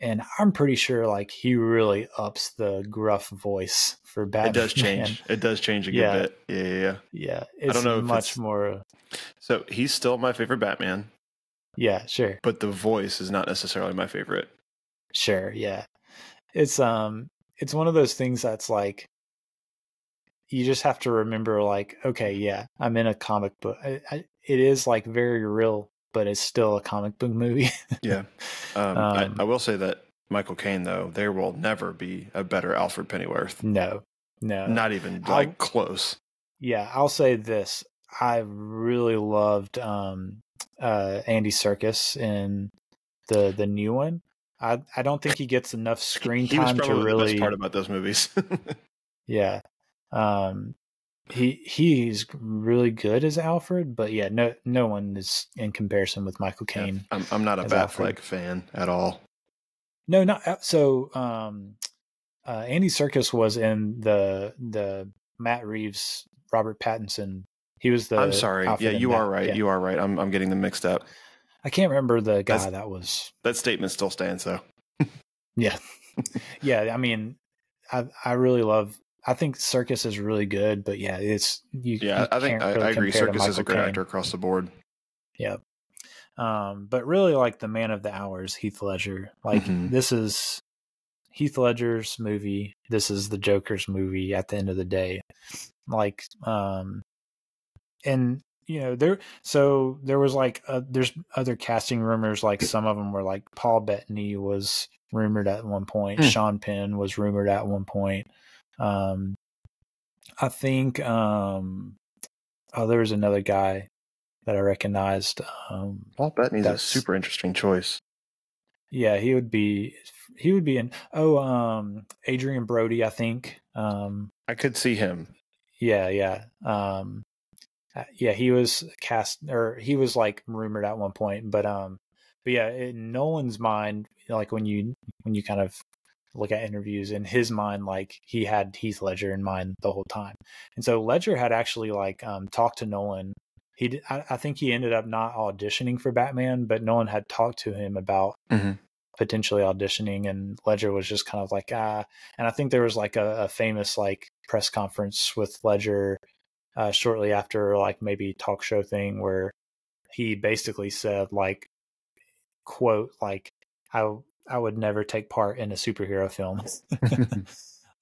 E: and I'm pretty sure like he really ups the gruff voice for Batman.
F: It does change. It does change a good
E: Yeah.
F: bit. Yeah, yeah, yeah.
E: Yeah, it's
F: don't know
E: much more.
F: So he's still my favorite Batman,
E: Yeah, sure.
F: but the voice is not necessarily my favorite.
E: Sure, yeah. It's um it's one of those things that's like you just have to remember like okay, yeah, I'm in a comic book. I, I, it is like very real, but it's still a comic book movie.
F: Yeah. Um, I,
E: Um,
F: I will say that Michael Caine, though, there will never be a better Alfred Pennyworth.
E: no. No.
F: Not even
E: I'll-
F: like close.
E: yeah, I'll say this. I really loved um uh Andy Serkis in the the new one. I I don't think he gets enough screen time to
F: probably the
E: really
F: best part about those movies.
E: Yeah. Um he he's really good as Alfred, but yeah, no no one is in comparison with Michael
F: Yeah,
E: Caine.
F: I'm, I'm not a. Batfleck fan at all.
E: No, not uh, so um uh Andy Serkis was in the the Matt Reeves Robert Pattinson. He was the
F: I'm sorry.
E: Alfred
F: Yeah, you are right.
E: Yeah.
F: You are right. I'm, I'm getting them mixed up.
E: I can't remember the guy
F: That's-
E: that was
F: That statement still stands, though.
E: Yeah. yeah, I mean I I really love I think Serkis is really good, but yeah, it's you
F: Yeah,
E: you
F: I think
E: can't
F: I, I agree. Serkis is a great actor across the board.
E: Yeah, Um, but really like the man of the hours, Heath Ledger. Like
F: Mhm.
E: this is Heath Ledger's movie. This is the Joker's movie at the end of the day. Like, um, and you know there. So there was like uh, there's other casting rumors. Like some of them were like Paul Bettany was rumored at one point.
F: Hmm.
E: Sean Penn was rumored at one point. Um, I think um, oh there was another guy that I recognized. Um,
F: Paul Bettany's
E: That's-
F: a super interesting choice.
E: yeah, he would be he would be in oh um Adrien Brody, I think. Um
F: I could see him.
E: yeah, yeah. Um uh, yeah, he was cast or he was like rumored at one point, but um but yeah, in Nolan's mind, like when you when you kind of look at interviews in his mind like he had Heath Ledger in mind the whole time. And so Ledger had actually like um talked to Nolan. He did, I, I think he ended up not auditioning for Batman, but Nolan had talked to him about
F: Mhm.
E: potentially auditioning and Ledger was just kind of like ah and I think there was like a, a famous like press conference with Ledger uh, shortly after like maybe talk show thing where he basically said like quote like I I would never take part in a superhero film.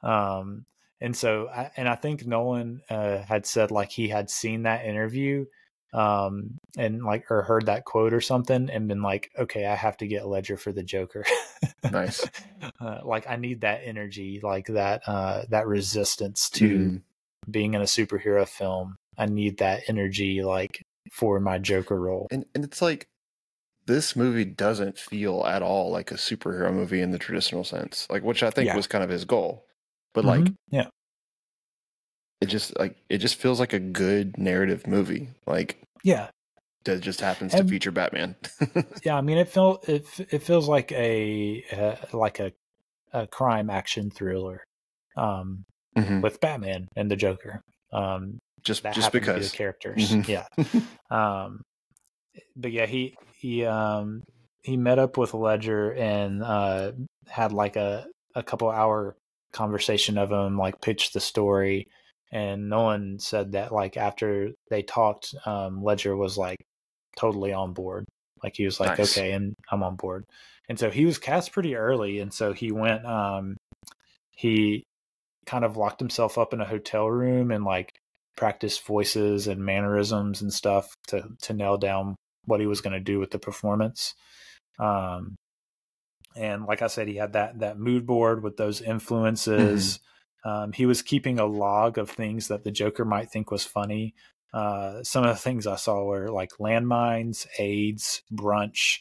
E: Um and so I, and I think Nolan uh, had said like he had seen that interview um and like or heard that quote or something and been like okay I have to get Ledger for the Joker.
F: Nice.
E: uh, like I need that energy like that uh that resistance to
F: Mhm.
E: being in a superhero film. I need that energy like for my Joker role.
F: And and it's like this movie doesn't feel at all like a superhero movie in the traditional sense. Like which I think
E: Yeah.
F: was kind of his goal. But like
E: Mhm. yeah
F: it just like it just feels like a good narrative movie. Like
E: yeah
F: that just happens
E: And-
F: to feature Batman.
E: yeah i mean it felt it, it feels like a uh, like a, a crime action thriller um
F: Mhm.
E: with batman and the joker um
F: Just just
E: to be
F: because.
E: the characters
F: Mhm.
E: yeah um but yeah he he um he met up with ledger and uh had like a a couple hour conversation of him like pitched the story. And nolan said that like after they talked um ledger was like totally on board. Like he was like
F: Nice.
E: okay and i'm on board. And so he was cast pretty early. And so he went um he kind of locked himself up in a hotel room and like practiced voices and mannerisms and stuff to to nail down what he was going to do with the performance um and like i said he had that that mood board with those influences um he was keeping a log of things that the joker might think was funny uh, some of the things I saw were like landmines, AIDS, brunch.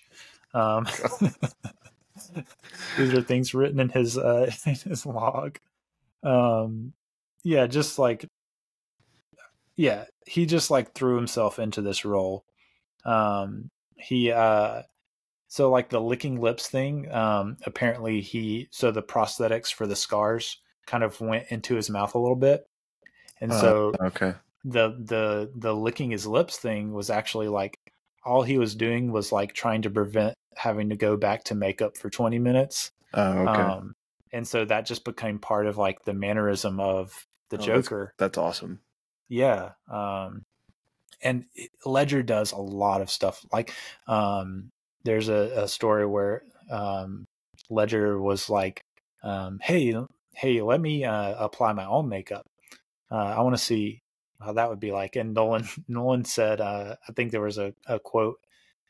E: Um, these are things written in his uh, in his log. Um, yeah, just like yeah, he just like threw himself into this role. Um, he uh, so like the licking lips thing. Um, apparently he so the prosthetics for the scars kind of went into his mouth a little bit, and
F: Uh,
E: so
F: okay.
E: the the the licking his lips thing was actually like all he was doing was like trying to prevent having to go back to makeup for 20 minutes
F: Oh, okay.
E: um and so that just became part of like the mannerism of the
F: Oh, that's-
E: joker
F: That's awesome.
E: yeah um and ledger does a lot of stuff like um there's a, a story where um ledger was like um hey hey let me uh apply my own makeup. Uh i want to see how that would be like. And nolan nolan said uh i think there was a, a quote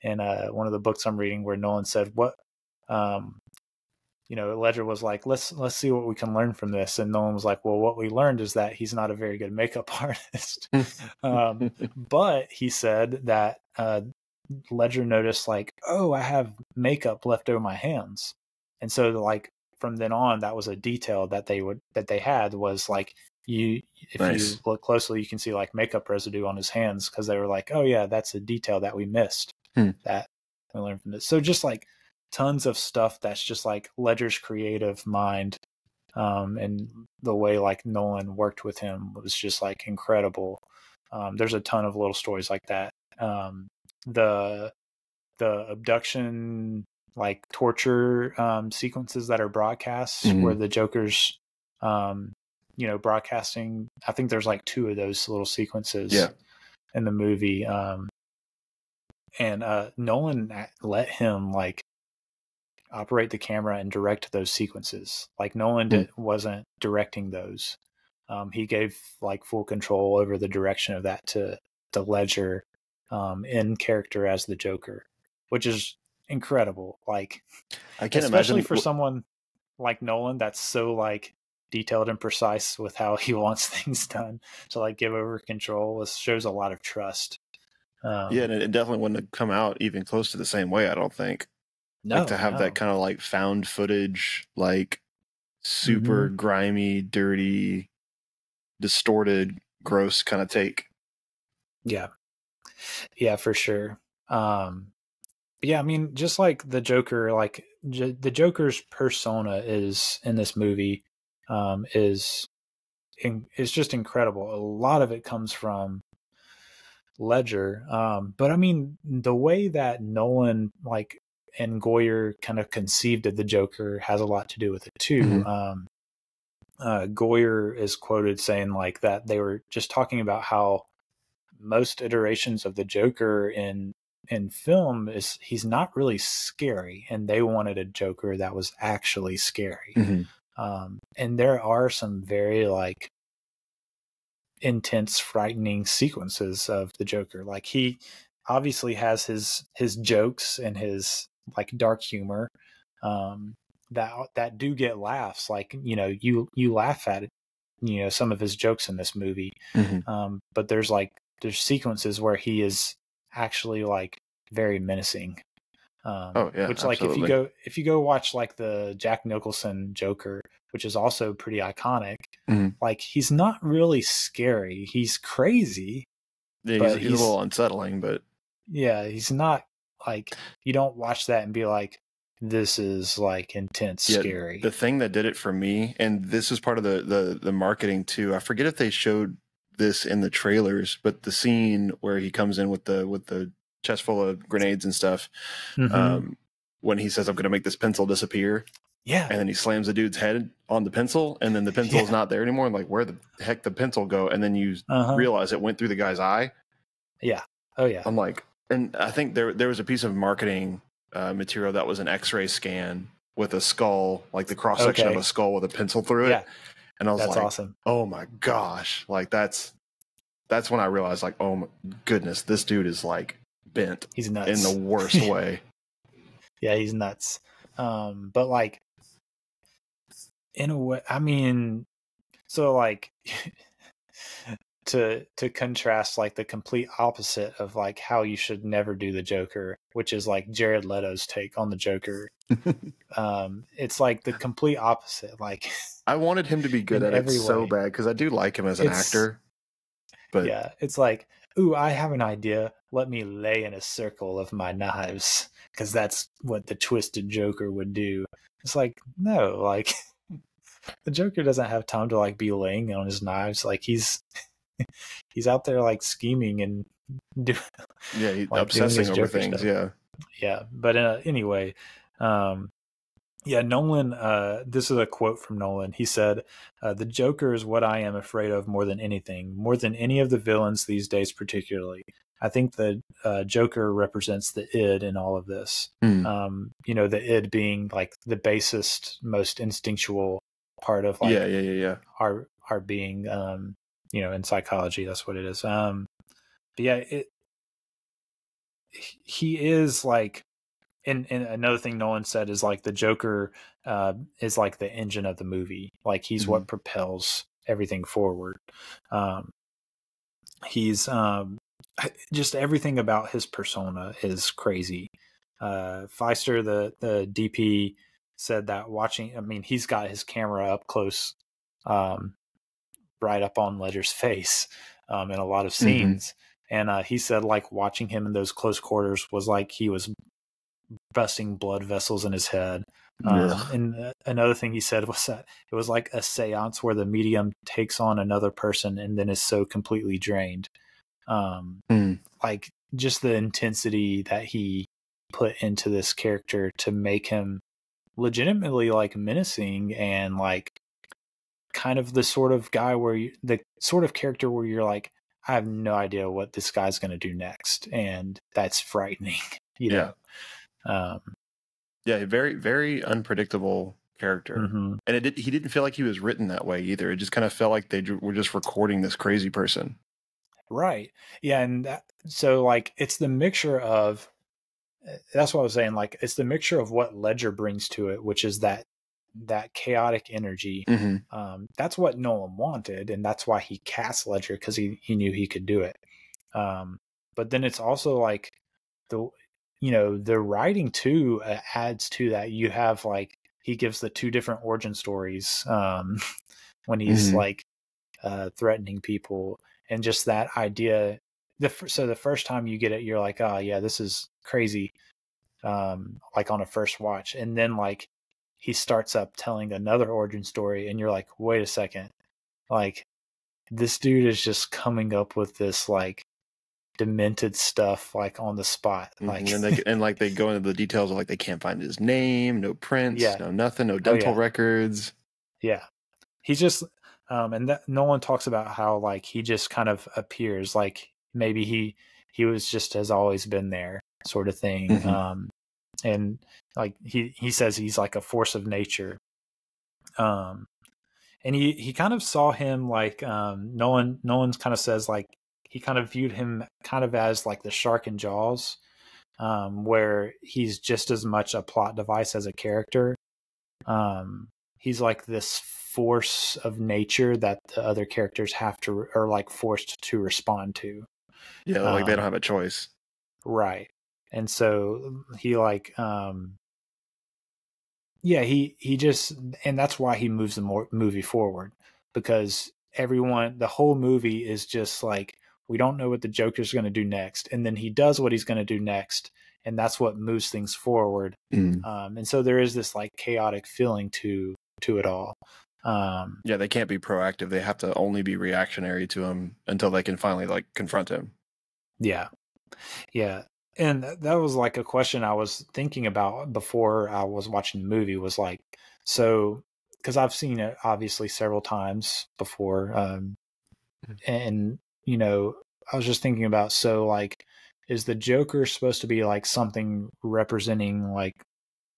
E: in uh one of the books i'm reading where nolan said what um you know ledger was like let's let's see what we can learn from this and nolan was like well what we learned is that he's not a very good makeup artist um but he said that uh ledger noticed like oh i have makeup left over my hands and so like from then on that was a detail that they would that they had was like you if
F: Nice.
E: you look closely you can see like makeup residue on his hands because they were like oh yeah that's a detail that we missed
F: Hmm.
E: that we learned from this so just like tons of stuff that's just like ledger's creative mind um and the way like nolan worked with him was just like incredible um there's a ton of little stories like that um the the abduction like torture um sequences that are broadcast
F: Mhm.
E: where the joker's um you know broadcasting i think there's like two of those little sequences
F: Yeah.
E: in the movie um and uh nolan let him like operate the camera and direct those sequences like nolan did, wasn't directing those um he gave like full control over the direction of that to the ledger um in character as the joker which is incredible like
F: I can't
E: especially
F: imagine
E: for someone like Nolan that's so like detailed and precise with how he wants things done to like give over control. It shows a lot of trust. Um,
F: Yeah, and it definitely wouldn't have come out even close to the same way. I don't think.
E: No,
F: like to have
E: no.
F: that kind of like found footage, like super
E: Mm-hmm.
F: grimy, dirty, distorted, gross kind of take.
E: Yeah. Yeah, for sure. Um yeah, I mean just like the Joker like J- the Joker's persona is in this movie um is in, is just incredible. A lot of it comes from Ledger. Um but I mean the way that Nolan like and Goyer kind of conceived of the Joker has a lot to do with it too.
F: Mhm.
E: Um uh Goyer is quoted saying like that they were just talking about how most iterations of the Joker in in film is he's not really scary, and they wanted a Joker that was actually scary.
F: Mhm.
E: Um, and there are some very like intense, frightening sequences of the Joker. Like he obviously has his his jokes and his like dark humor um, that that do get laughs. Like you know you you laugh at it, you know some of his jokes in this movie
F: Mhm.
E: um, but there's like there's sequences where he is actually like very menacing um,
F: Oh, yeah,
E: which like if you go if you go watch like the jack nicholson joker which is also pretty iconic
F: Mhm.
E: like he's not really scary he's crazy
F: Yeah, he's, he's,
E: he's-
F: a little unsettling, but
E: yeah he's not like you don't watch that and be like this is like intense
F: Yeah,
E: scary
F: the thing that did it for me, and this is part of the the the marketing too. I forget if they showed this in the trailers, but the scene where he comes in with the with the chest full of grenades and stuff,
E: Mhm.
F: um, when he says, "I'm going to make this pencil disappear,"
E: yeah
F: and then he slams the dude's head on the pencil, and then the pencil is
E: Yeah.
F: not there anymore. And like, where the heck the pencil go? And then you
E: uh-huh.
F: realize it went through the guy's eye. Yeah.
E: Oh yeah
F: I'm like, and I think there there was a piece of marketing uh, material that was an X-ray scan with a skull, like the cross section
E: Okay.
F: of a skull with a pencil through it.
E: yeah
F: And I was
E: that's
F: like,
E: awesome
F: oh my gosh, like that's that's when I realized, like, oh my goodness, this dude is like bent
E: he's nuts
F: in the worst way.
E: yeah he's nuts um but like in a way i mean so like to to contrast like the complete opposite of like how you should never do the Joker, which is like Jared Leto's take on the Joker. um, it's like the complete opposite. Like
F: I wanted him to be good at it
E: every
F: so bad because I do like him as an
E: It's-
F: actor. But
E: yeah, it's like, ooh, I have an idea. Let me lay in a circle of my knives because that's what the twisted Joker would do. It's like, no, like the Joker doesn't have time to like be laying on his knives. Like he's he's out there like scheming and do
F: yeah, he,
E: like,
F: obsessing over things.
E: stuff.
F: Yeah.
E: yeah but uh, anyway um yeah nolan uh this is a quote from nolan he said uh, the joker is what i am afraid of more than anything more than any of the villains these days particularly i think the uh, joker represents the id in all of this
F: Hmm.
E: um you know the id being like the basest most instinctual part of like
F: yeah, yeah, yeah, yeah.
E: our our being um you know in psychology that's what it is. Um but yeah it he is like and, and another thing nolan said is like the joker uh is like the engine of the movie. Like he's what propels everything forward. Um he's um just everything about his persona is crazy. Uh Pfister the the dp said that watching i mean he's got his camera up close um right up on ledger's face um in a lot of
F: Mm-hmm.
E: scenes and uh he said like watching him in those close quarters was like he was busting blood vessels in his head um, and uh, another thing he said was that it was like a seance where the medium takes on another person and then is so completely drained um
F: Hmm.
E: like just the intensity that he put into this character to make him legitimately like menacing and like kind of the sort of guy where you the sort of character where you're like I have no idea what this guy's going to do next and that's frightening you know um
F: Yeah, very, very unpredictable character.
E: mhm.
F: And it did, he didn't feel like he was written that way either. It just kind of felt like they were just recording this crazy person.
E: Right. Yeah, and that, so like it's the mixture of uh, that's what I was saying like it's the mixture of what Ledger brings to it, which is that that chaotic energy.
F: hmm
E: Um that's what Nolan wanted and that's why he cast Ledger cuz he he knew he could do it. Um but then it's also like the you know, the writing too uh, adds to that. You have like he gives the two different origin stories um when he's
F: Mhm.
E: like uh threatening people and just that idea the f- so the first time you get it you're like oh yeah this is crazy um like on a first watch and then like he starts up telling another origin story and you're like wait a second like this dude is just coming up with this like demented stuff like on the spot like
F: Mm-hmm. and, they, and like they go into the details of like they can't find his name, no prints,
E: Yeah.
F: no nothing, no dental
E: yeah.
F: records.
E: Yeah. He's just um and that no one talks about how like he just kind of appears like maybe he he was just has always been there sort of thing.
F: Mhm.
E: Um and like he he says he's like a force of nature. Um and he he kind of saw him like um no one no one kind of says like he kind of viewed him kind of as like the shark in jaws um where he's just as much a plot device as a character um he's like this force of nature that the other characters have to are like forced to respond to
F: Yeah, like they
E: Um,
F: don't have a choice.
E: right and so he like um yeah he he just and that's why he moves the more movie forward because everyone the whole movie is just like we don't know what the joker's going to do next and then he does what he's going to do next and that's what moves things forward
F: Mm.
E: um and so there is this like chaotic feeling to to it all um
F: Yeah, they can't be proactive. They have to only be reactionary to him until they can finally like confront him.
E: Yeah. Yeah. And that was like a question I was thinking about before I was watching the movie was like, so, because I've seen it obviously several times before. Um, and, you know, I was just thinking about, so like, is the Joker supposed to be like something representing like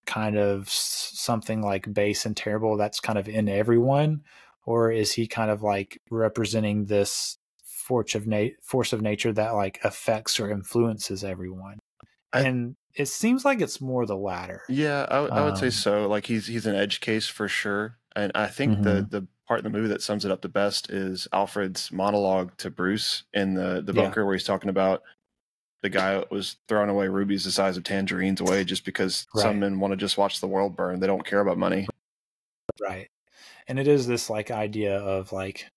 E: kind of something like base and terrible that's kind of in everyone? Or is he kind of like representing this force of na- force of nature that like affects or influences everyone.
F: I-
E: and it seems like it's more the latter.
F: Yeah, I would say
E: Um,
F: so. Like he's he's an edge case for sure, and I think the
E: Mhm.
F: the part in the movie that sums it up the best is Alfred's monologue to Bruce in the the
E: Yeah.
F: bunker where he's talking about the guy that was throwing away rubies the size of tangerines away just because
E: Right.
F: some men want to just watch the world burn. They don't care about money.
E: Right. And it is this like idea of like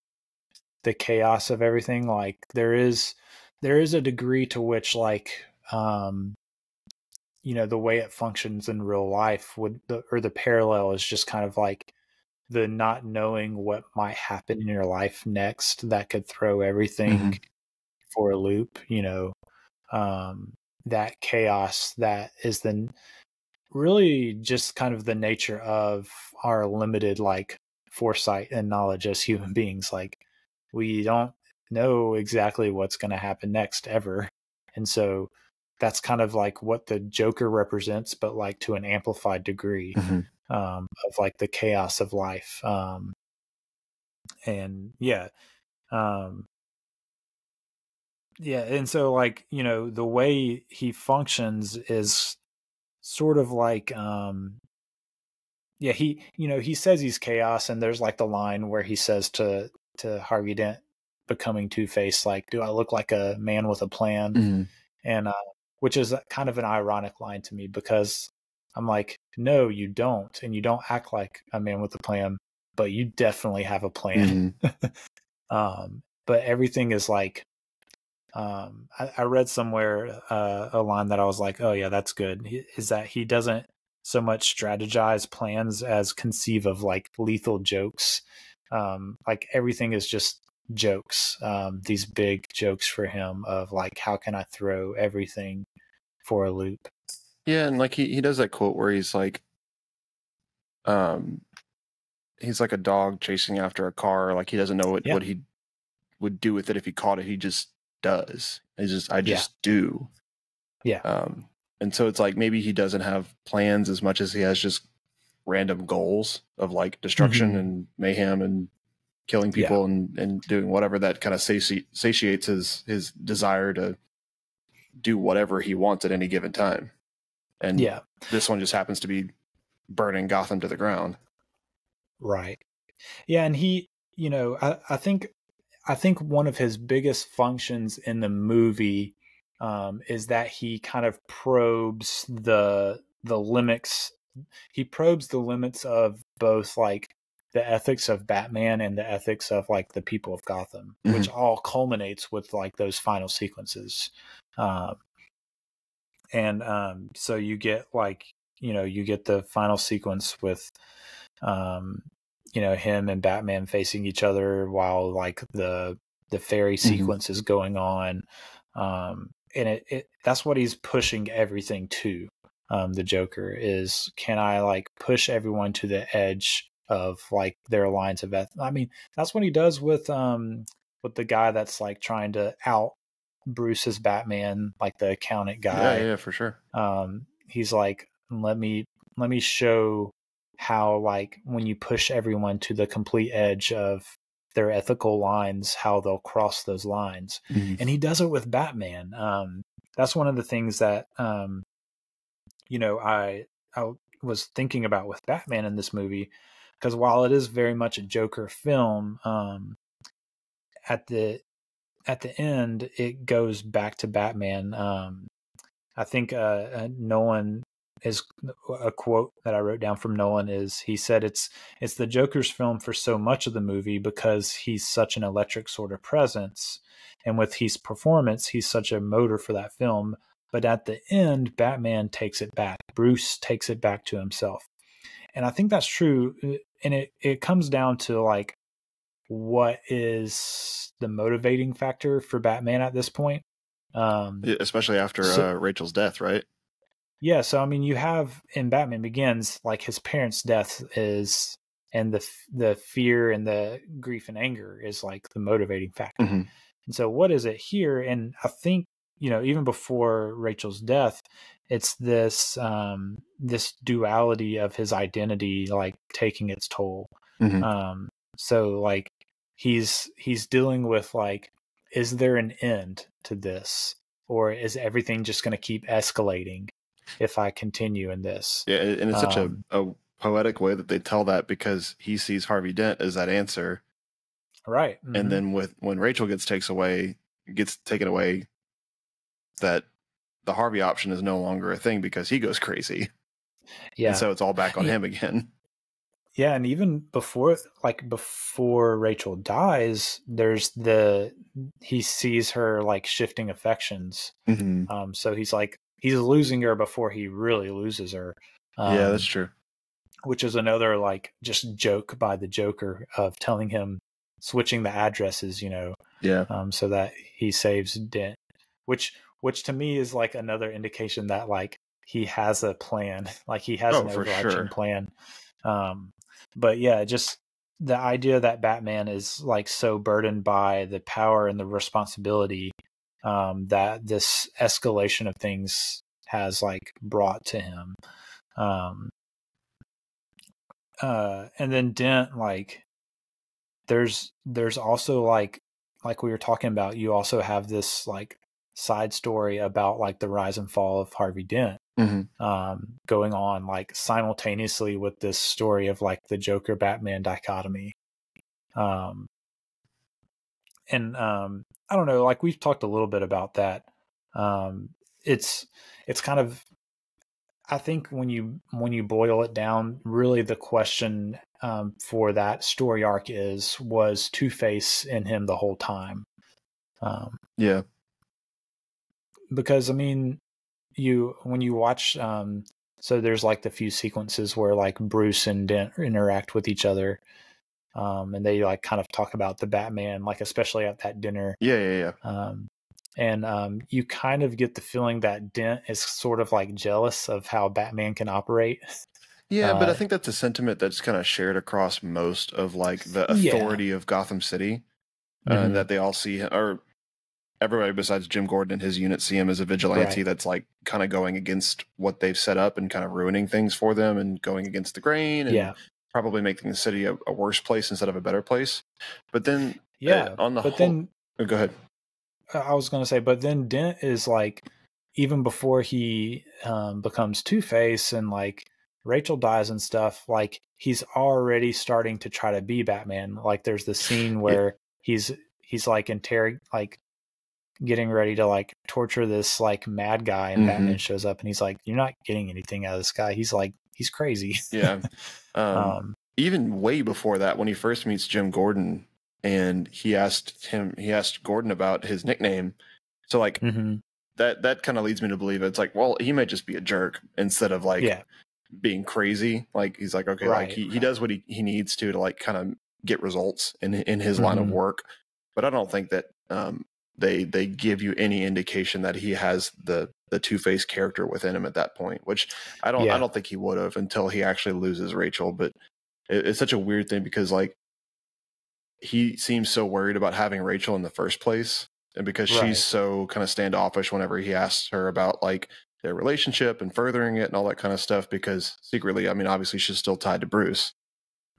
E: the chaos of everything. Like there is there is a degree to which like um you know the way it functions in real life would the or the parallel is just kind of like the not knowing what might happen in your life next that could throw everything
F: Mhm.
E: for a loop, you know. Um that chaos that is then really just kind of the nature of our limited like foresight and knowledge as human beings like we don't know exactly what's going to happen next ever. And so that's kind of like what the joker represents but like to an amplified degree um of like the chaos of life um and yeah um yeah and so like you know the way he functions is sort of like um yeah he you know he says he's chaos and there's like the line where he says to to harvey dent becoming two-faced like do i look like a man with a plan? And uh which is kind of an ironic line to me because i'm like no you don't and you don't act like a man with a plan but you definitely have a plan. Um but everything is like um i, I read somewhere uh, a line that i was like oh yeah that's good. Is that he doesn't so much strategize plans as conceive of like lethal jokes um like everything is just jokes um these big jokes for him of like how can i throw everything for a loop
F: Yeah, and like he, he does that quote where he's like um he's like a dog chasing after a car, like he doesn't know what,
E: Yeah.
F: what he would do with it if he caught it. He just does. He just I
E: Yeah.
F: just do.
E: Yeah.
F: Um and so it's like maybe he doesn't have plans as much as he has just random goals of like destruction
E: Mhm.
F: and mayhem and killing
E: Yeah.
F: people and, and doing whatever that kind of sati- satiates his his desire to do whatever he wants at any given time. And
E: yeah
F: this one just happens to be burning Gotham to the ground.
E: Right. Yeah, and he, you know, I, I think I think one of his biggest functions in the movie um, is that he kind of probes the the limits. He probes the limits of both like the ethics of Batman and the ethics of like the people of Gotham, which all culminates with like those final sequences. Um, and um, so you get like you know you get the final sequence with um, you know him and Batman facing each other while like the the ferry sequence is going on, um, and it, it that's what he's pushing everything to. Um, the Joker is can I like push everyone to the edge of like their lines of eth- I mean that's what he does with um with the guy that's like trying to out Bruce's Batman like the accountant guy.
F: Yeah, yeah, for sure.
E: um he's like let me let me show how like when you push everyone to the complete edge of their ethical lines how they'll cross those lines. And he does it with batman. Um that's one of the things that um you know i i was thinking about with batman in this movie because while it is very much a joker film um at the at the end it goes back to batman um i think uh, uh nolan is a quote that I wrote down from Nolan is he said it's it's the Joker's film for so much of the movie because he's such an electric sort of presence and with his performance he's such a motor for that film but at the end Batman takes it back Bruce takes it back to himself and I think that's true and it it comes down to like what is the motivating factor for Batman at this point um
F: Especially after
E: So-
F: uh, Rachel's death, right?
E: yeah, so I mean, you have in Batman Begins, like his parents' death is, and the the fear and the grief and anger is like the motivating factor.
F: Mhm.
E: And so, what is it here? And I think you know, even before Rachel's death, it's this um this duality of his identity like taking its toll.
F: Mhm.
E: Um, so like he's he's dealing with like, is there an end to this, or is everything just going to keep escalating? if I continue in this.
F: Yeah, and it's such
E: Um,
F: a, a poetic way that they tell that because he sees Harvey Dent as that answer,
E: right.
F: and
E: mhm.
F: then with when Rachel gets takes away, gets taken away, that the Harvey option is no longer a thing because he goes crazy,
E: yeah,
F: and so it's all back on
E: Yeah.
F: him again.
E: Yeah, and even before like before Rachel dies, there's the he sees her like shifting affections.
F: Mm-hmm.
E: Um so he's like he's losing her before he really loses her. Um,
F: yeah, that's true.
E: which is another like just joke by the Joker of telling him switching the addresses, you know,
F: Yeah,
E: um so that he saves Dent. Which which to me is like another indication that like he has a plan. Like he has
F: Oh,
E: an overarching
F: sure.
E: plan. Um but yeah, just the idea that Batman is like so burdened by the power and the responsibility um, that this escalation of things has like brought to him. Um, uh, and then Dent, like, there's there's also like like we were talking about. You also have this like side story about like the rise and fall of Harvey Dent
F: hmm
E: um, going on like simultaneously with this story of like the Joker Batman dichotomy. Um, and um, I don't know, like we've talked a little bit about that. Um, it's it's kind of I think when you when you boil it down, really the question um, for that story arc is was Two Face in him the whole time. Um,
F: yeah,
E: because I mean, you when you watch, um, so there's like the few sequences where like Bruce and Dent interact with each other, um, and they like kind of talk about the Batman, like especially at that dinner,
F: yeah, yeah, yeah.
E: um, and um, you kind of get the feeling that Dent is sort of like jealous of how Batman can operate.
F: Yeah, but I
E: Uh,
F: think that's a sentiment that's kind of shared across most of like the
E: Yeah.
F: authority of Gotham City, uh,
E: Mhm.
F: that they all see or everybody besides Jim Gordon and his unit see him as a vigilante
E: Right.
F: that's like kind of going against what they've set up and kind of ruining things for them and going against the grain and
E: yeah,
F: probably making the city a, a worse place instead of a better place. But then,
E: yeah.
F: on the
E: but
F: whole-
E: then
F: oh, go ahead.
E: I was going to say, but then Dent is like, even before he um, becomes Two Face and like Rachel dies and stuff, like he's already starting to try to be Batman. Like there's the scene where he's he's like interrog like getting ready to like torture this like mad guy, and
F: Mhm.
E: Batman shows up and he's like, "You're not getting anything out of this guy." He's like, he's crazy.
F: Yeah. Um,
E: um,
F: even way before that, when he first meets Jim Gordon, and he asked him, he asked Gordon about his nickname. So like
E: mhm.
F: that, that kind of leads me to believe it's like, well, he might just be a jerk instead of like
E: yeah,
F: being crazy. Like he's like, okay, like
E: Right,
F: he, he
E: right.
F: does what he, he needs to to like kind of get results in in his line of
E: Mhm.
F: work. But I don't think that um, they they give you any indication that he has the the two faced character within him at that point. Which I don't
E: Yeah.
F: I don't think he would have until he actually loses Rachel. But it, it's such a weird thing because like he seems so worried about having Rachel in the first place. And because
E: Right.
F: she's so kind of standoffish whenever he asks her about like their relationship and furthering it and all that kind of stuff, because secretly, I mean, obviously she's still tied to Bruce.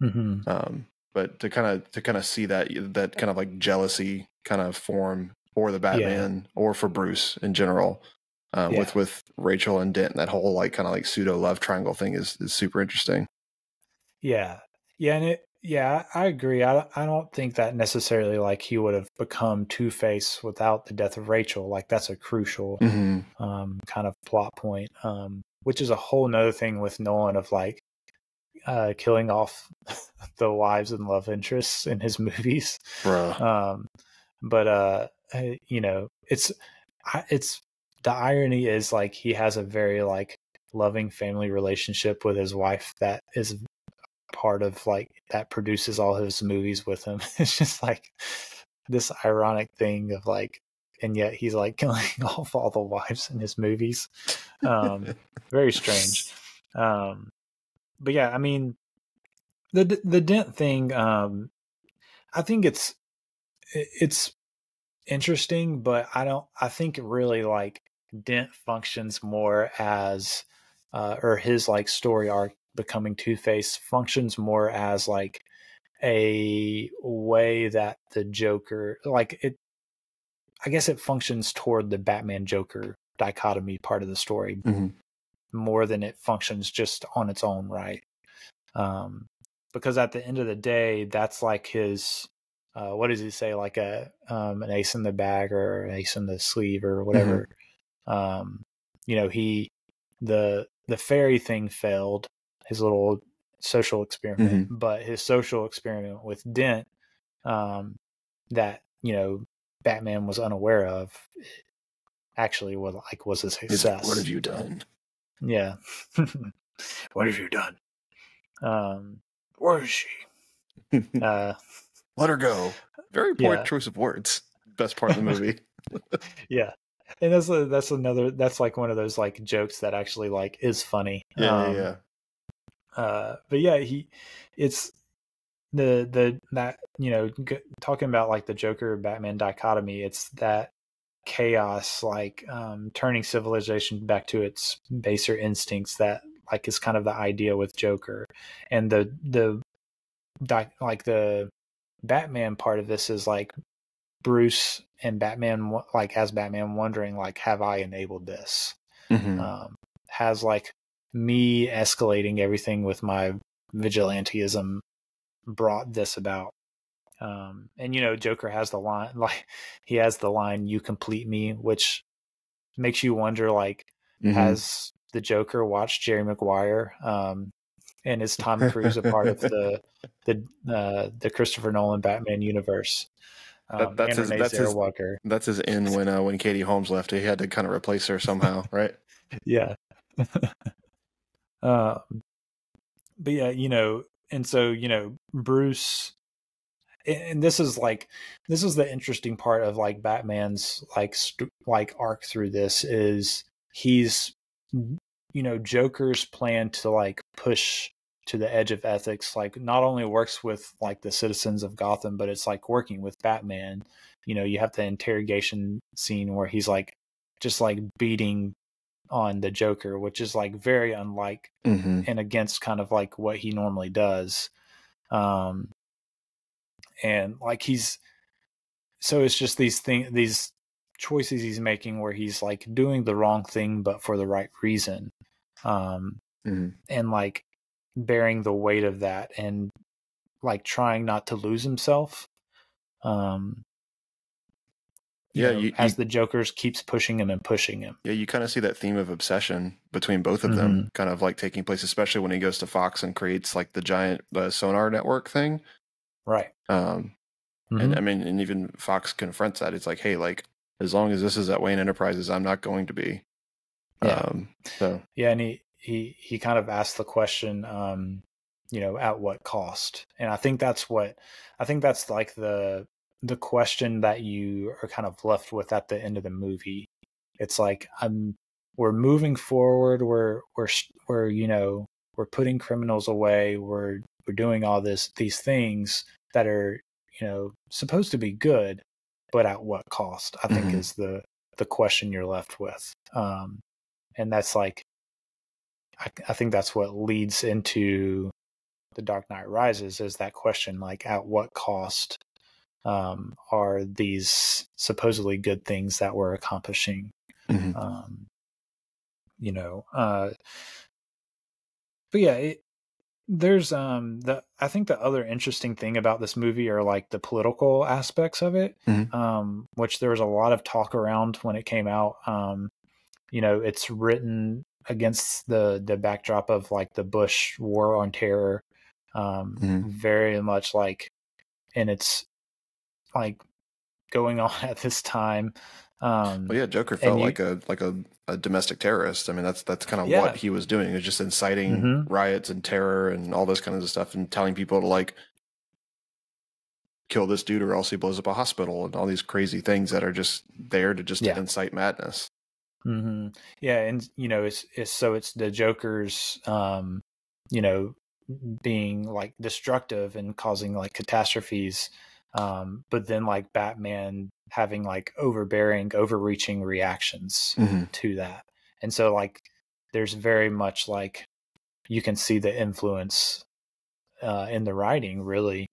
E: Mhm.
F: Um, but to kind of to kind of see that that kind of like jealousy kind of form for the Batman or for Bruce in general, um,
E: Yeah.
F: with with Rachel and Dent, and that whole like kind of like pseudo love triangle thing is is super interesting.
E: Yeah. Yeah, and it yeah, I agree. I I don't think that necessarily like he would have become Two Face without the death of Rachel. Like that's a crucial
F: Mm-hmm.
E: um kind of plot point. Um which is a whole nother thing with Nolan of like uh killing off the wives and love interests in his movies. Um but uh uh, you know, it's it's the irony is like he has a very like loving family relationship with his wife that is part of like that produces all his movies with him. It's just like this ironic thing of like and yet he's like killing off all the wives in his movies. Um very strange. Um but yeah, I mean the the dent thing um I think it's it's interesting, but I don't I think really like Dent functions more as uh or his like story arc becoming Two-Face functions more as like a way that the Joker like it I guess it functions toward the Batman Joker dichotomy part of the story
F: mm-hmm.
E: more than it functions just on its own right. um, because at the end of the day, that's like his. Uh, what does he say? Like a um, an ace in the bag or an ace in the sleeve or whatever. Um, you know, he the the ferry thing failed his little social experiment, but his social experiment with Dent, um, that you know Batman was unaware of, actually was like was a
F: like,
E: success.
F: what have you done?
E: Yeah. what have you done? Um, where is she? Uh,
F: Let her go. Very poor
E: Yeah.
F: choice of words. Best part of the movie.
E: yeah, and that's a, that's another that's like one of those like jokes that actually like is funny.
F: yeah,
E: Um,
F: yeah, yeah.
E: uh but yeah he it's the the that you know g- talking about like the joker batman dichotomy it's that chaos like um turning civilization back to its baser instincts that like is kind of the idea with joker and the the di- like the batman part of this is like bruce and batman like as batman wondering like have i enabled this
F: Mhm.
E: um, has like me escalating everything with my vigilantism brought this about. Um, and you know, Joker has the line like he has the line "You complete me," which makes you wonder like
F: Mhm.
E: has the Joker watched Jerry Maguire? Um, and is Tom Cruise a part of the the uh, the Christopher Nolan Batman universe?
F: That-
E: Um,
F: that's his- that's his-. That's his in when uh, when Katie Holmes left. He had to kind of replace her somehow, right?
E: yeah um but yeah you know and so you know bruce and and this is like this is the interesting part of like batman's like st- like arc through this is he's you know joker's plan to like push to the edge of ethics like not only works with like the citizens of gotham but it's like working with batman. You know you have the interrogation scene where he's like just like beating on the joker which is like very unlike
F: Mm-hmm.
E: and against kind of like what he normally does. Um and like he's so it's just these thing these choices he's making where he's like doing the wrong thing but for the right reason. Um
F: hmm
E: and like bearing the weight of that and like trying not to lose himself um you
F: Yeah,
E: know,
F: you-
E: as
F: you-
E: the joker's keeps pushing him and pushing him
F: Yeah, you kind of see that theme of obsession between both of them, kind of like taking place, especially when he goes to Fox and creates like the giant uh, sonar network thing.
E: right
F: Um,
E: Mhm.
F: And I mean, and even Fox confronts that. It's like, hey, like as long as this is at Wayne Enterprises, I'm not going to be.
E: Yeah.
F: Um, so
E: Yeah, and he he he kind of asked the question, um, you know, at what cost? And I think that's what I think that's like the the question that you are kind of left with at the end of the movie. It's like I'm we're moving forward. We're we're we're you know we're putting criminals away. We're we're doing all this these things that are you know supposed to be good, but at what cost? I think
F: Mhm.
E: is the the question you're left with. Um, and that's like I, I think that's what leads into the Dark Knight Rises is that question like at what cost um, are these supposedly good things that we're accomplishing
F: Mhm.
E: um, you know uh, but yeah it, there's um the I think the other interesting thing about this movie are like the political aspects of it
F: Mhm.
E: um which there was a lot of talk around when it came out um you know it's written against the the backdrop of like the Bush war on terror um
F: Mhm.
E: very much like and it's like going on at this time um
F: Well, yeah, Joker felt
E: you-
F: like a like a, a domestic terrorist. I mean, that's that's kind of
E: Yeah.
F: what he was doing. It was just inciting
E: Mhm.
F: riots and terror and all this kind of stuff, and telling people to like kill this dude or else he blows up a hospital and all these crazy things that are just there to just
E: Yeah.
F: incite madness.
E: Hmm Yeah, and you know, it's it's so it's the Joker's, um, you know, being like destructive and causing like catastrophes, um, but then like Batman having like overbearing, overreaching reactions
F: Mhm.
E: to that, and so like there's very much like you can see the influence uh, in the writing, really.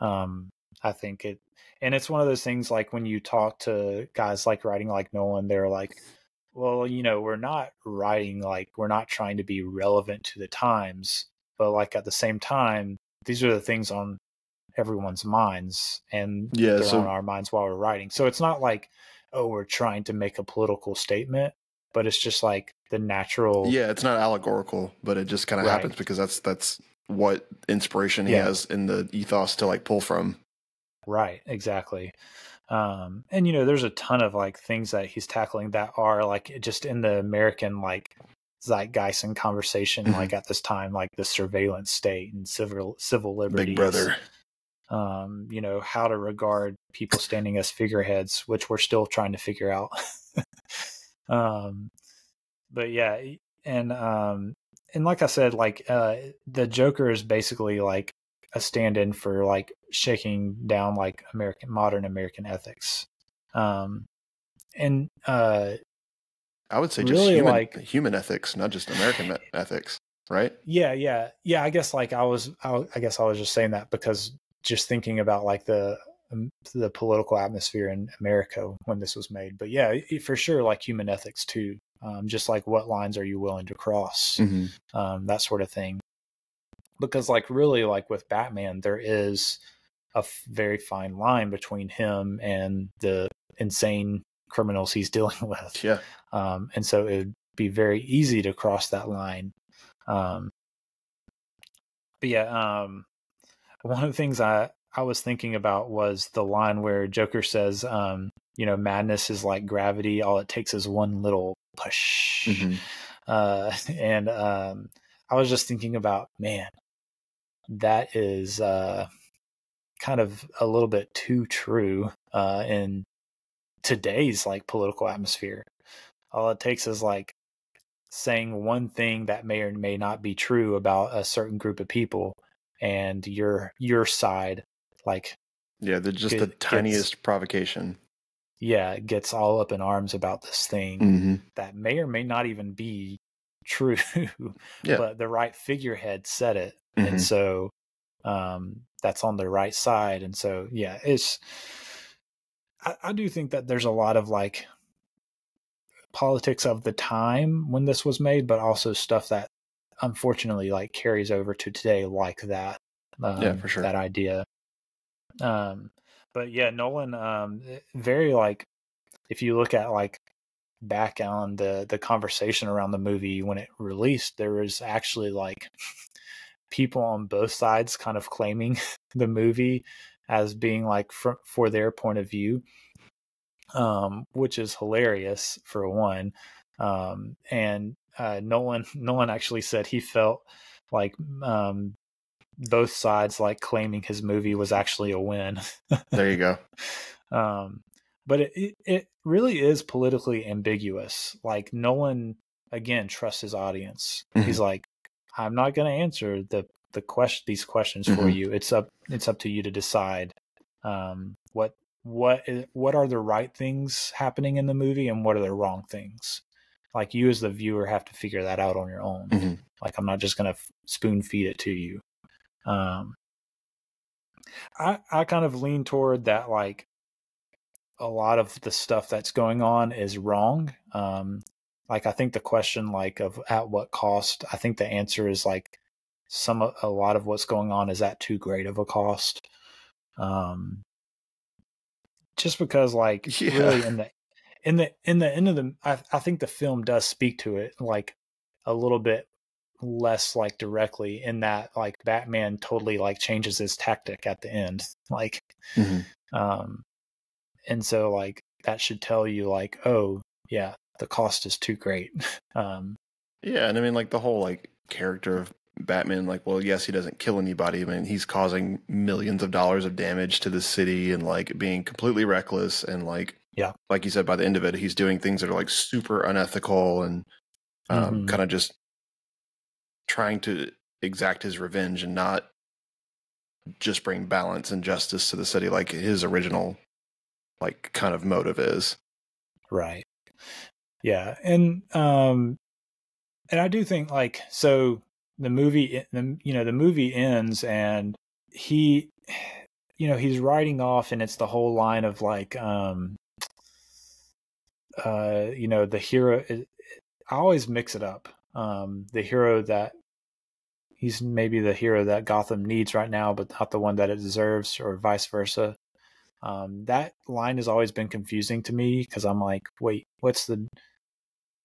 E: Um, I think it, and it's one of those things like when you talk to guys like writing like Nolan, they're like well, you know, we're not writing like we're not trying to be relevant to the times, but like at the same time, these are the things on everyone's minds, and
F: Yeah,
E: they're
F: so-
E: on our minds while we're writing. So it's not like oh, we're trying to make a political statement, but it's just like the natural.
F: Yeah, it's not allegorical, but it just kind of
E: Right.
F: happens because that's that's what inspiration he
E: Yeah.
F: has in the ethos to like pull from.
E: Right, exactly. Um, and you know, there's a ton of like things that he's tackling that are like just in the American like zeitgeist and conversation,
F: Mhm.
E: like at this time, like the surveillance state and civil civil liberties.
F: Big Brother.
E: Um, you know, how to regard people standing as figureheads, which we're still trying to figure out. um, but yeah, and um, and like I said, like uh, the Joker is basically like a stand-in for like shaking down like American modern American ethics. Um, and uh,
F: I would say just
E: Really,
F: human,
E: like-
F: human ethics, not just American ethics, right?
E: yeah, yeah, yeah. I guess like I was, I, I guess I was just saying that because just thinking about like the um, the political atmosphere in America when this was made. But yeah, for sure, like human ethics too. Um, just like what lines are you willing to cross?
F: Mm-hmm.
E: um, that sort of thing. Because, like, really, like with Batman, there is a f- very fine line between him and the insane criminals he's dealing with.
F: Yeah.
E: Um, and so it would be very easy to cross that line. Um, but yeah, um, one of the things I, I was thinking about was the line where Joker says, um, you know, madness is like gravity. All it takes is one little push
F: Mhm.
E: uh, and um, I was just thinking about, man, that is uh, kind of a little bit too true uh, in today's like political atmosphere. All it takes is like saying one thing that may or may not be true about a certain group of people, and your your side, like
F: Yeah, they're just the tiniest provocation.
E: yeah, gets all up in arms about this thing
F: Mm-hmm.
E: that may or may not even be true.
F: Yeah.
E: but the right figurehead said it
F: Mhm.
E: and so um that's on the right side and so yeah it's I, I do think that there's a lot of like politics of the time when this was made but also stuff that unfortunately like carries over to today like that um,
F: Yeah, for sure.
E: that idea um but yeah nolan um very like if you look at like back on the the conversation around the movie when it released there was actually like people on both sides kind of claiming the movie as being like for, for their point of view um which is hilarious for one um and uh nolan nolan actually said he felt like um both sides like claiming his movie was actually a win
F: There you go.
E: um but it, it really is politically ambiguous like nolan again trusts his audience
F: Mhm.
E: he's like i'm not going to answer the the question these questions for
F: Mhm.
E: you. It's up it's up to you to decide um what what is, what are the right things happening in the movie and what are the wrong things. Like you as the viewer have to figure that out on your own.
F: Mhm.
E: like i'm not just going to spoon feed it to you. Um i i kind of lean toward that like a lot of the stuff that's going on is wrong. Um like i think the question like of at what cost i think the answer is like some a lot of what's going on is at too great of a cost um just because like
F: Yeah.
E: really in the in the in the end of the I, I think the film does speak to it like a little bit less like directly in that like batman totally like changes his tactic at the end like
F: Mhm.
E: um and so like that should tell you like oh yeah the cost is too great um
F: Yeah, and I mean, like the whole like character of Batman. Like, well, yes, he doesn't kill anybody. I mean, he's causing millions of dollars of damage to the city and like being completely reckless and like,
E: Yeah.
F: like you said, by the end of it, he's doing things that are like super unethical and um,
E: Mhm.
F: kind of just trying to exact his revenge and not just bring balance and justice to the city like his original like kind of motive is.
E: Right. Yeah, and um, and I do think like so the movie, the you know the movie ends and he, you know, he's riding off and it's the whole line of like um, uh, you know, the hero. I always mix it up. Um, the hero that he's maybe the hero that Gotham needs right now, but not the one that it deserves, or vice versa. Um, that line has always been confusing to me because I'm like, wait, what's the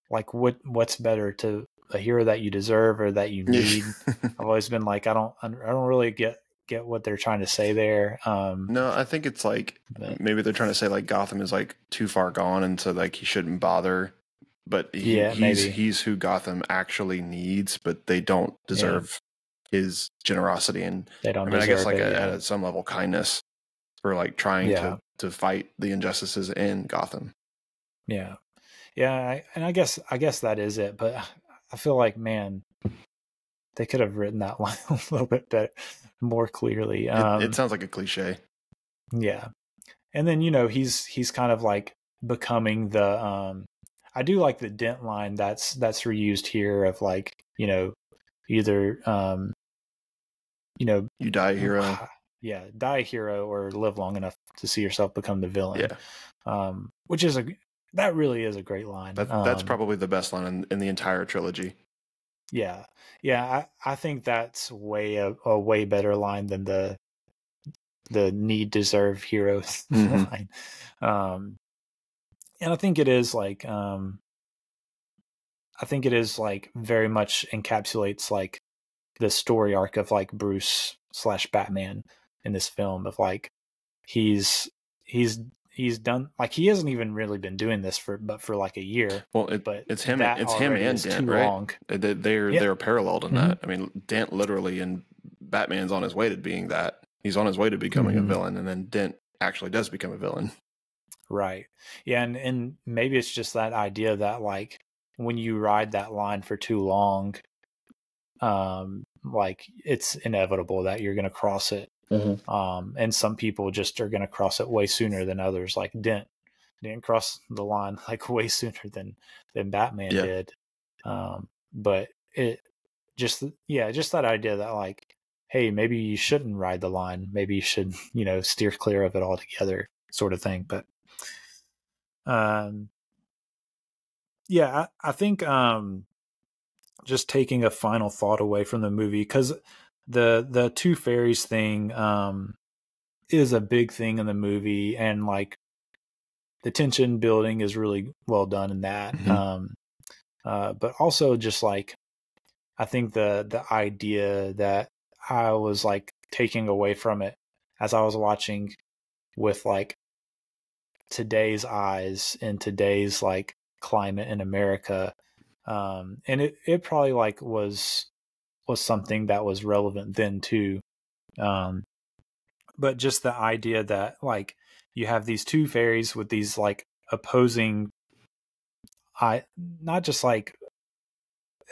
E: like what what's better to a hero that you deserve or that you need? I've always been like, I don't I don't really get get what they're trying to say there. Um,
F: no, I think it's like
E: but-
F: maybe they're trying to say like Gotham is like too far gone, and so like he shouldn't bother. But he,
E: Yeah,
F: he's
E: maybe.
F: he's who Gotham actually needs, but they don't deserve his generosity and
E: they
F: I
E: don't.
F: mean I guess like
E: it,
F: at,
E: yeah.
F: at some level kindness for like trying
E: Yeah.
F: to to fight the injustices in Gotham.
E: Yeah, yeah, I, and I guess I guess that is it. But I feel like, man, they could have written that line a little bit better, more clearly.
F: It,
E: Um,
F: it sounds like a cliche.
E: yeah, and then you know he's he's kind of like becoming the. um I do like the dent line that's that's reused here of like you know either um you know
F: You die a hero.
E: yeah die a hero or live long enough to see yourself become the villain
F: Yeah,
E: um which is a that really is a great line
F: that, that's
E: Um,
F: probably the best line in, in the entire trilogy.
E: Yeah, yeah, I, I think that's way a, a way better line than the the need deserve heroes
F: Mhm.
E: line. Um, and I think it is like um, I think it is like very much encapsulates like the story arc of like Bruce slash Batman in this film of like he's he's he's done like he hasn't even really been doing this for but for like a year
F: Well, it,
E: but
F: it's him. It's him and Dent, right?
E: long.
F: They, they're
E: Yeah.
F: they're paralleled in
E: Mhm.
F: that. I mean, Dent literally and Batman's on his way to being that. He's on his way to becoming
E: Mhm.
F: a villain, and then Dent actually does become a villain.
E: Right. Yeah, and and maybe it's just that idea that like when you ride that line for too long, um, like it's inevitable that you're gonna cross it. Um, and some people just are gonna cross it way sooner than others. Like Dent didn't cross the line like way sooner than than Batman
F: Yeah.
E: did. Um, but it just yeah, just that idea that like, hey, maybe you shouldn't ride the line. Maybe you should, you know, steer clear of it altogether, sort of thing. But um yeah I, I think um just taking a final thought away from the movie because the the two ferries thing um is a big thing in the movie and like the tension building is really well done in that
F: Mhm.
E: um uh but also just like i think the the idea that i was like taking away from it as i was watching with like today's eyes in today's like climate in America. Um, and it, it probably like was was something that was relevant then too. Um, but just the idea that like you have these two ferries with these like opposing I not just like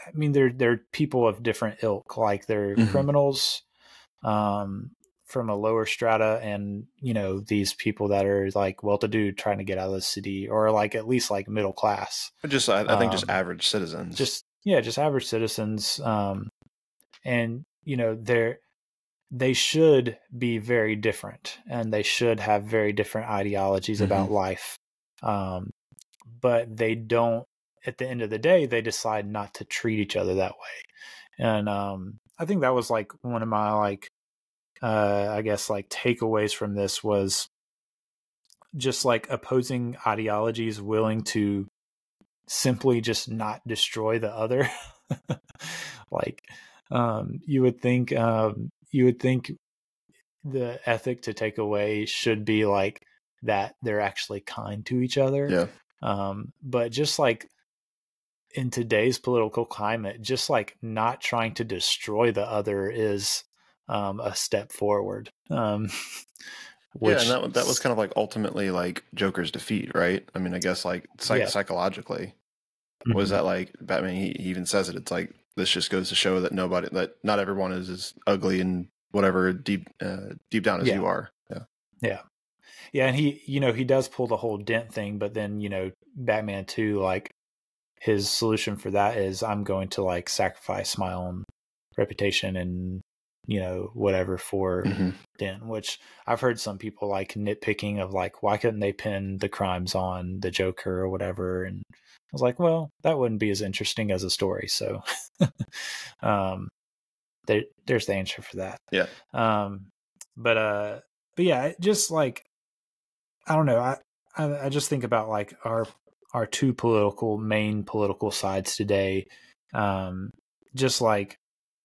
E: I mean they're they're people of different ilk, like they're
F: Mhm.
E: criminals um from a lower strata and you know these people that are like well to do trying to get out of the city or like at least like middle class
F: just I, I think just
E: Um,
F: average citizens.
E: just yeah just average citizens um and you know they're they should be very different and they should have very different ideologies about life um but they don't at the end of the day they decide not to treat each other that way and um i think that was like one of my like uh i guess like takeaways from this was just like opposing ideologies willing to simply just not destroy the other. Like um you would think um you would think the ethic to take away should be like that they're actually kind to each other
F: yeah.
E: um but just like in today's political climate just like not trying to destroy the other is um a step forward um
F: yeah, and that, that was kind of like ultimately like Joker's defeat, right? I mean, I guess like psych-
E: Yeah.
F: psychologically,
E: Mhm.
F: was that like Batman? He, he even says it. It's like this just goes to show that nobody, that not everyone is as ugly and whatever deep, uh, deep down as
E: Yeah.
F: you are. Yeah,
E: Yeah. Yeah, and he you know, he does pull the whole dent thing, but then, you know, Batman 2 like his solution for that is I'm going to like sacrifice my own reputation and you know whatever for
F: Mhm.
E: dent which i've heard some people like nitpicking of like why couldn't they pin the crimes on the joker or whatever and i was like well that wouldn't be as interesting as a story so um there, there's the answer for that.
F: Yeah.
E: Um, but uh, but yeah, just like I don't know, I, I I just think about like our our two political main political sides today. Um, just like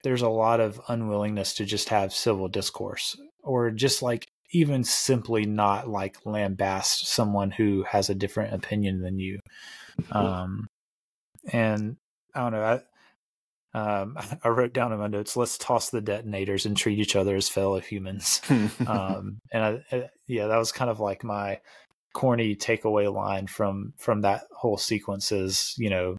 E: there's a lot of unwillingness to just have civil discourse or just like even simply not like lambast someone who has a different opinion than you. Um, and I don't know. I, um, I wrote down in my notes, let's toss the detonators and treat each other as fellow humans. um, and I, I, yeah, that was kind of like my corny takeaway line from, from that whole sequence is, you know,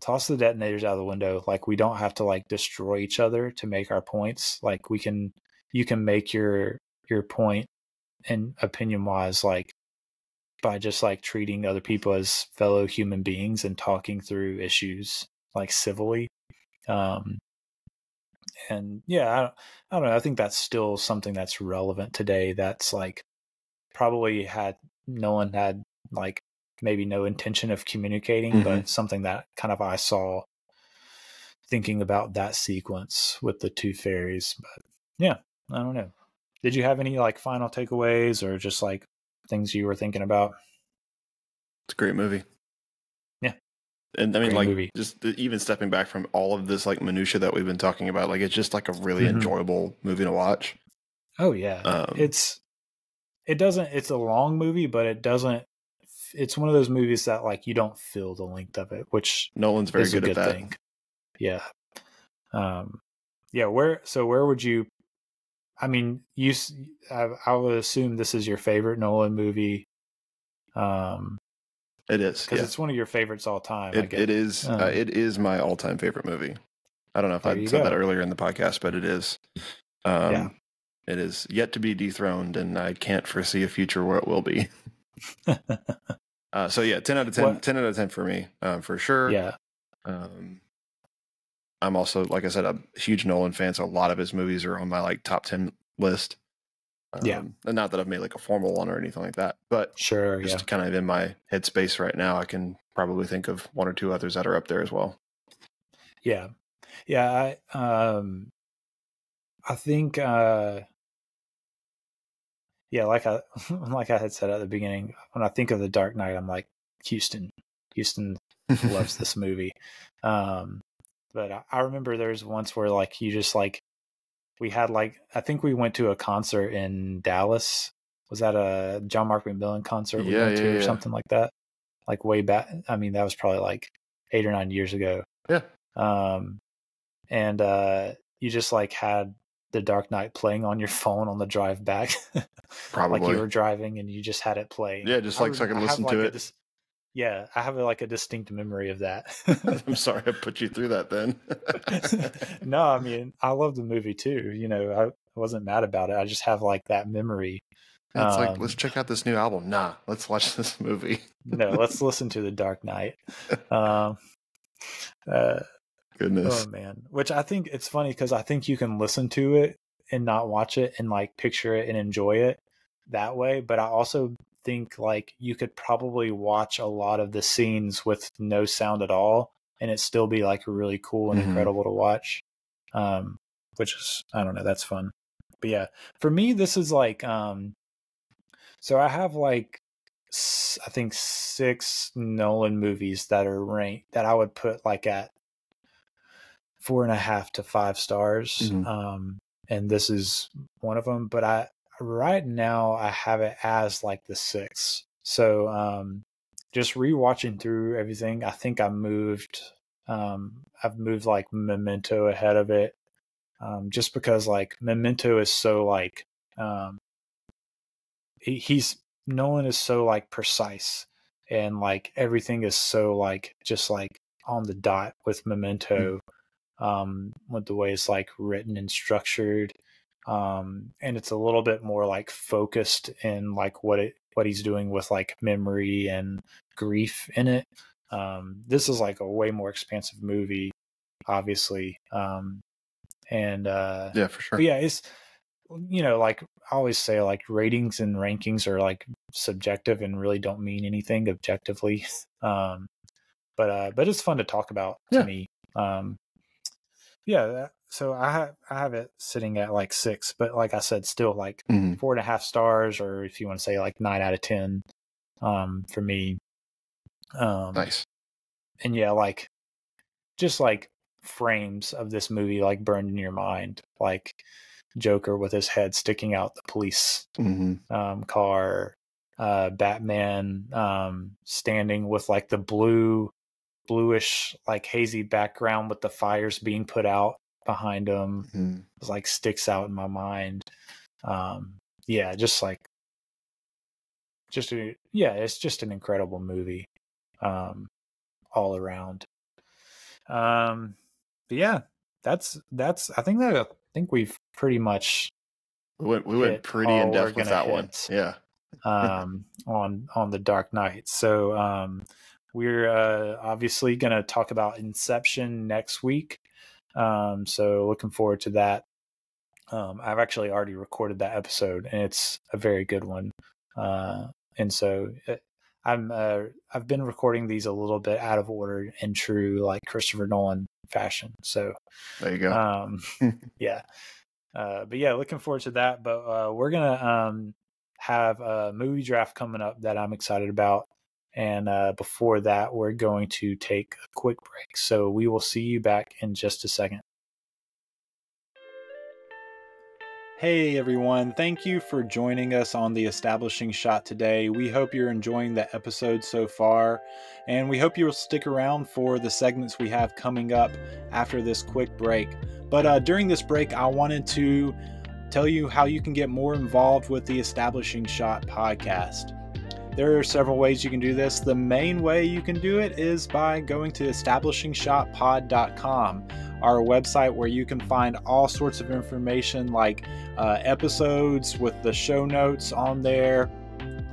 E: toss the detonators out of the window. Like we don't have to like destroy each other to make our points. Like we can, you can make your, your point and opinion wise, like by just like treating other people as fellow human beings and talking through issues like civilly um, and yeah, I don't, I don't know. I think that's still something that's relevant today. That's like probably had no one had like maybe no intention of communicating, mm-hmm. but something that kind of I saw thinking about that sequence with the two ferries. But yeah, I don't know. Did you have any like final takeaways or just like things you were thinking about?
F: It's a great movie Yeah. and I mean, Great like, movie. just even stepping back from all of this like minutia that we've been talking about, like, it's just like a really mm-hmm. enjoyable movie to watch.
E: Oh yeah, um, it's it doesn't. It's a long movie, but it doesn't. It's one of those movies that like you don't feel the length of it, which
F: Nolan's very good, good, at that. Thing.
E: Yeah, um, yeah. Where so where would you? I mean, you. I, I would assume this is your favorite Nolan movie. Um,
F: it is
E: because yeah. it's one of your favorites all time.
F: It, it is. Um, uh, it is my all-time favorite movie. I don't know if I said go. that earlier in the podcast, but it is. Um, yeah. It is yet to be dethroned, and I can't foresee a future where it will be. uh, so yeah, ten out of 10, what? 10 out of ten for me, um, for sure.
E: Yeah.
F: Um, I'm also, like I said, a huge Nolan fan, so a lot of his movies are on my like top ten list.
E: Um, yeah.
F: And not that I've made like a formal one or anything like that, but
E: sure,
F: just
E: yeah.
F: kind of in my headspace right now, I can probably think of one or two others that are up there as well.
E: Yeah. Yeah. I, um, I think, uh, yeah, like I, like I had said at the beginning, when I think of the Dark Knight, I'm like, Houston, Houston loves this movie. Um, but I, I remember there's once where like you just like we had like I think we went to a concert in Dallas. Was that a John Mark McMillan concert we yeah, went to yeah, or yeah. something like that? Like way back. I mean, that was probably like eight or nine years ago.
F: Yeah.
E: Um, and uh, you just like had the Dark Knight playing on your phone on the drive back.
F: Probably
E: like you were driving and you just had it playing.
F: Yeah, just like I, so I can listen to like it.
E: Yeah, I have like a distinct memory of that.
F: I'm sorry I put you through that then.
E: no, I mean, I love the movie too. You know, I wasn't mad about it. I just have like that memory.
F: It's um, like, let's check out this new album. Nah, let's watch this movie.
E: no, let's listen to The Dark Knight. Um, uh,
F: Goodness.
E: Oh, man. Which I think it's funny because I think you can listen to it and not watch it and like picture it and enjoy it that way. But I also think like you could probably watch a lot of the scenes with no sound at all and it still be like really cool and mm-hmm. incredible to watch. Um, which is I don't know, that's fun. But yeah, for me this is like um so I have like I think six Nolan movies that are ranked that I would put like at four and a half to five stars. Mm-hmm. Um, and this is one of them. But I right now I have it as like the six. So um just rewatching through everything, I think I moved um I've moved like Memento ahead of it. Um just because like Memento is so like um he, he's Nolan is so like precise and like everything is so like just like on the dot with Memento mm-hmm. Um with the way it's like written and structured um, and it's a little bit more like focused in like what it what he's doing with like memory and grief in it. Um, this is like a way more expansive movie, obviously. Um, and uh,
F: yeah, for sure.
E: yeah, it's you know like I always say like ratings and rankings are like subjective and really don't mean anything objectively. Um, but uh, but it's fun to talk about to me. Um, yeah. so I have I have it sitting at like six, but like I said, still like
F: Mhm.
E: four and a half stars, or if you want to say like nine out of ten, um, for me. Um,
F: Nice.
E: and yeah, like just like frames of this movie like burned in your mind, like Joker with his head sticking out the police
F: hmm
E: um, car, uh, Batman um, standing with like the blue, bluish, like hazy background with the fires being put out behind him.
F: hmm
E: It like sticks out in my mind. Um, yeah, just like, just a, yeah, it's just an incredible movie, um, all around. Um, but yeah, that's that's. I think that I think we've pretty much
F: We went we went pretty in depth with that one. Yeah.
E: um, on on the Dark Knight. So um, we're uh, obviously going to talk about Inception next week. Um, so looking forward to that. Um, I've actually already recorded that episode, and it's a very good one. Uh, and so uh, I'm uh, I've been recording these a little bit out of order in true like Christopher Nolan fashion. So
F: There you go.
E: um, yeah. Uh, but yeah, looking forward to that. But uh, we're gonna um, have a movie draft coming up that I'm excited about. And uh, before that, we're going to take a quick break. So we will see you back in just a second. Hey everyone, thank you for joining us on the Establishing Shot today. We hope you're enjoying the episode so far, and we hope you will stick around for the segments we have coming up after this quick break. But uh, during this break, I wanted to tell you how you can get more involved with the Establishing Shot podcast. There are several ways you can do this. The main way you can do it is by going to establishingshotpod.com, our website where you can find all sorts of information like uh, episodes with the show notes on there,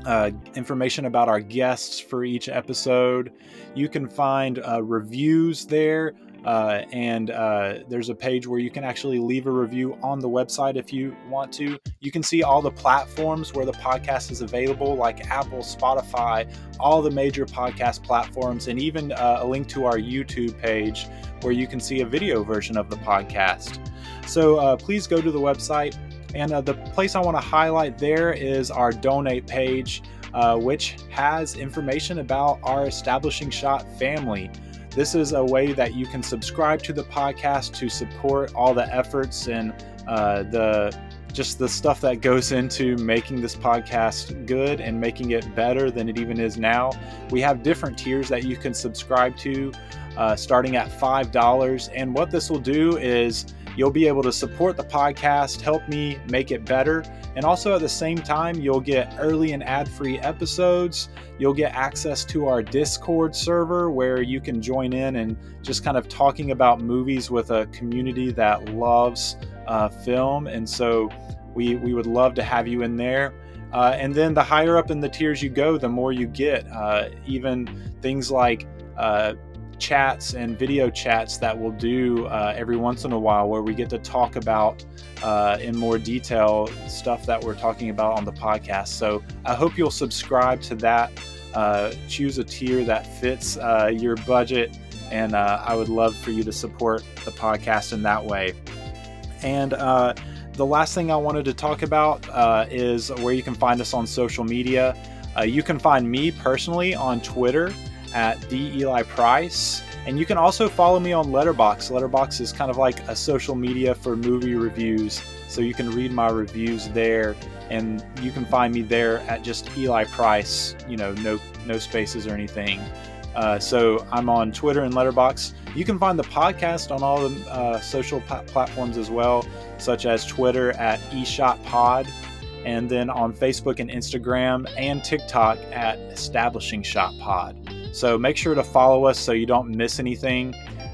E: uh, information about our guests for each episode. You can find uh, reviews there, uh, and uh, there's a page where you can actually leave a review on the website if you want to. You can see all the platforms where the podcast is available, like Apple, Spotify, all the major podcast platforms, and even uh, a link to our YouTube page where you can see a video version of the podcast. So uh, please go to the website. And uh, the place I want to highlight there is our donate page, uh, which has information about our Establishing Shot family. This is a way that you can subscribe to the podcast to support all the efforts and uh, the just the stuff that goes into making this podcast good and making it better than it even is now. We have different tiers that you can subscribe to, uh, starting at five dollars. And what this will do is you'll be able to support the podcast, help me make it better, and also at the same time, you'll get early and ad free episodes. You'll get access to our Discord server where you can join in and just kind of talking about movies with a community that loves uh, film. And so we, we would love to have you in there. Uh, and then the higher up in the tiers you go, the more you get. Uh, even things like uh, chats and video chats that we'll do uh, every once in a while where we get to talk about uh, in more detail stuff that we're talking about on the podcast. So I hope you'll subscribe to that. Uh, choose a tier that fits uh, your budget, and uh, I would love for you to support the podcast in that way. And uh, the last thing I wanted to talk about is where you can find us on social media. You can find me personally on Twitter at the Eli Price, and you can also follow me on Letterboxd. Letterboxd is kind of like a social media for movie reviews, so you can read my reviews there, and you can find me there at just Eli Price. You know, no no spaces or anything. Uh, so I'm on Twitter and Letterboxd. You can find the podcast on all the uh, social pa- platforms as well, such as Twitter at eShotPod, and then on Facebook and Instagram and TikTok at Establishing Shot Pod. So make sure to follow us so you don't miss anything.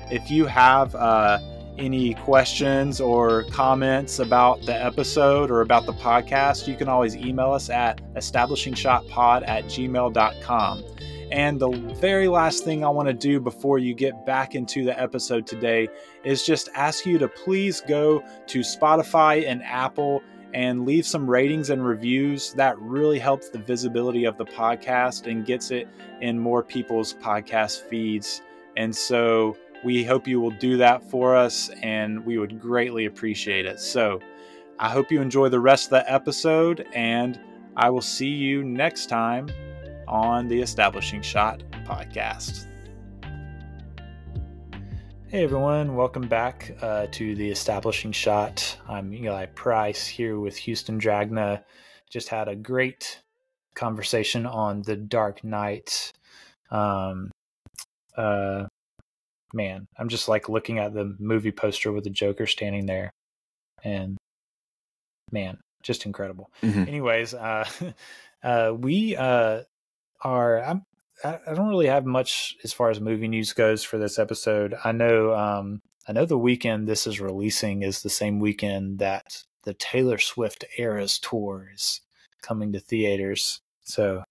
E: If you have uh, any questions or comments about the episode or about the podcast, you can always email us at establishingshotpod at gmail.com. And the very last thing I want to do before you get back into the episode today is just ask you to please go to Spotify and Apple and leave some ratings and reviews. That really helps the visibility of the podcast and gets it in more people's podcast feeds. And so we hope you will do that for us, and we would greatly appreciate it. So, I hope you enjoy the rest of the episode, and I will see you next time on the Establishing Shot podcast. Hey everyone, welcome back uh, to the Establishing Shot. I'm Eli Price here with Houston Dragna. Just had a great conversation on The Dark Knight. Um, uh, man, I'm just like looking at the movie poster with the Joker standing there, and man, just incredible.
F: Mm-hmm.
E: Anyways, uh, uh, we uh, are. I'm, I I don't really have much as far as movie news goes for this episode. I know. Um, I know the weekend this is releasing is the same weekend that the Taylor Swift Eras tour is coming to theaters. So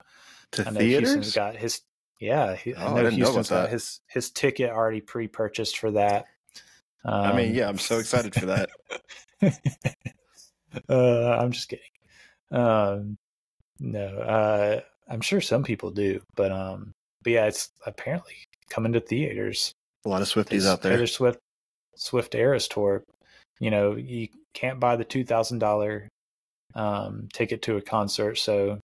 F: To
E: I know Houston's
F: theaters?
E: got his. Yeah, he,
F: Oh,
E: I
F: I
E: know
F: didn't know
E: got his his ticket already pre-purchased for that.
F: I mean,
E: Um,
F: yeah, I'm so excited for that.
E: uh, I'm just kidding. Um, no, uh, I'm sure some people do, but um, but yeah, it's apparently coming to theaters.
F: A lot of Swifties
E: This
F: out there.
E: Taylor Swift Swift Eras tour. You know, you can't buy the two thousand dollar um ticket to a concert, so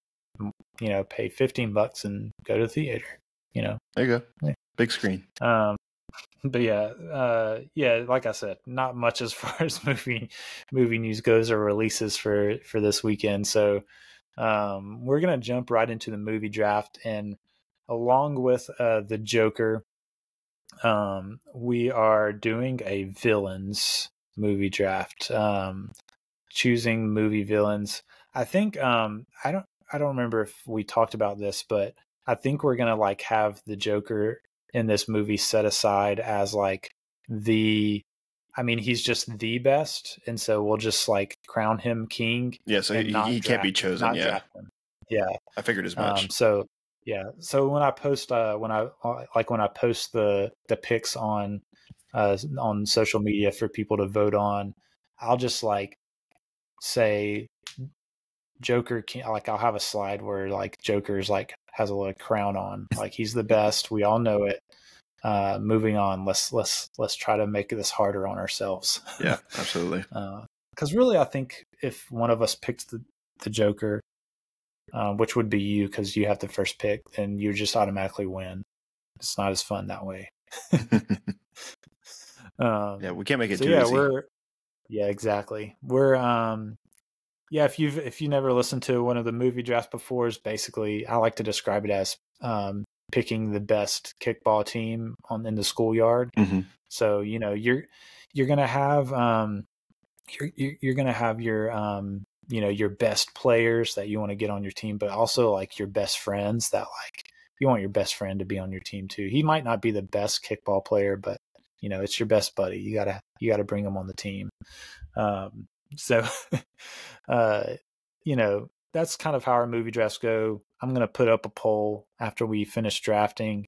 E: you know, pay fifteen bucks and go to the theater. You know,
F: There you go.
E: Yeah.
F: Big screen.
E: um, but yeah, uh, yeah, like I said, not much as far as movie movie news goes or releases for for this weekend. So um, we're gonna jump right into the movie draft, and along with uh, the Joker, um, we are doing a villains movie draft, um, choosing movie villains. I think um, I don't I don't remember if we talked about this, but I think we're gonna like have the Joker in this movie set aside as like the I mean he's just the best and so we'll just like crown him king
F: Yeah, so he, he can't be chosen. Yeah.
E: Yeah.
F: I figured as much.
E: Um so yeah. So when I post uh when I uh, like when I post the the pics on uh on social media for people to vote on, I'll just like say Joker can like I'll have a slide where like Joker's like has a little crown on. Like he's the best. We all know it. Uh moving on. Let's let's let's try to make this harder on ourselves.
F: yeah, absolutely.
E: Because really, I think if one of us picked the the Joker, uh, which would be you, because you have the first pick, then you just automatically win. It's not as fun that way. Um,
F: yeah, we can't make it
E: so
F: too
E: yeah,
F: easy.
E: we're yeah, exactly. We're um yeah, if you've if you never listened to one of the movie drafts before, is basically I like to describe it as um picking the best kickball team on in the schoolyard.
F: Mhm.
E: So, you know, you're you're gonna have um you're you're you're gonna have your um you know your best players that you want to get on your team, but also like your best friends that like you want your best friend to be on your team too. He might not be the best kickball player, but you know it's your best buddy. You gotta you gotta bring him on the team. Um, so, uh, you know that's kind of how our movie drafts go. I'm gonna put up a poll after we finish drafting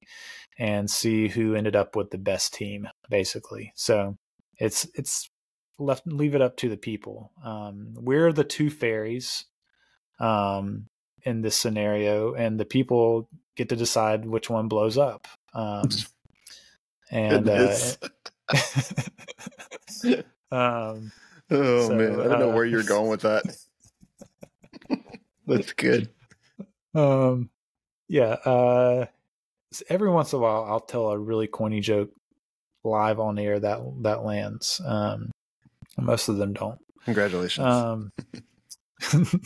E: and see who ended up with the best team, basically. So it's it's left leave it up to the people. Um, we're the two ferries um, in this scenario, and the people get to decide which one blows up. Um, and uh, um,
F: oh
E: so,
F: man, I don't know
E: uh,
F: where you're going with that. That's good.
E: um, yeah. Uh, every once in a while, I'll tell a really corny joke live on air that that lands. Um, most of them don't.
F: Congratulations.
E: Um,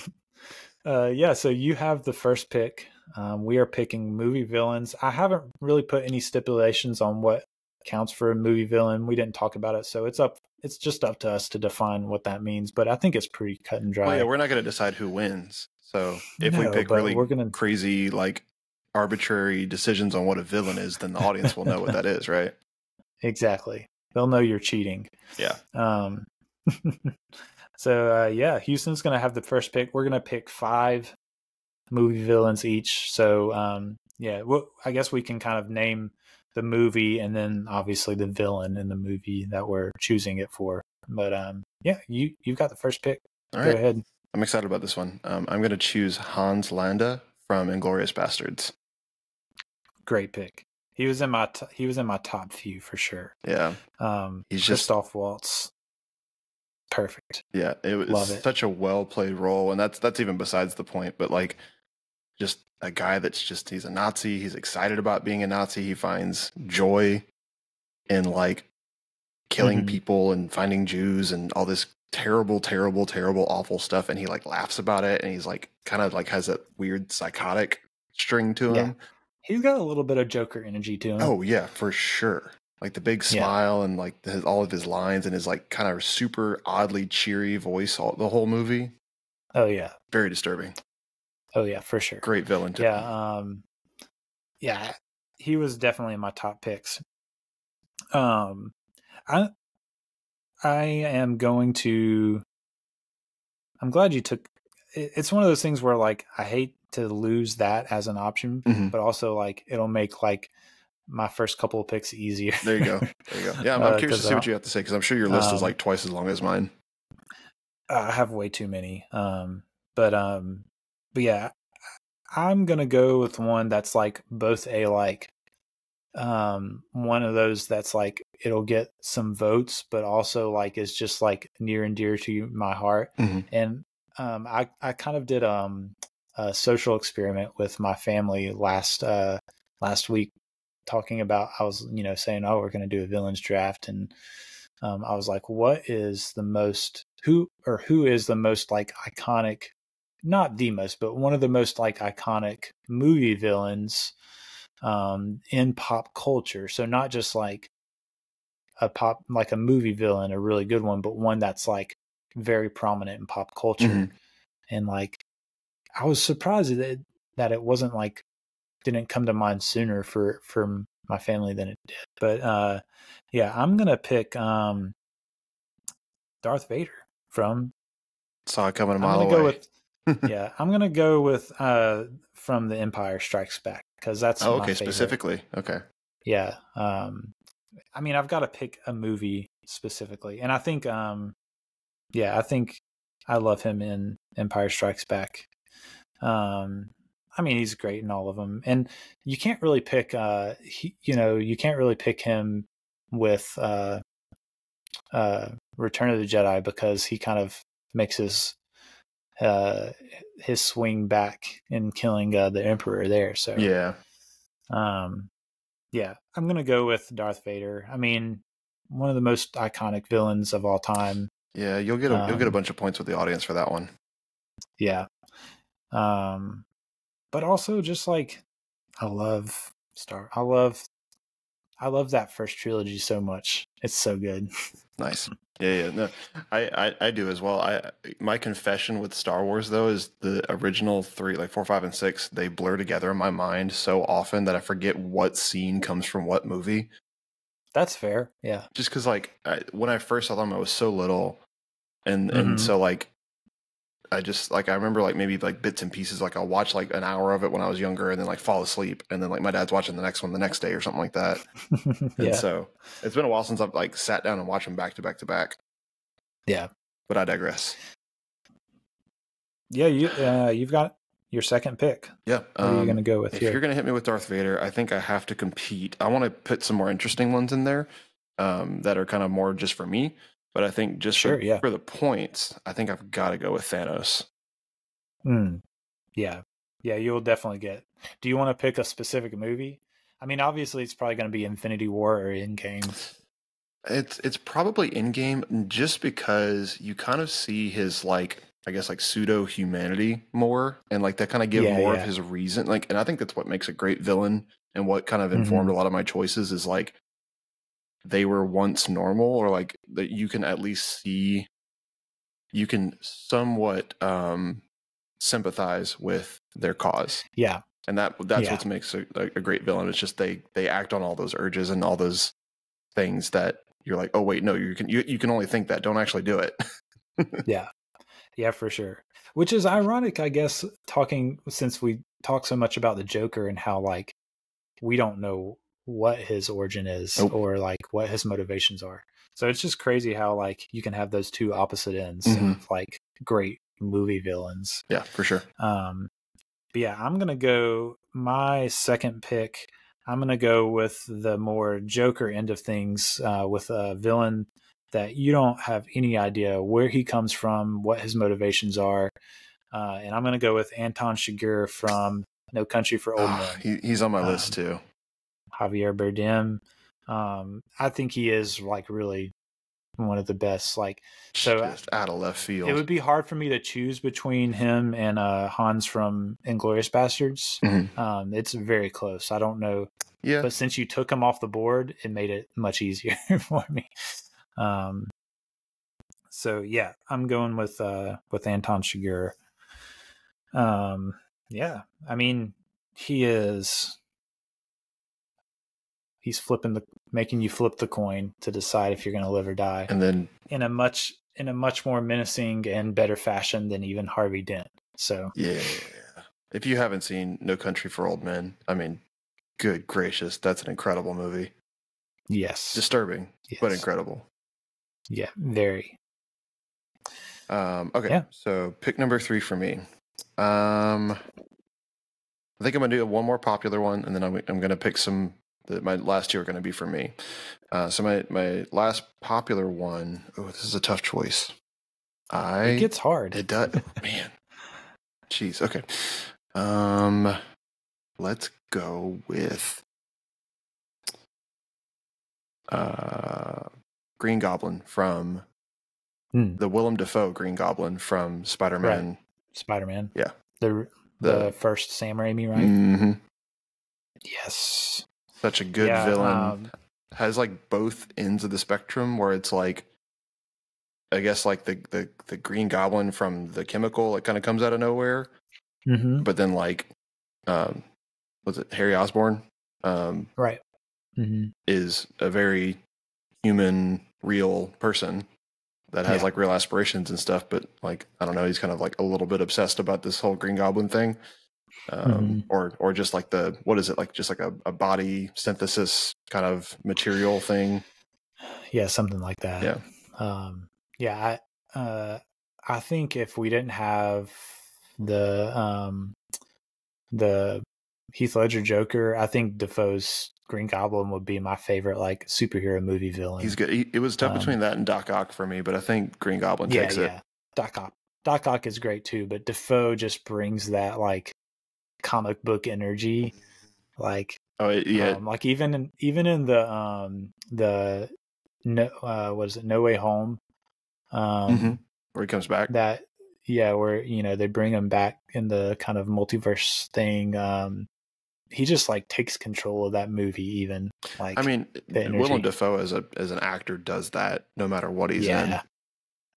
E: uh, yeah, so you have the first pick. Um, we are picking movie villains. I haven't really put any stipulations on what counts for a movie villain. We didn't talk about it, so it's up. It's just up to us to define what that means. But I think it's pretty cut and dry.
F: well, yeah, we're not going to decide who wins. So if we pick really
E: we're gonna
F: crazy, like arbitrary decisions on what a villain is, then the audience will know what that is, right?
E: exactly. They'll know you're cheating.
F: Yeah.
E: Um, so uh, yeah, Houston's gonna have the first pick. We're gonna pick five movie villains each. So um, yeah, well, I guess we can kind of name the movie and then obviously the villain in the movie that we're choosing it for. But um, yeah, you you've got the first pick.
F: All
E: Go
F: right.
E: ahead.
F: I'm excited about this one. Um, I'm going to choose Hans Landa from Inglourious Basterds.
E: Great pick. he was in my t- he was in my top few for sure.
F: Yeah,
E: Um,
F: He's just-
E: Christoph Waltz, perfect.
F: yeah. It was
E: Love it.
F: such a well played role, and that's that's even besides the point. But like, just a guy that's just he's a Nazi. He's excited about being a Nazi. He finds joy in like killing
E: Mhm.
F: people and finding Jews and all this terrible, terrible, terrible, awful stuff. And he like laughs about it, and he's like kind of like has that weird psychotic string to
E: Yeah.
F: him.
E: He's got a little bit of Joker energy to him.
F: Oh yeah, for sure. Like the big
E: Yeah.
F: smile and like his, all of his lines and his like kind of super oddly cheery voice all the whole movie.
E: oh yeah,
F: Very disturbing.
E: oh yeah, for sure.
F: Great villain. Too.
E: Yeah, um, yeah, he was definitely in my top picks. Um, I, I am going to. I'm glad you took. It's one of those things where like I hate to lose that as an option,
F: Mhm.
E: but also like it'll make like my first couple of picks easier.
F: There you go. There you go. Yeah, I'm,
E: Uh,
F: I'm curious to see
E: uh,
F: what you have to say because I'm sure your list is
E: um,
F: like twice as long as mine.
E: I have way too many. Um, but um, but yeah, I'm gonna go with one that's like both a like, um, one of those that's like it'll get some votes, but also like is just like near and dear to my heart.
F: Mhm.
E: And um, I I kind of did um a social experiment with my family last uh last week, talking about I was you know saying oh we're gonna do a villains draft and um, I was like, what is the most who or who is the most like iconic, not the most, but one of the most like iconic movie villains um, in pop culture. So not just like a pop like a movie villain, a really good one, but one that's like very prominent in pop culture.
F: Mhm.
E: And like, I was surprised that that it wasn't like didn't come to mind sooner for from my family than it did. But uh yeah, I'm gonna pick um Darth Vader from
F: Saw it coming a mile
E: gonna go
F: away.
E: with yeah, I'm gonna go with uh from the Empire Strikes Back because that's
F: oh, okay. Specifically. Okay.
E: Yeah. Um I mean I've got to pick a movie specifically. And I think um yeah, I think I love him in Empire Strikes Back. Um I mean he's great in all of them. And you can't really pick uh he, you know, you can't really pick him with uh uh Return of the Jedi because he kind of makes his uh his swing back in killing uh, the emperor there so
F: Yeah.
E: um, yeah, I'm gonna go with Darth Vader. I mean, one of the most iconic villains of all time.
F: Yeah. You'll get a you'll get a
E: Um,
F: bunch of points with the audience for that one.
E: Yeah. Um, but also just like I love Star. I love, I love that first trilogy so much. It's so good.
F: Nice. Yeah, yeah. No, I, I, I do as well. I my confession with Star Wars though is the original three, like four, five, and six. They blur together in my mind so often that I forget what scene comes from what movie.
E: That's fair. Yeah.
F: Just because, like, I, when I first saw them, I was so little, and
E: Mhm.
F: and so like, I just like I remember like maybe like bits and pieces. Like I'll watch like an hour of it when I was younger, and then like fall asleep, and then like my dad's watching the next one the next day or something like that. And
E: yeah.
F: so it's been a while since I've like sat down and watched them back to back to back.
E: Yeah.
F: But I digress.
E: Yeah. You, uh, you've got your second pick.
F: Yeah.
E: What are you
F: um,
E: gonna go with
F: if
E: here?
F: you're going to hit me with Darth Vader, I think I have to compete. I want to put some more interesting ones in there um, that are kind of more just for me. But I think just
E: Sure,
F: for,
E: yeah.
F: for the points, I think I've got to go with Thanos.
E: Mm. Yeah. Yeah, you'll definitely get. Do you want to pick a specific movie? I mean, obviously, it's probably going to be Infinity War or Endgame.
F: It's it's probably Endgame just because you kind of see his like I guess like pseudo humanity more and like that kind of give
E: Yeah,
F: more
E: yeah.
F: of his reason like and I think that's what makes a great villain and what kind of
E: Mm-hmm.
F: informed a lot of my choices is like they were once normal or like that you can at least see you can somewhat um sympathize with their cause
E: Yeah.
F: and that that's
E: Yeah.
F: what makes a, a great villain it's just they they act on all those urges and all those things that you're like oh wait no you can you, you can only think that don't actually do it
E: Yeah. Yeah, for sure. Which is ironic, I guess, talking since we talk so much about the Joker and how, like, we don't know what his origin is
F: Nope.
E: or, like, what his motivations are. So it's just crazy how, like, you can have those two opposite ends
F: Mhm.
E: of, like, great movie villains.
F: yeah for sure
E: Um, but yeah, I'm gonna go. My second pick, I'm gonna go with the more Joker end of things, uh, with a villain that you don't have any idea where he comes from, what his motivations are, uh, and I'm gonna go with Anton Chigurh from No Country for Old
F: Ah,
E: Men.
F: he, he's on my list
E: Um,
F: too.
E: Javier Bardem. Um, I think he is like really one of the best. Like, so
F: Just out of left field.
E: it would be hard for me to choose between him and uh, Hans from Inglourious Basterds.
F: Mhm.
E: Um, it's very close. I don't know,
F: yeah,
E: but since you took him off the board, it made it much easier for me. Um, so yeah, I'm going with uh, with Anton Chigurh. Um, yeah, I mean, he is. He's flipping the, making you flip the coin to decide if you're going to live or die
F: and then
E: in a much in a much more menacing and better fashion than even Harvey Dent. So
F: yeah, if you haven't seen No Country for Old Men, I mean, good gracious, that's an incredible movie.
E: yes,
F: Disturbing, but incredible.
E: Yeah, very.
F: Um, okay,
E: Yeah.
F: so pick number three for me. Um, I think I'm gonna do one more popular one, and then I'm I'm gonna pick some that my last two are gonna be for me. Uh, so my my last popular one. Oh, this is a tough choice. I
E: It gets hard.
F: it does, man. Jeez. Okay. Um, let's go with uh Green Goblin from
E: Hmm.
F: the Willem Dafoe Green Goblin from Spider-Man.
E: Spider Man.
F: Yeah.
E: The, the
F: The-
E: first Sam Raimi, right?
F: hmm
E: Yes.
F: Such a good
E: Yeah,
F: villain.
E: um,
F: Has like both ends of the spectrum where it's like I guess like the the, the Green Goblin from the chemical it kind of comes out of nowhere,
E: mhm,
F: but then like um was it Harry Osborn? Um
E: Right. hmm
F: is a very human, real person that has
E: Yeah.
F: like real aspirations and stuff. But like, I don't know, he's kind of like a little bit obsessed about this whole Green Goblin thing, um,
E: Mhm.
F: or or just like the what is it like, just like a, a body synthesis kind of material thing.
E: Yeah, something like that.
F: Yeah.
E: Um, yeah. I, uh, I think if we didn't have the um, the Heath Ledger Joker, I think Dafoe's Green Goblin would be my favorite like superhero movie villain.
F: He's good. He, it was tough
E: Um,
F: between that and Doc Ock for me, but I think Green Goblin
E: yeah,
F: takes it.
E: yeah. Doc Ock. Doc Ock is great too, but Defoe just brings that like comic book energy. Like
F: Oh yeah,
E: um, like even in even in the um the no uh what is it, No Way Home. Um
F: Mhm. where he comes back.
E: that yeah, where you know they bring him back in the kind of multiverse thing. Um he just like takes control of that movie even. Like
F: I mean,
E: the
F: Willem. Dafoe as a as an actor does that no matter what he's in.
E: yeah.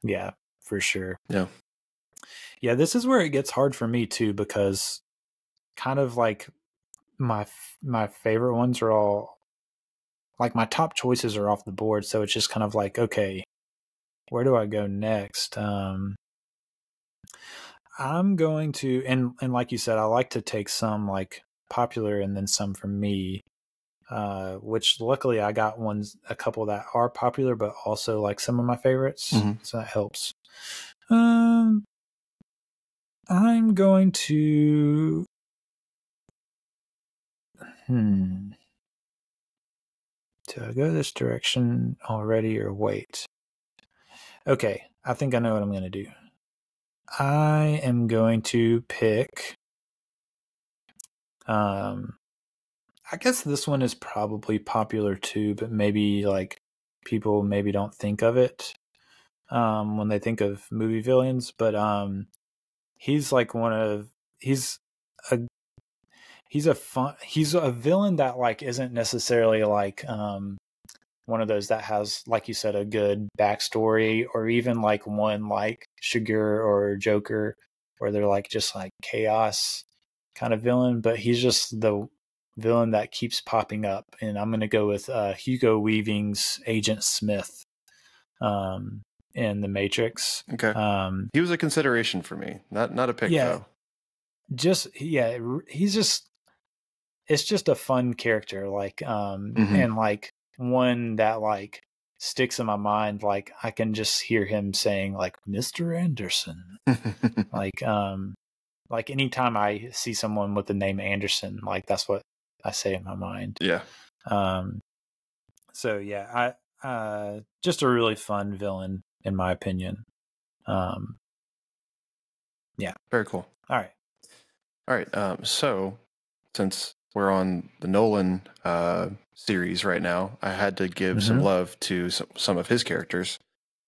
E: Yeah, for sure.
F: Yeah.
E: Yeah, this is where it gets hard for me too because kind of like my my favorite ones are all like my top choices are off the board, so it's just kind of like okay, where do I go next? Um I'm going to and and like you said, I like to take some like popular and then some from me. Uh, which luckily I got ones a couple that are popular, but also like some of my favorites,
F: Mhm.
E: so that helps. Um, I'm going to. Hmm. Do I go this direction already or wait? Okay, I think I know what I'm going to do. I am going to pick. Um, I guess this one is probably popular too, but maybe like people maybe don't think of it um, when they think of movie villains. But um, he's like one of he's a he's a fun he's a villain that like isn't necessarily like um one of those that has like you said a good backstory or even like one like Chigurh or Joker where they're like just like chaos kind of villain but he's just the villain that keeps popping up and I'm going to go with uh Hugo Weaving's Agent Smith um in the Matrix
F: Okay.
E: um
F: he was a consideration for me. Not not a pick
E: Yeah.
F: though.
E: just yeah he's just it's just a fun character like um
F: Mhm.
E: and like one that like sticks in my mind like i can just hear him saying like mr anderson like um like anytime i see someone with the name anderson like that's what I say in my mind.
F: Yeah.
E: Um, so yeah, I uh, just a really fun villain in my opinion. Um, Yeah.
F: Very cool.
E: all right.
F: All right. Um, so since we're on the Nolan uh, series right now, I had to give some
E: Mhm.
F: love to some, some of his characters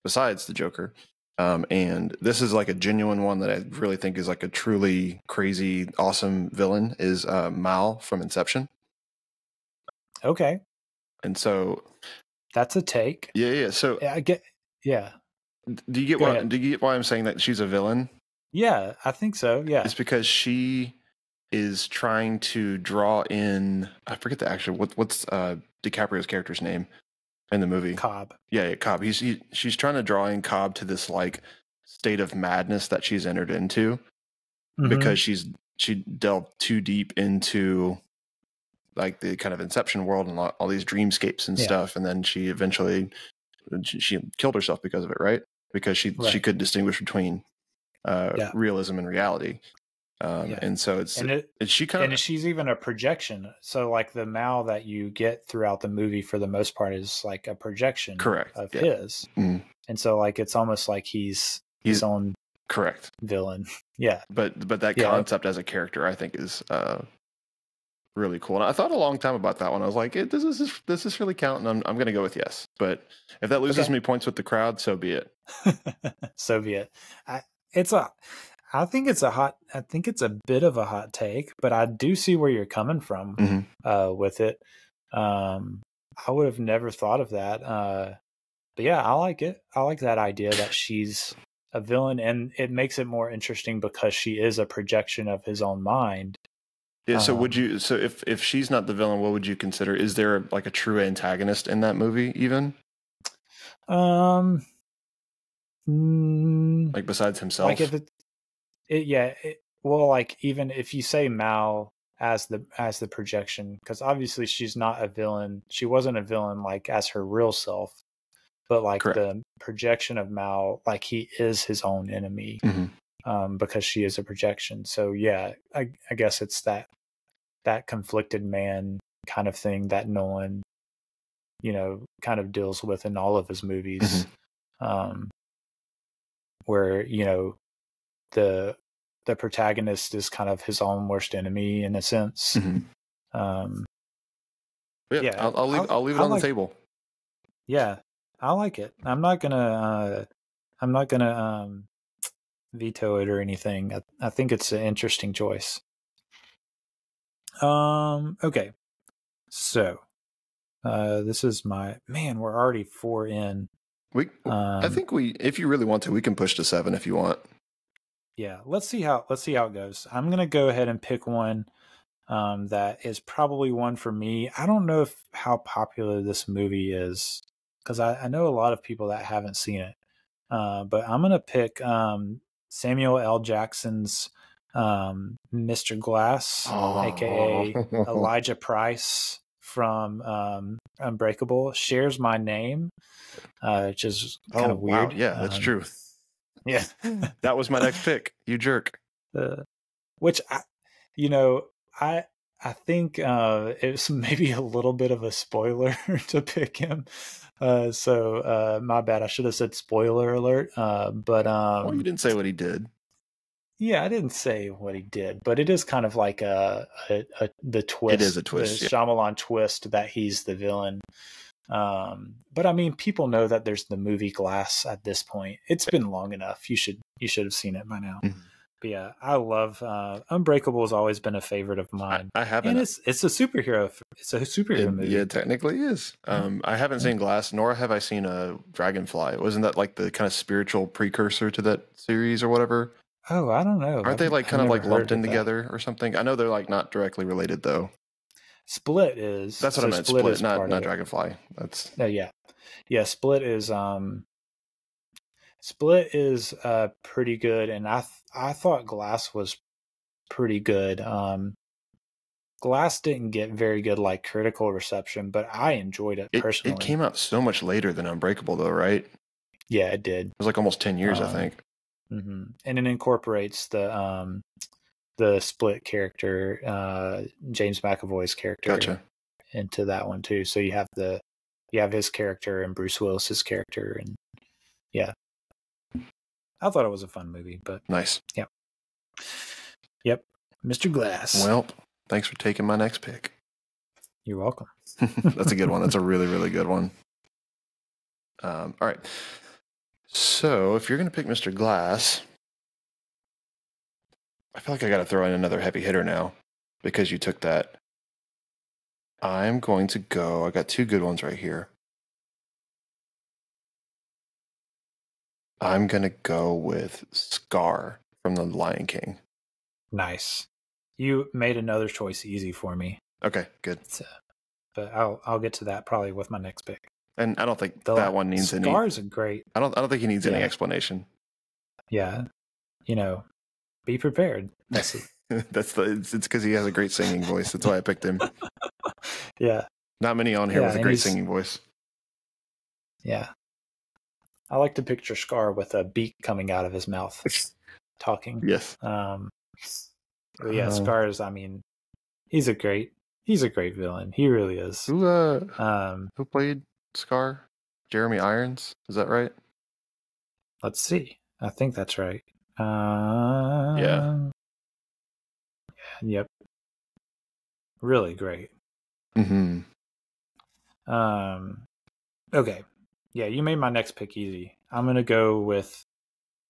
F: besides the Joker. Um, and this is like a genuine one that I really think is like a truly crazy, awesome villain is uh, Mal from Inception.
E: Okay,
F: And so,
E: that's a take.
F: yeah, yeah. So,
E: Yeah, I get. Yeah,
F: do you get
E: Go ahead.
F: Do you get why I'm saying that she's a villain?
E: yeah, I think so. Yeah,
F: It's because she is trying to draw in. I forget the actual what, what's uh, DiCaprio's character's name in the movie.
E: Cobb.
F: Yeah, yeah, Cobb. He's he, she's trying to draw in Cobb to this like state of madness that she's entered into
E: Mhm.
F: because she's she delved too deep into like the kind of Inception world and all, all these dreamscapes and
E: Yeah.
F: stuff, and then she eventually she, she killed herself because of it, right? Because she she
E: Right.
F: could distinguish between uh,
E: Yeah.
F: realism and reality, um,
E: Yeah.
F: and so it's
E: and it,
F: and she kind
E: and she's even a projection. So like the Mal that you get throughout the movie for the most part is like a projection
F: Correct,
E: of
F: yeah.
E: his.
F: Mm.
E: And so like it's almost like he's
F: He's-
E: his own
F: correct,
E: villain. Yeah.
F: but but that
E: Yeah.
F: concept as a character, I think, is uh, really cool. And I thought a long time about that one. I was like, it, "This is does this really count?" And I'm I'm going to go with yes. But if that loses
E: Okay.
F: me points with the crowd, so be it.
E: Soviet. I, it's a I think it's a hot I think it's a bit of a hot take, but I do see where you're coming from
F: Mhm.
E: uh with it. Um I would have never thought of that. Uh but yeah, I like it. I like that idea that she's a villain and it makes it more interesting because she is a projection of his own mind.
F: Yeah. So would
E: Um,
F: you? So if if she's not the villain, what would you consider? Is there like a true antagonist in that movie? Even
E: Um mm,
F: like besides himself?
E: Like if it, it yeah, it, well, like even if you say Mal as the as the projection, because obviously she's not a villain. She wasn't a villain like as her real self, but like
F: Correct.
E: the projection of Mal, like he is his own enemy,
F: Mhm.
E: um, because she is a projection. So yeah, I I guess it's that that conflicted man kind of thing that Nolan, you know, kind of deals with in all of his movies. Um, where, you know, the the protagonist is kind of his own worst enemy in a sense.
F: Mhm.
E: Um,
F: Yeah,
E: yeah,
F: I'll, I'll leave.
E: I'll-
F: I'll, leave it
E: I
F: on
E: like-
F: the table.
E: yeah, I like it. I'm not gonna uh, I'm not gonna um, veto it or anything. I, I think it's an interesting choice. Um. Okay. So, uh, this is my man. We're already four in.
F: We.
E: Um,
F: I think we. If you really want to, we can push to seven if you want.
E: Yeah let's see how let's see how it goes i'm gonna go ahead and pick one um, that is probably one for me i don't know if how popular this movie is because I, I know a lot of people that haven't seen it uh, but i'm gonna pick um, samuel l jackson's um, mr glass aka elijah price from um, unbreakable shares my name uh, which is kind
F: oh
E: of weird
F: wow! Yeah, that's
E: Um,
F: true.
E: Yeah
F: That was my next pick. You jerk.
E: uh, which I, you know, I I think uh, it's maybe a little bit of a spoiler to pick him. Uh, so uh, my bad. I should have said spoiler alert. Uh, but um,
F: well, you didn't say what he did.
E: yeah, I didn't say what he did, but it is kind of like a, a, a the twist.
F: is a twist,
E: the
F: yeah.
E: Shyamalan twist that he's the villain. Um, but I mean, people know that there's the movie Glass at this point. It's been long enough. You should you should have seen it by now.
F: Mhm.
E: But yeah, I love uh, Unbreakable. Has always been a favorite of mine,
F: I haven't.
E: and it's it's a superhero. It's a superhero
F: It,
E: movie.
F: yeah, technically is. Um, I haven't seen Glass, nor have I seen a Dragonfly. Wasn't that like the kind of spiritual precursor to that series or whatever?
E: Oh, I don't know.
F: Aren't they
E: I've-
F: like
E: I've
F: kind of like lumped in
E: that.
F: together or something? I know they're like not directly related though.
E: Split is
F: That's what
E: so
F: I meant. Split,
E: is
F: not not. Dragonfly. That's
E: No, yeah, yeah. Split is um, Split is uh pretty good, and I th- I thought Glass was pretty good. Um, Glass didn't get very good like critical reception, but I enjoyed it
F: it.
E: personally.
F: It came out so much later than Unbreakable though, right?
E: Yeah, it did, It
F: was like almost ten years, I
E: Um,
F: think.
E: hmm and it incorporates the um the split character, uh, James McAvoy's character,
F: Gotcha.
E: into that one too. So you have the you have his character and Bruce Willis's character, and yeah, I thought it was a fun movie. But
F: Nice.
E: Yep. Yep, Mr. Glass,
F: Well, thanks for taking my next pick.
E: you're welcome.
F: That's a good one. That's a really, really good one. Um, all right. So if you're going to pick Mr. Glass, I feel like I got to throw in another heavy hitter now because you took that. I'm going to go. I got two good ones right here. I'm going to go with Scar from The Lion King.
E: Nice. You made another choice easy for me,
F: Okay, good.
E: Uh, but I'll I'll get to that probably with my next pick.
F: And I don't think
E: The
F: that one needs any.
E: Scar's a great,
F: I don't. I don't think he needs any explanation.
E: yeah. You know, be prepared. That's it.
F: That's the. It's because he has a great singing voice. That's why I picked him.
E: yeah,
F: Not many on here
E: Yeah,
F: with a great singing voice.
E: yeah. I like to picture Scar with a beak coming out of his mouth, talking.
F: Yes.
E: Um, yeah,
F: Uh,
E: Scar is. I mean, he's a great. He's a great villain. He really is.
F: Who uh
E: Um,
F: who played Scar? Jeremy Irons. Is that right?
E: let's see. I think that's right. Um, yeah. Yep. Really great.
F: Mm-hmm.
E: Um, okay. Yeah, you made my next pick easy. I'm gonna go with,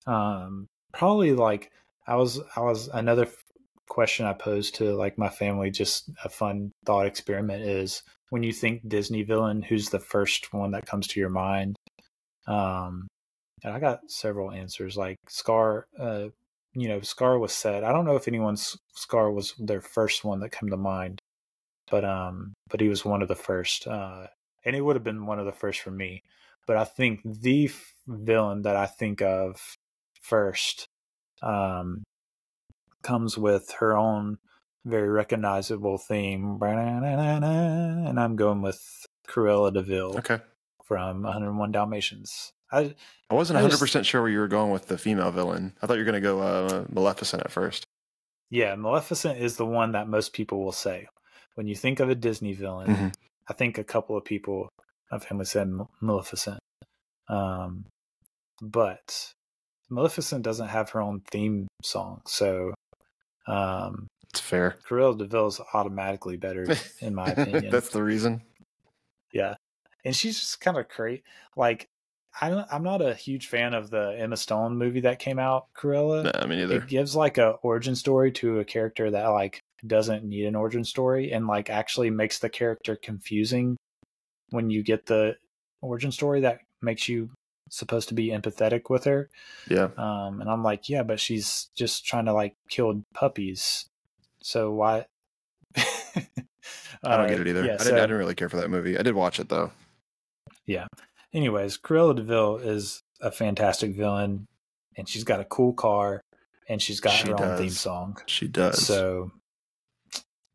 E: um, probably like I was. I was another f- question I posed to like my family. Just a fun thought experiment is when you think Disney villain, who's the first one that comes to your mind? Um, and I got several answers. Like Scar. Uh, you know, Scar was said. I don't know if anyone's Scar was their first one that came to mind but um but he was one of the first uh and it would have been one of the first for me but i think the f- villain that i think of first um comes with her own very recognizable theme and i'm going with cruella de vil
F: Okay.
E: from 101 dalmatians i
F: I wasn't one
E: hundred
F: percent sure where you were going with the female villain. I thought you were going to go uh, Maleficent at first.
E: yeah maleficent is the one that most people will say when you think of a disney villain
F: Mhm.
E: I think a couple of people, my family said Maleficent. Um, but Maleficent doesn't have her own theme song, so um,
F: It's fair.
E: Cruella de Vil is automatically better, in my opinion.
F: That's the reason.
E: yeah, and she's just kind of great. Like, I don't, I'm not a huge fan of the Emma Stone movie that came out, Cruella.
F: Nah, me neither.
E: it gives like a origin story to a character that like doesn't need an origin story and like actually makes the character confusing when you get the origin story that makes you supposed to be empathetic with her
F: Yeah.
E: um and i'm like yeah but she's just trying to like kill puppies so why
F: I don't get it either.
E: Uh, yeah,
F: I, didn't,
E: so-
F: I didn't really care for that movie. I did watch it though.
E: Anyways cruella de vil is a fantastic villain and she's got a cool car and she's got
F: She
E: her own theme song
F: She does.
E: so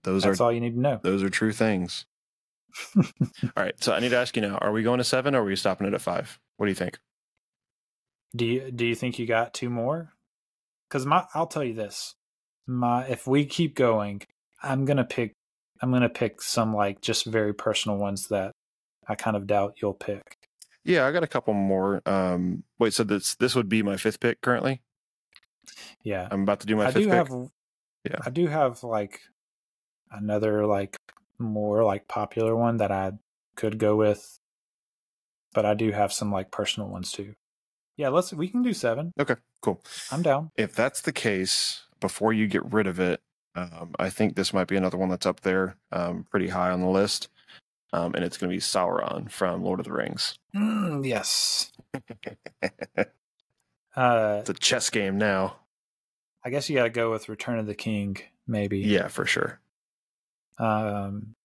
F: those are
E: all you need to know
F: those are true things. all right. So I need to ask you now: Are we going to seven, or are we stopping it at five? What do you think?
E: Do you do you think you got two more? Because my I'll tell you this, my if we keep going, I'm gonna pick I'm gonna pick some like just very personal ones that I kind of doubt you'll pick.
F: Yeah, I got a couple more. Um, wait, so this this would be my fifth pick currently.
E: Yeah,
F: I'm about to do my
E: I
F: fifth
E: do
F: pick.
E: have
F: Yeah.
E: I do have like another like more like popular one that I could go with, but I do have some like personal ones too. Yeah, let's we can do seven.
F: Okay, cool.
E: I'm down.
F: If that's the case, before you get rid of it, um, I think this might be another one that's up there, um, pretty high on the list, um, and it's going to be Sauron from Lord of the Rings.
E: Mm, yes.
F: it's
E: Uh,
F: a chess game now.
E: I guess you got to go with Return of the King, maybe.
F: Yeah, for sure.
E: Um,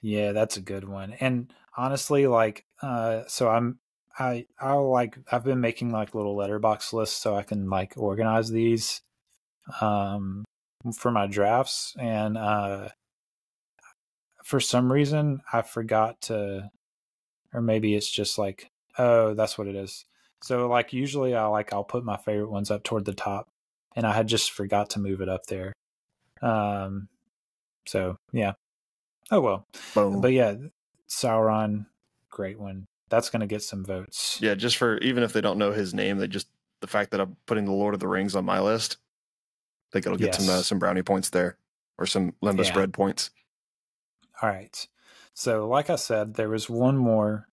E: yeah, that's a good one. And honestly, like, uh, so I'm, I, I like, I've been making like little Letterboxd lists so I can like organize these, um, for my drafts. And, uh, for some reason I forgot to, or maybe it's just like, oh, that's what it is. So like usually I like, I'll put my favorite ones up toward the top and I had just forgot to move it up there. Um, so yeah. Oh well,
F: Boom.
E: but yeah, Sauron, great one. That's gonna get some votes.
F: yeah, just for even if they don't know his name, they just the fact that I'm putting the Lord of the Rings on my list, I think it'll get some uh, some brownie points there, or some Lembas
E: Yeah.
F: bread points.
E: All right. So, like I said, there was one more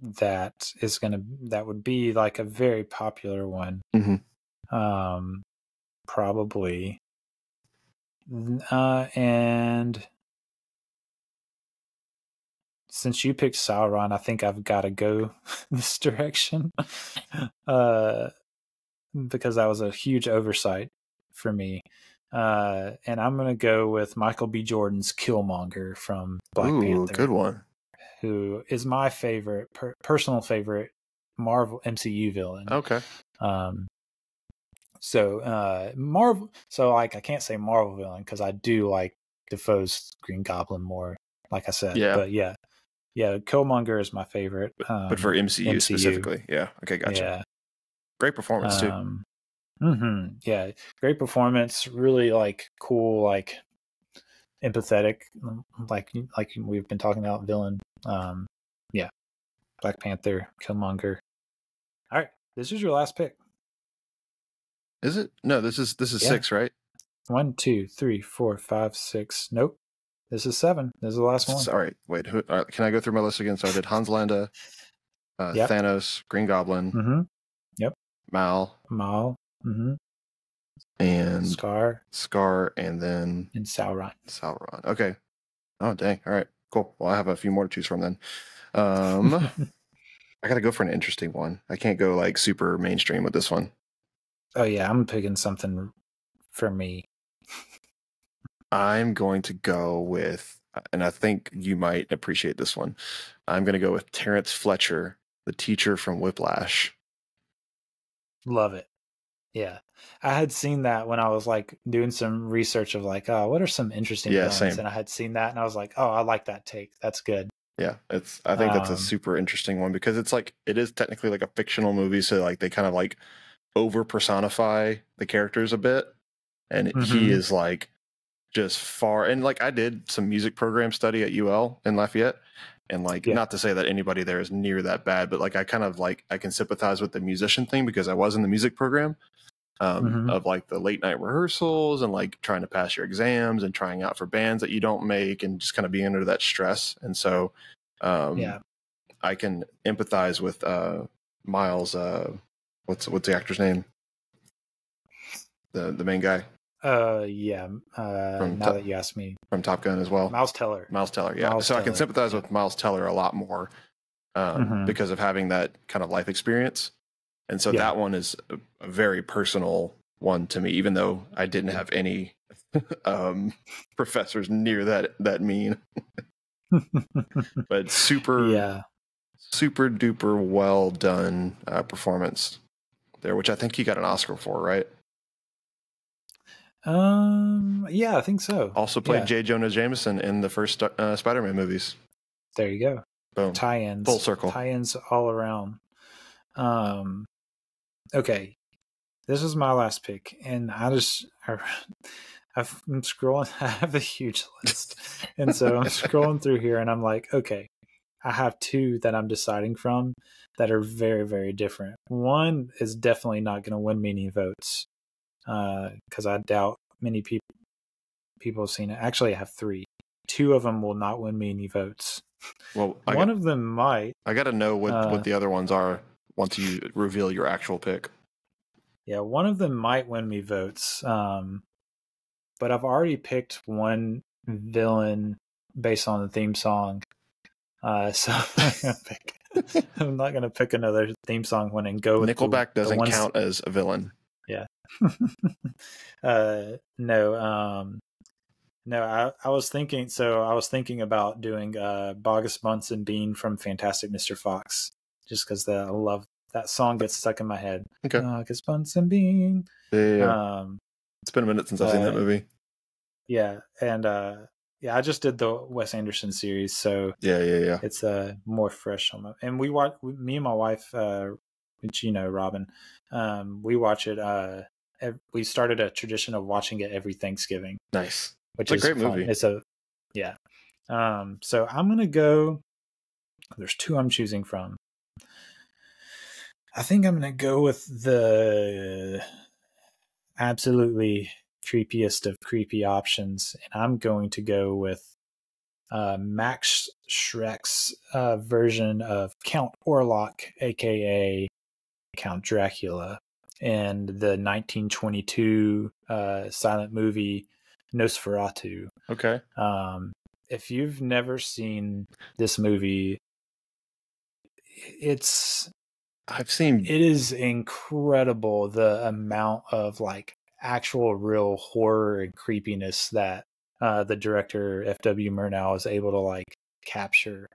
E: that is going to that would be like a very popular one.
F: Mhm.
E: Um probably uh and since you picked Sauron, I think I've got to go this direction. uh because that was a huge oversight for me. Uh, and I'm gonna go with Michael B. Jordan's Killmonger from Black
F: Ooh,
E: Panther,
F: good one.
E: who is my favorite, per- personal favorite Marvel MCU villain.
F: Okay.
E: Um, so uh, Marvel, so like I can't say Marvel villain because I do like Dafoe's Green Goblin more. Like I said,
F: Yeah.
E: but yeah, yeah, Killmonger is my favorite. Um,
F: but for MCU,
E: MCU.
F: specifically, yeah. Okay, gotcha.
E: yeah,
F: Great performance too.
E: Um, hmm Yeah, great performance. Really like cool, like empathetic, like like we've been talking about villain. Um, yeah, Black Panther, Killmonger. All right, this is your last pick.
F: Is it? No, this is this is
E: Yeah.
F: six, right?
E: One, two, three, four, five, six. Nope, this is seven. This is the last one.
F: All right. Wait. Who, all right, can I go through my list again? So I did Hans Landa, uh,
E: Yep.
F: Thanos, Green Goblin,
E: Mm-hmm. Yep.
F: Mal,
E: Maul. Mm-hmm.
F: and
E: Scar
F: Scar, and then
E: and Sauron.
F: Sauron. Okay. Oh dang. All right. Cool. Well, I have a few more to choose from then. Um, I got to go for an interesting one. I can't go like super mainstream with this one.
E: oh yeah, I'm picking something for me.
F: I'm going to go with, and I think you might appreciate this one. I'm going to go with Terrence Fletcher, the teacher from Whiplash.
E: Love it. Yeah. I had seen that when I was like doing some research of like, oh, what are some interesting
F: Yeah,
E: villains?
F: same.
E: And I had seen that and I was like, oh, I like that take. That's good.
F: Yeah, it's. I think that's a
E: Um,
F: super interesting one because it's like it is technically like a fictional movie, so like they kind of like over personify the characters a bit, and he
E: Mhm.
F: is like just far. And like I did some music program study at UL in Lafayette, and like
E: Yeah.
F: not to say that anybody there is near that bad, but like I kind of like I can sympathize with the musician thing because I was in the music program. Um,
E: Mhm.
F: Of like the late night rehearsals and like trying to pass your exams and trying out for bands that you don't make and just kind of being under that stress. And so, um,
E: Yeah.
F: I can empathize with uh, Miles. Uh, what's what's the actor's name? The the main guy
E: Uh, yeah. Uh,
F: From
E: now
F: Top-
E: that you asked me,
F: from Top Gun as well.
E: Miles Teller.
F: Miles Teller, yeah.
E: Miles
F: so I can sympathize with Miles Teller a lot more um,
E: Mhm.
F: because of having that kind of life experience. And so
E: Yeah.
F: that one is a, a very personal one to me, even though I didn't have any um, professors near that that mean. But super,
E: yeah.
F: super duper well done uh, performance there, which I think he got an Oscar for, right?
E: Um, yeah, I think so.
F: Also played
E: Yeah.
F: J. Jonah Jameson in the first uh, Spider-Man movies.
E: There you go.
F: Boom.
E: tie-ins
F: Full circle.
E: tie-ins all around um okay this is my last pick and i just I, I've- i'm scrolling i have a huge list and so i'm scrolling through here and i'm like okay i have two that i'm deciding from that are very very different. One is definitely not going to win me any votes because i doubt many people people have seen it. Actually i have three. Two of them will not win me any votes.
F: Well, I
E: one
F: got,
E: of them might
F: I got to know what,
E: uh,
F: what the other ones are once you reveal your actual pick.
E: Yeah, one of them might win me votes. Um, but I've already picked one villain based on the theme song. Uh, so I'm not gonna pick. I'm not gonna pick another theme song one and go with the-
F: Nickelback
E: the
F: doesn't
E: ones-
F: count as a villain.
E: uh, no, um, no. I, I was thinking. So I was thinking about doing uh, Boggis Bunce and Bean from Fantastic Mr. Fox, just because I love that song gets stuck in my head.
F: Okay.
E: Boggis Bunce and Bean.
F: Yeah, yeah.
E: Um,
F: it's been a minute since I've seen that
E: uh,
F: movie.
E: Yeah, and uh yeah, I just did the Wes Anderson series, so
F: Yeah, yeah, yeah.
E: it's uh more fresh on my. And we watch me and my wife, uh, which you know, Robin, um, we watch it uh ev- we started a tradition of watching it every Thanksgiving,
F: Nice.
E: which
F: It's a great
E: fun.
F: movie.
E: It's a yeah. Um, so I'm gonna go. There's two I'm choosing from. I think I'm gonna go with the absolutely creepiest of creepy options, and I'm going to go with uh, Max Schreck's uh, version of Count Orlok, aka Count Dracula, and the 1922 uh, silent movie Nosferatu.
F: Okay.
E: Um, if you've never seen this movie, it's
F: I've seen
E: it is incredible the amount of like actual real horror and creepiness that uh, the director F.W. Murnau is able to like capture.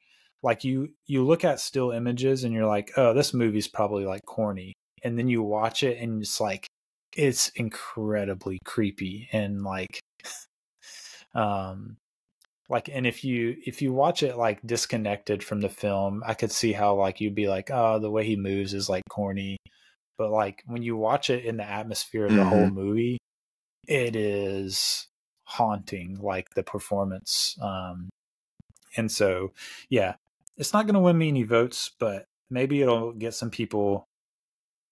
E: Like you, you look at still images and you're like, oh, this movie's probably like corny, and then you watch it and it's like, it's incredibly creepy and like, um, like and if you if you watch it like disconnected from the film i could see how like you'd be like oh the way he moves is like corny but like when you watch it in the atmosphere of the whole movie it is haunting like the performance um and so yeah it's not going to win me any votes but maybe it'll get some people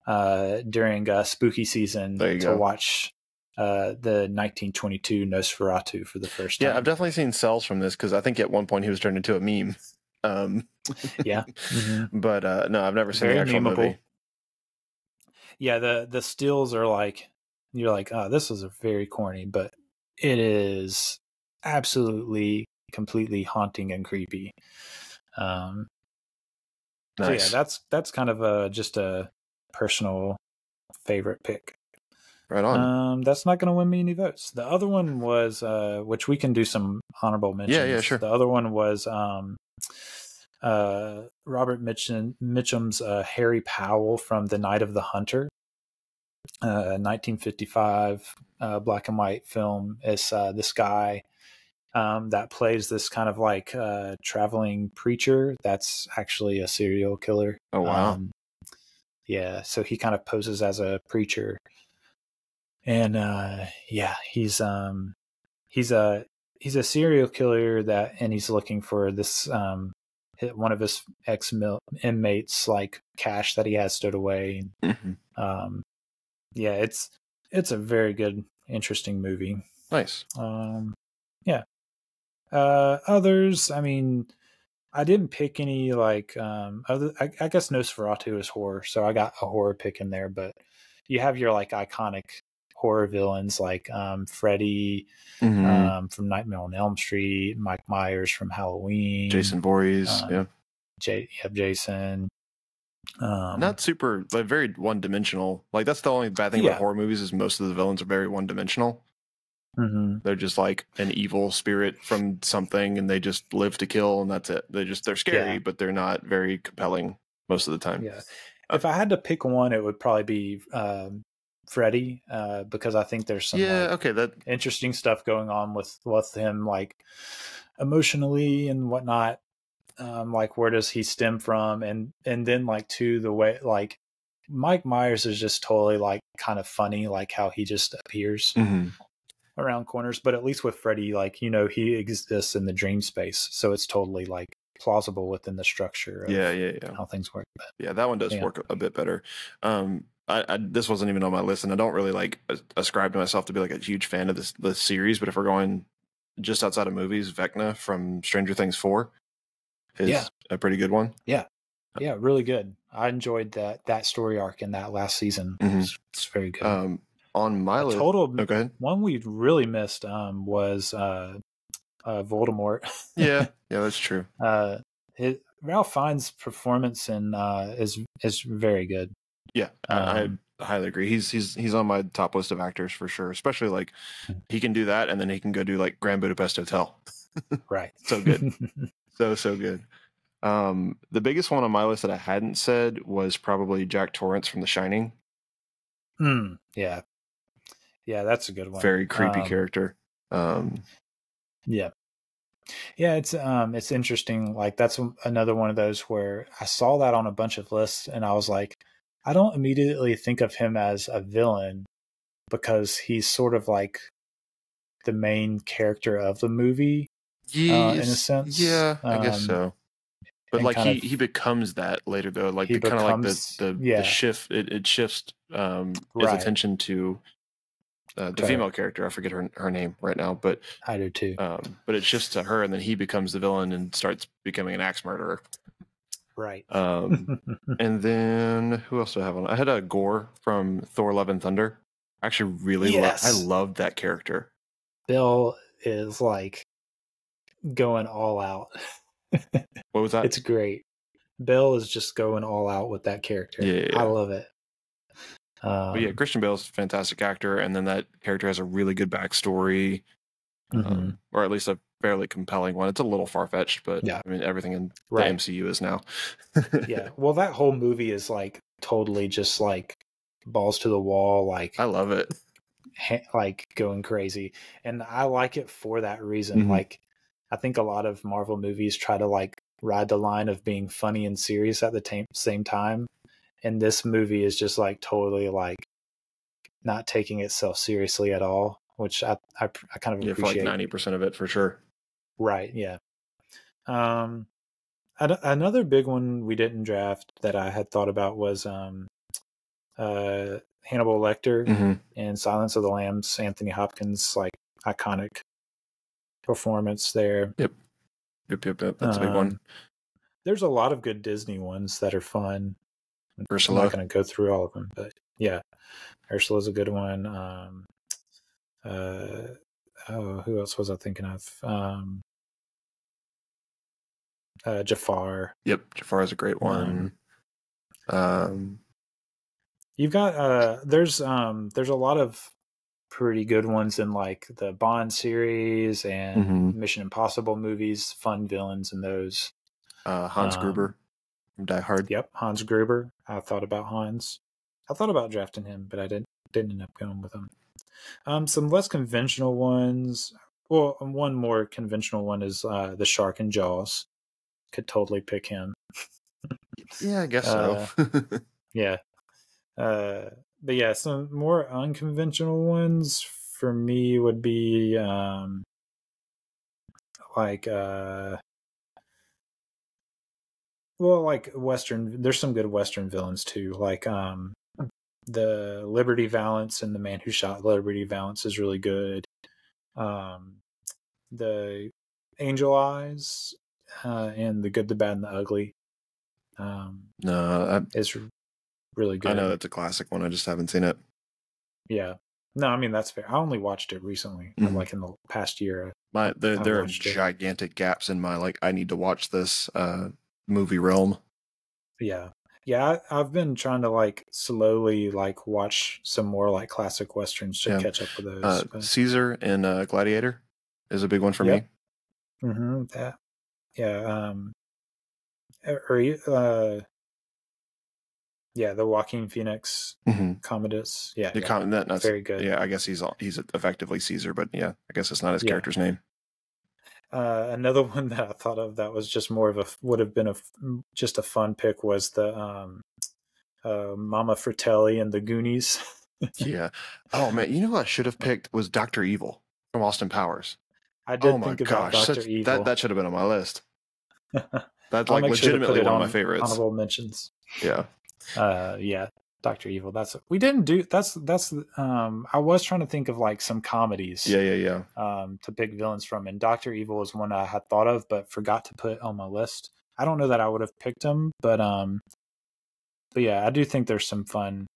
E: uh during uh spooky season to
F: go.
E: watch uh the 1922 nosferatu for the first time
F: Yeah, I've definitely seen cells from this because I think at one point he was turned into a meme. Um,
E: yeah Mhm.
F: but uh, no, I've never seen
E: Very
F: the actual
E: memeable.
F: movie.
E: yeah the the stills are like you're like oh this is a very corny but it is absolutely completely haunting and creepy um so yeah that's that's kind of a just a personal favorite pick
F: right on.
E: um that's not going to win me any votes. The other one was uh which we can do some honorable mentions
F: Yeah, yeah, sure.
E: the other one was um uh robert mitchum mitchum's uh harry powell from the night of the hunter uh 1955 uh black and white film. It's uh this guy um that plays this kind of like uh traveling preacher that's actually a serial killer.
F: Oh wow,
E: um, yeah, so he kind of poses as a preacher, and uh, yeah, he's um, he's a he's a serial killer that, and he's looking for this um, one of his ex inmates like cash that he has stowed away.
F: Mhm.
E: Um, yeah, it's it's a very good, interesting movie.
F: nice.
E: Um, yeah. Uh, others, I mean, I didn't pick any like um other. I, I guess Nosferatu is horror, so I got a horror pick in there. But you have your like iconic horror villains like um Freddy
F: Mhm.
E: um from Nightmare on Elm Street, Mike Myers from Halloween,
F: Jason Voorhees,
E: uh,
F: yeah,
E: J- have Jason. Um,
F: not super, but very one dimensional. Like that's the only bad thing
E: Yeah.
F: about horror movies is most of the villains are very one dimensional.
E: mhm.
F: They're just like an evil spirit from something, and they just live to kill, and that's it. They just they're scary,
E: Yeah.
F: but they're not very compelling most of the time.
E: Yeah. If I had to pick one, it would probably be um, Freddy, uh, because I think there's some
F: yeah.
E: like,
F: okay. That
E: interesting stuff going on with with him, like emotionally and whatnot. Um, like where does he stem from, and and then like to the way like Mike Myers is just totally like kind of funny, like how he just appears
F: mhm.
E: around corners. But at least with Freddy, like you know, he exists in the dream space, so it's totally like plausible within the structure of
F: yeah, yeah, yeah.
E: how things work. But
F: Yeah, that one does
E: Yeah.
F: work a bit better. Um, I, I this wasn't even on my list, and I don't really like ascribe to myself to be like a huge fan of this the series. But if we're going just outside of movies, Vecna from Stranger Things four is
E: Yeah.
F: a pretty good one.
E: yeah, yeah, really good. I enjoyed that that story arc in that last season.
F: Mhm.
E: It's, it's very good.
F: Um, on my
E: A
F: list,
E: total
F: oh,
E: one we really missed um, was uh, uh, Voldemort.
F: Yeah, yeah, that's true.
E: uh, his, Ralph Fiennes' performance in uh, is is very good.
F: Yeah, I,
E: Um,
F: I highly agree. He's he's he's on my top list of actors for sure. Especially like he can do that, and then he can go do like Grand Budapest Hotel.
E: Right.
F: So good. So so good. Um, the biggest one on my list that I hadn't said was probably Jack Torrance from The Shining.
E: Mm, yeah. Yeah, that's a good one.
F: Very creepy
E: Um,
F: character. Um,
E: Yeah. Yeah, it's um it's interesting. Like that's another one of those where I saw that on a bunch of lists and I was like, I don't immediately think of him as a villain, because he's sort of like the main character of the movie.
F: Yes,
E: in a sense,
F: Yeah, I guess
E: um,
F: so. But like he,
E: of-
F: he becomes that later though. Like kind of like the the,
E: yeah.
F: the shift it, it shifts um his
E: Right.
F: attention to uh, the female character. I forget her her name right now, but
E: I do too.
F: um but it shifts to her and then he becomes the villain and starts becoming an axe murderer.
E: Right.
F: Um and then who else do I have on? I had a Gorr from Thor Love and Thunder. I actually really lo- I loved that character.
E: Bale is like going all out.
F: What was that?
E: it's great. Bale is just going all out with that character.
F: Yeah, yeah, yeah.
E: I love it. Um,
F: but yeah, Christian Bale's a fantastic actor, and then that character has a really good backstory.
E: mhm.
F: um, or at least a fairly compelling one. It's a little far fetched, but
E: Yeah.
F: I mean everything in
E: Right.
F: the MCU is now.
E: yeah. Well, that whole movie is like totally just like balls to the wall, like
F: I love it.
E: ha- like going crazy, and I like it for that reason.
F: Mhm.
E: Like, I think a lot of Marvel movies try to like ride the line of being funny and serious at the tam- same time, and this movie is just like totally like not taking itself seriously at all, which I I, I kind of
F: Yeah, for like
E: appreciate.
F: ninety percent of it for sure.
E: Right. Yeah. Um, an- another big one we didn't draft that I had thought about was um, uh, Hannibal Lecter
F: hmm
E: in Silence of the Lambs. Anthony Hopkins, like iconic performance there.
F: Yep, yep, yep. That's a big one.
E: Um, There's a lot of good Disney ones that are fun. I'm not going to go through all of them, but yeah, Ursula's a good one. Um, uh, oh, who else was I thinking of? Um, uh, Jafar.
F: Yep, Jafar is a great one. Um,
E: You've got uh, there's um, there's a lot of pretty good ones in like the Bond series and
F: Mhm.
E: Mission Impossible movies. Fun villains in those.
F: uh, Hans
E: Um,
F: Gruber from Die Hard.
E: Yep, Hans Gruber. I thought about Hans. I thought about drafting him, but I didn't didn't end up going with him. Um, some less conventional ones. Well, um, one more conventional one is uh, the Shark and Jaws. Could totally pick him.
F: Yeah, I guess
E: Uh,
F: so.
E: Yeah. Uh, but yeah, some more unconventional ones for me would be um, like uh, well, like Western. There's some good Western villains too, like um, the Liberty Valance and the Man Who Shot Liberty Valance is really good. Um, the Angel Eyes uh, and the Good, the Bad, and the Ugly um,
F: no,
E: it's really good.
F: I know that's a classic one. I just haven't seen it.
E: Yeah. No, I mean that's fair. I only watched it recently,
F: Mhm.
E: like in the past year.
F: My the, there are
E: watched it.
F: gigantic gaps in my like. I need to watch this uh, movie realm.
E: Yeah, yeah. I, I've been trying to like slowly like watch some more like classic westerns to
F: Yeah.
E: catch up with those.
F: Uh, Caesar and uh, Gladiator is a big one for
E: Yep.
F: me.
E: Mhm, that, yeah. Um, or you- uh, yeah, the Joaquin Phoenix
F: Mm-hmm.
E: Commodus. Yeah,
F: The
E: yeah,
F: com- that, that's,
E: very good.
F: Yeah, I guess he's all- he's effectively Caesar, but yeah, I guess it's not his
E: Yeah.
F: character's name.
E: Uh, another one that I thought of that was just more of a would have been a just a fun pick was the um, uh, Mama Fratelli and the Goonies.
F: yeah. Oh man, you know what I should have picked was Doctor Evil from Austin Powers.
E: I did
F: oh my
E: think about
F: gosh,
E: Doctor Evil.
F: that that should have been on my list. That's like
E: make sure to put
F: legitimately
E: it
F: one
E: on
F: of my favorites.
E: Honorable mentions.
F: Yeah.
E: Uh, yeah, Doctor Evil. That's we didn't do. That's that's. Um, I was trying to think of like some comedies.
F: Yeah, yeah, yeah.
E: Um, to pick villains from, and Doctor Evil was one I had thought of, but forgot to put on my list. I don't know that I would have picked him, but um, but yeah, I do think there's some fun.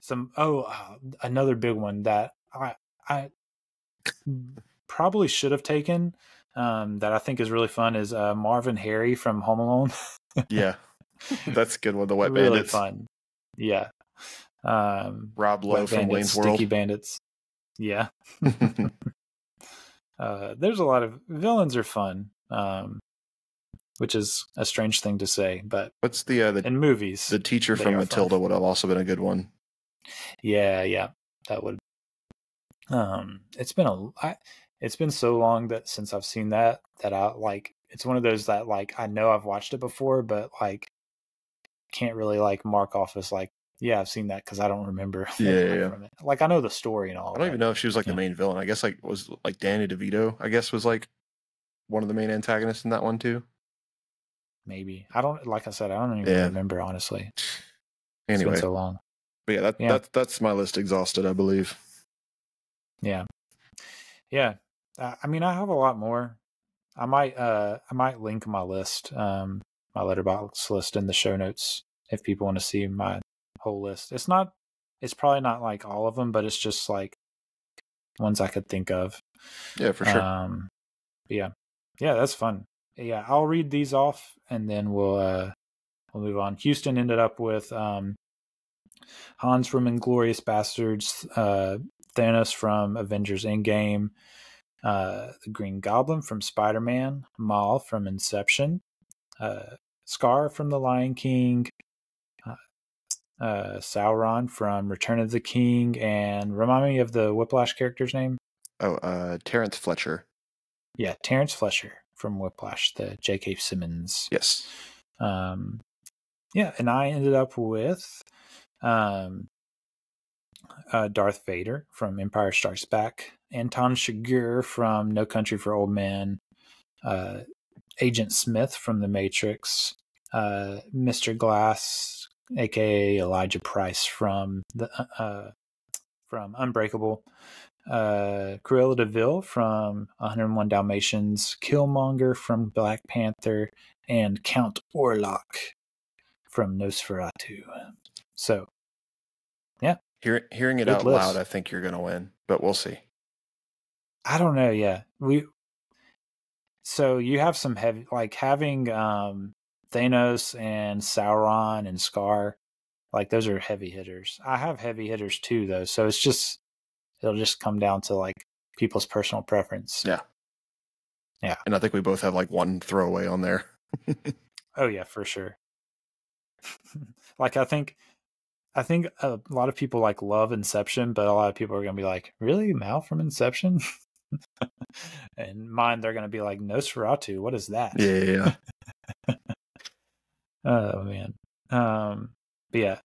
E: Some oh, uh, another big one that I I probably should have taken. Um, that I think is really fun is uh, Marv and Harry from Home Alone.
F: Yeah. That's a good one. The Wet
E: really
F: Bandits.
E: fun. Yeah. Um,
F: Rob Lowe from
E: Bandits,
F: Wayne's
E: Sticky Bandits. Yeah. Uh, there's a lot of villains are fun, um, which is a strange thing to say, but
F: What's the uh, the
E: in movies,
F: the teacher from
E: are fun.
F: Matilda would have also been a good one.
E: yeah, yeah, that would. Um, it's been a, I, it's been so long that since I've seen that that I like. It's one of those that like I know I've watched it before, but like can't really like mark off as like yeah, I've seen that because I don't remember.
F: Yeah, yeah, yeah.
E: From it. Like I know the story and all.
F: I don't even know if she was like
E: Yeah.
F: the main villain. I guess like was like Danny DeVito. I guess was like one of the main antagonists in that one too.
E: Maybe I don't. Like I said, I don't even
F: Yeah.
E: remember honestly. It's
F: Anyway,
E: been so long.
F: but yeah, that,
E: Yeah.
F: that that's my list exhausted. I believe.
E: Yeah, yeah. Uh, I mean, I have a lot more. I might, uh, I might link my list, um, my Letterboxd list in the show notes if people want to see my whole list. It's not, it's probably not like all of them, but it's just like ones I could think of.
F: Yeah, for sure.
E: Um, yeah, yeah, that's fun. Yeah, I'll read these off and then we'll uh, we'll move on. Houston ended up with um, Hans from Inglourious Basterds, uh, Thanos from Avengers Endgame, uh, the Green Goblin from Spider Man, Mal from Inception, uh, Scar from The Lion King. uh, Uh, Sauron from Return of the King, and remind me of the Whiplash character's name.
F: oh, uh, Terrence Fletcher.
E: Yeah, Terrence Fletcher from Whiplash, the J.K. Simmons.
F: Yes.
E: Um, yeah, and I ended up with um, uh, Darth Vader from Empire Strikes Back, Anton Chigurh from No Country for Old Men, uh, Agent Smith from The Matrix, uh, Mr. Glass, aka Elijah Price from the uh, from Unbreakable, uh, Cruella de Vil from 101 Dalmatians, Killmonger from Black Panther, and Count Orlok from Nosferatu. So,
F: Hear, hearing it
E: Good
F: out
E: list.
F: loud, I think you're gonna win, but we'll see.
E: I don't know. Yeah, we. So you have some heavy, like having um Thanos and Sauron and Scar, like those are heavy hitters. I have heavy hitters too, though. So it's just it'll just come down to like people's personal preference.
F: Yeah. Yeah. And I think we both have like one throwaway on there.
E: Oh yeah, for sure. like I think I think a lot of people like love Inception, but a lot of people are gonna be like, Really? Mal from Inception? and mine they're gonna be like Nosferatu, what is that?
F: Yeah, yeah, yeah.
E: Oh man. Um but yeah.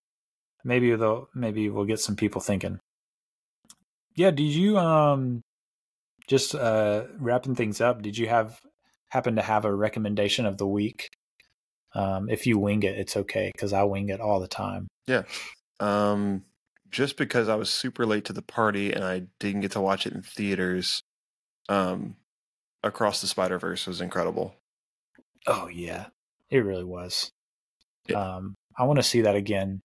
E: Maybe they'll maybe we'll get some people thinking. Yeah, did you um just uh wrapping things up, did you have happen to have a recommendation of the week? Um if you wing it, it's okay because I wing it all the time.
F: Um, just because I was super late to the party and I didn't get to watch it in theaters, um, Across the Spider Verse was incredible.
E: Oh yeah. It really was.
F: Yeah.
E: Um I want to see that again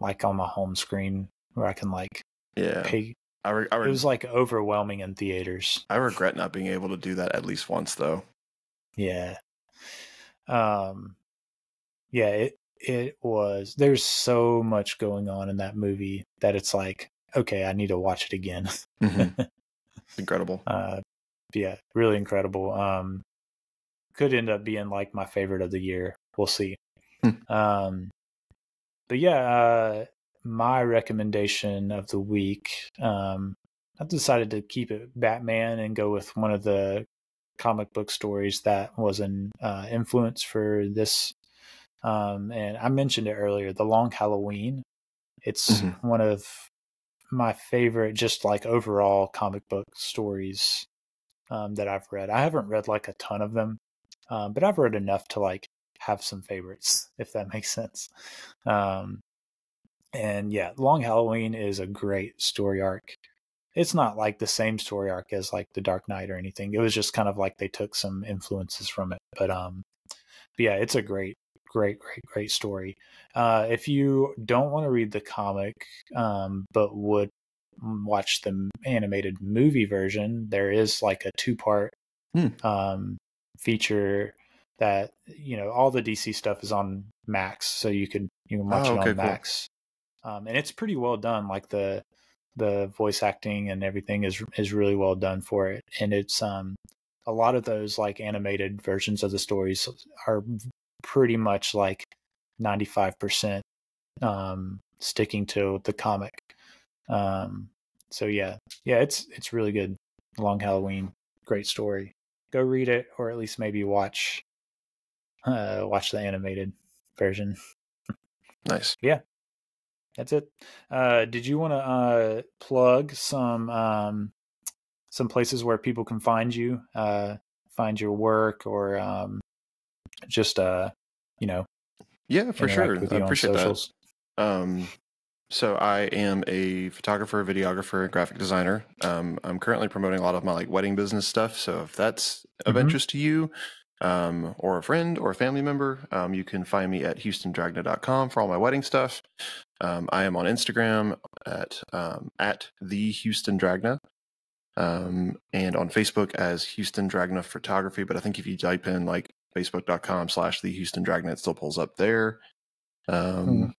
E: like on my home screen where I can like
F: Yeah,
E: pay
F: I re- I,
E: it was like overwhelming in theaters.
F: I regret not being able to do that at least once though.
E: Yeah. Um yeah, it it was there's so much going on in that movie that it's like, okay, I need to watch it again.
F: Mhm. incredible.
E: uh yeah, really incredible. Um could end up being like my favorite of the year. We'll see.
F: Hmm.
E: Um but yeah, uh my recommendation of the week, um I decided to keep it Batman and go with one of the comic book stories that was an uh, influence for this. Um, and I mentioned it earlier, The Long Halloween. It's
F: Mhm.
E: one of my favorite, just like overall comic book stories um, that I've read. I haven't read like a ton of them, um, but I've read enough to like have some favorites, if that makes sense. Um, and yeah, Long Halloween is a great story arc it's not like the same story arc as like the Dark Knight or anything. It was just kind of like they took some influences from it. But um but yeah, it's a great, great, great, great story. Uh if you don't want to read the comic, um, but would watch the animated movie version, there is like a two part
F: Hmm.
E: um feature that you know all the DC stuff is on Max, so you can you can watch
F: Oh,
E: it
F: okay,
E: on
F: cool.
E: Max. Um, and it's pretty well done. Like the the voice acting and everything is is really well done for it and it's um a lot of those like animated versions of the stories are pretty much like 95% um sticking to the comic. Um so yeah. Yeah it's it's really good. Long halloween great story. Go read it or at least maybe watch uh watch the animated version.
F: Nice.
E: Yeah, that's it. Uh, did you want to uh, plug some um, some places where people can find you, uh, find your work, or um, just uh, you know?
F: Yeah, for sure. I appreciate that. Um, so I am a photographer, videographer, and graphic designer. Um, I'm currently promoting a lot of my like wedding business stuff. So if that's of mm-hmm. interest to you, um, or a friend or a family member, um, you can find me at houstondragna.com for all my wedding stuff. Um, I am on Instagram at um, at the Houston Dragna, um, and on Facebook as Houston Dragna Photography. But I think if you type in like facebook.com slash the Houston Dragna, it still pulls up there. Um, mm.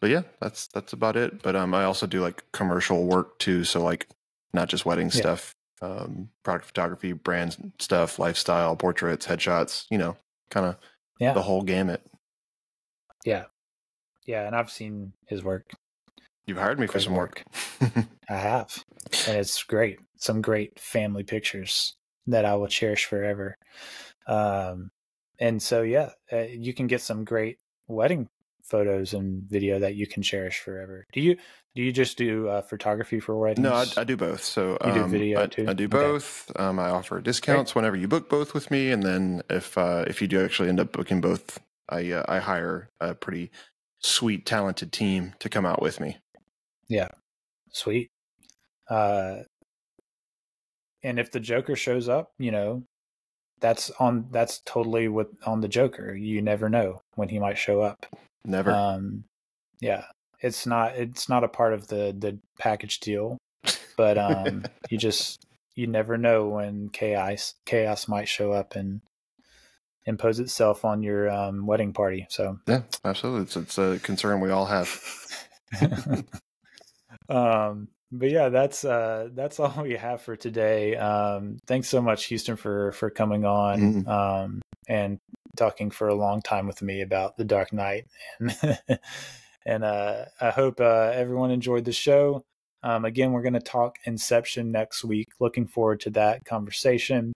F: But yeah, that's that's about it. But um, I also do like commercial work too, so like not just wedding yeah. stuff um, product photography, brand stuff, lifestyle, portraits, headshots, you know, kind of yeah. the whole gamut.
E: Yeah. Yeah. And I've seen his work.
F: You've hired me great for some work.
E: work. I have. And it's great. Some great family pictures that I will cherish forever. Um, and so, yeah, uh, you can get some great wedding photos and video that you can cherish forever. Do you do you just do uh, photography for weddings?
F: No, I, I do both. So
E: you do um, video
F: I,
E: too.
F: I do both. Okay. Um, I offer discounts Great. whenever you book both with me, and then if uh, if you do actually end up booking both, I uh, I hire a pretty sweet, talented team to come out with me.
E: Yeah, sweet. Uh, and if the Joker shows up, you know, that's on that's totally with on the Joker. You never know when he might show up.
F: Never. Um,
E: yeah, it's not it's not a part of the the package deal, but um, you just you never know when chaos chaos might show up and impose itself on your um, wedding party. So
F: yeah, absolutely, it's it's a concern we all have.
E: um, but yeah, that's uh, that's all we have for today. Um, thanks so much, Houston, for for coming on mm-hmm. um, and talking for a long time with me about the Dark Knight, and and uh, I hope uh, everyone enjoyed the show. Um, again, we're going to talk Inception next week. Looking forward to that conversation.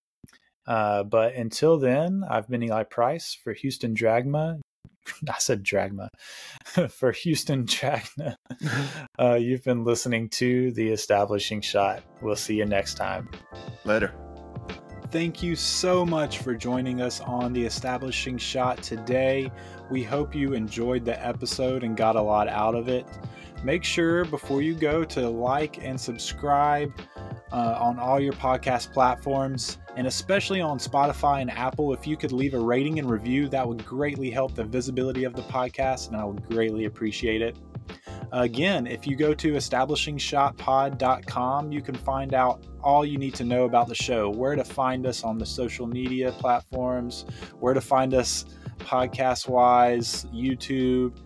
E: Uh, but until then, I've been Eli Price for Houston Dragma. I said Dragma for Houston Dragna. Uh, you've been listening to The Establishing Shot. We'll see you next time.
F: Later.
E: Thank you so much for joining us on The Establishing Shot today. We hope you enjoyed the episode and got a lot out of it. Make sure before you go to like and subscribe uh, on all your podcast platforms, and especially on Spotify and Apple. If you could leave a rating and review, that would greatly help the visibility of the podcast, and I would greatly appreciate it. Again, if you go to establishingshotpod.com, you can find out all you need to know about the show, where to find us on the social media platforms, where to find us podcast wise, YouTube.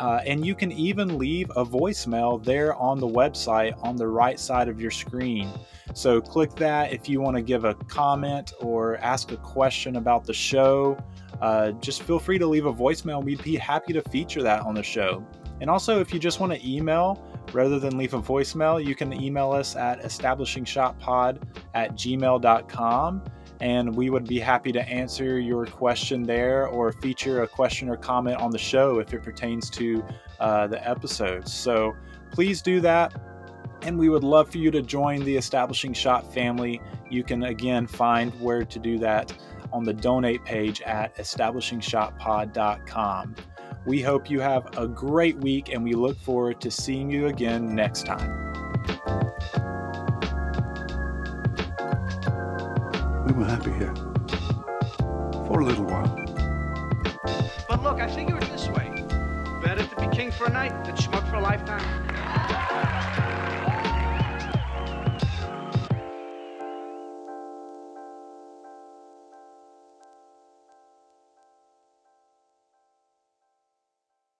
E: Uh, and you can even leave a voicemail there on the website on the right side of your screen. So click that if you want to give a comment or ask a question about the show. Uh, just feel free to leave a voicemail. We'd be happy to feature that on the show. And also, if you just want to email rather than leave a voicemail, you can email us at establishingshotpod at gmail.com and we would be happy to answer your question there or feature a question or comment on the show if it pertains to uh, the episodes. So please do that. And we would love for you to join the Establishing Shot family. You can again find where to do that on the donate page at establishingshotpod.com. We hope you have a great week and we look forward to seeing you again next time.
A: we were happy here for a little while.
B: But look, I figure it this way: better to be king for a night than schmuck for a lifetime.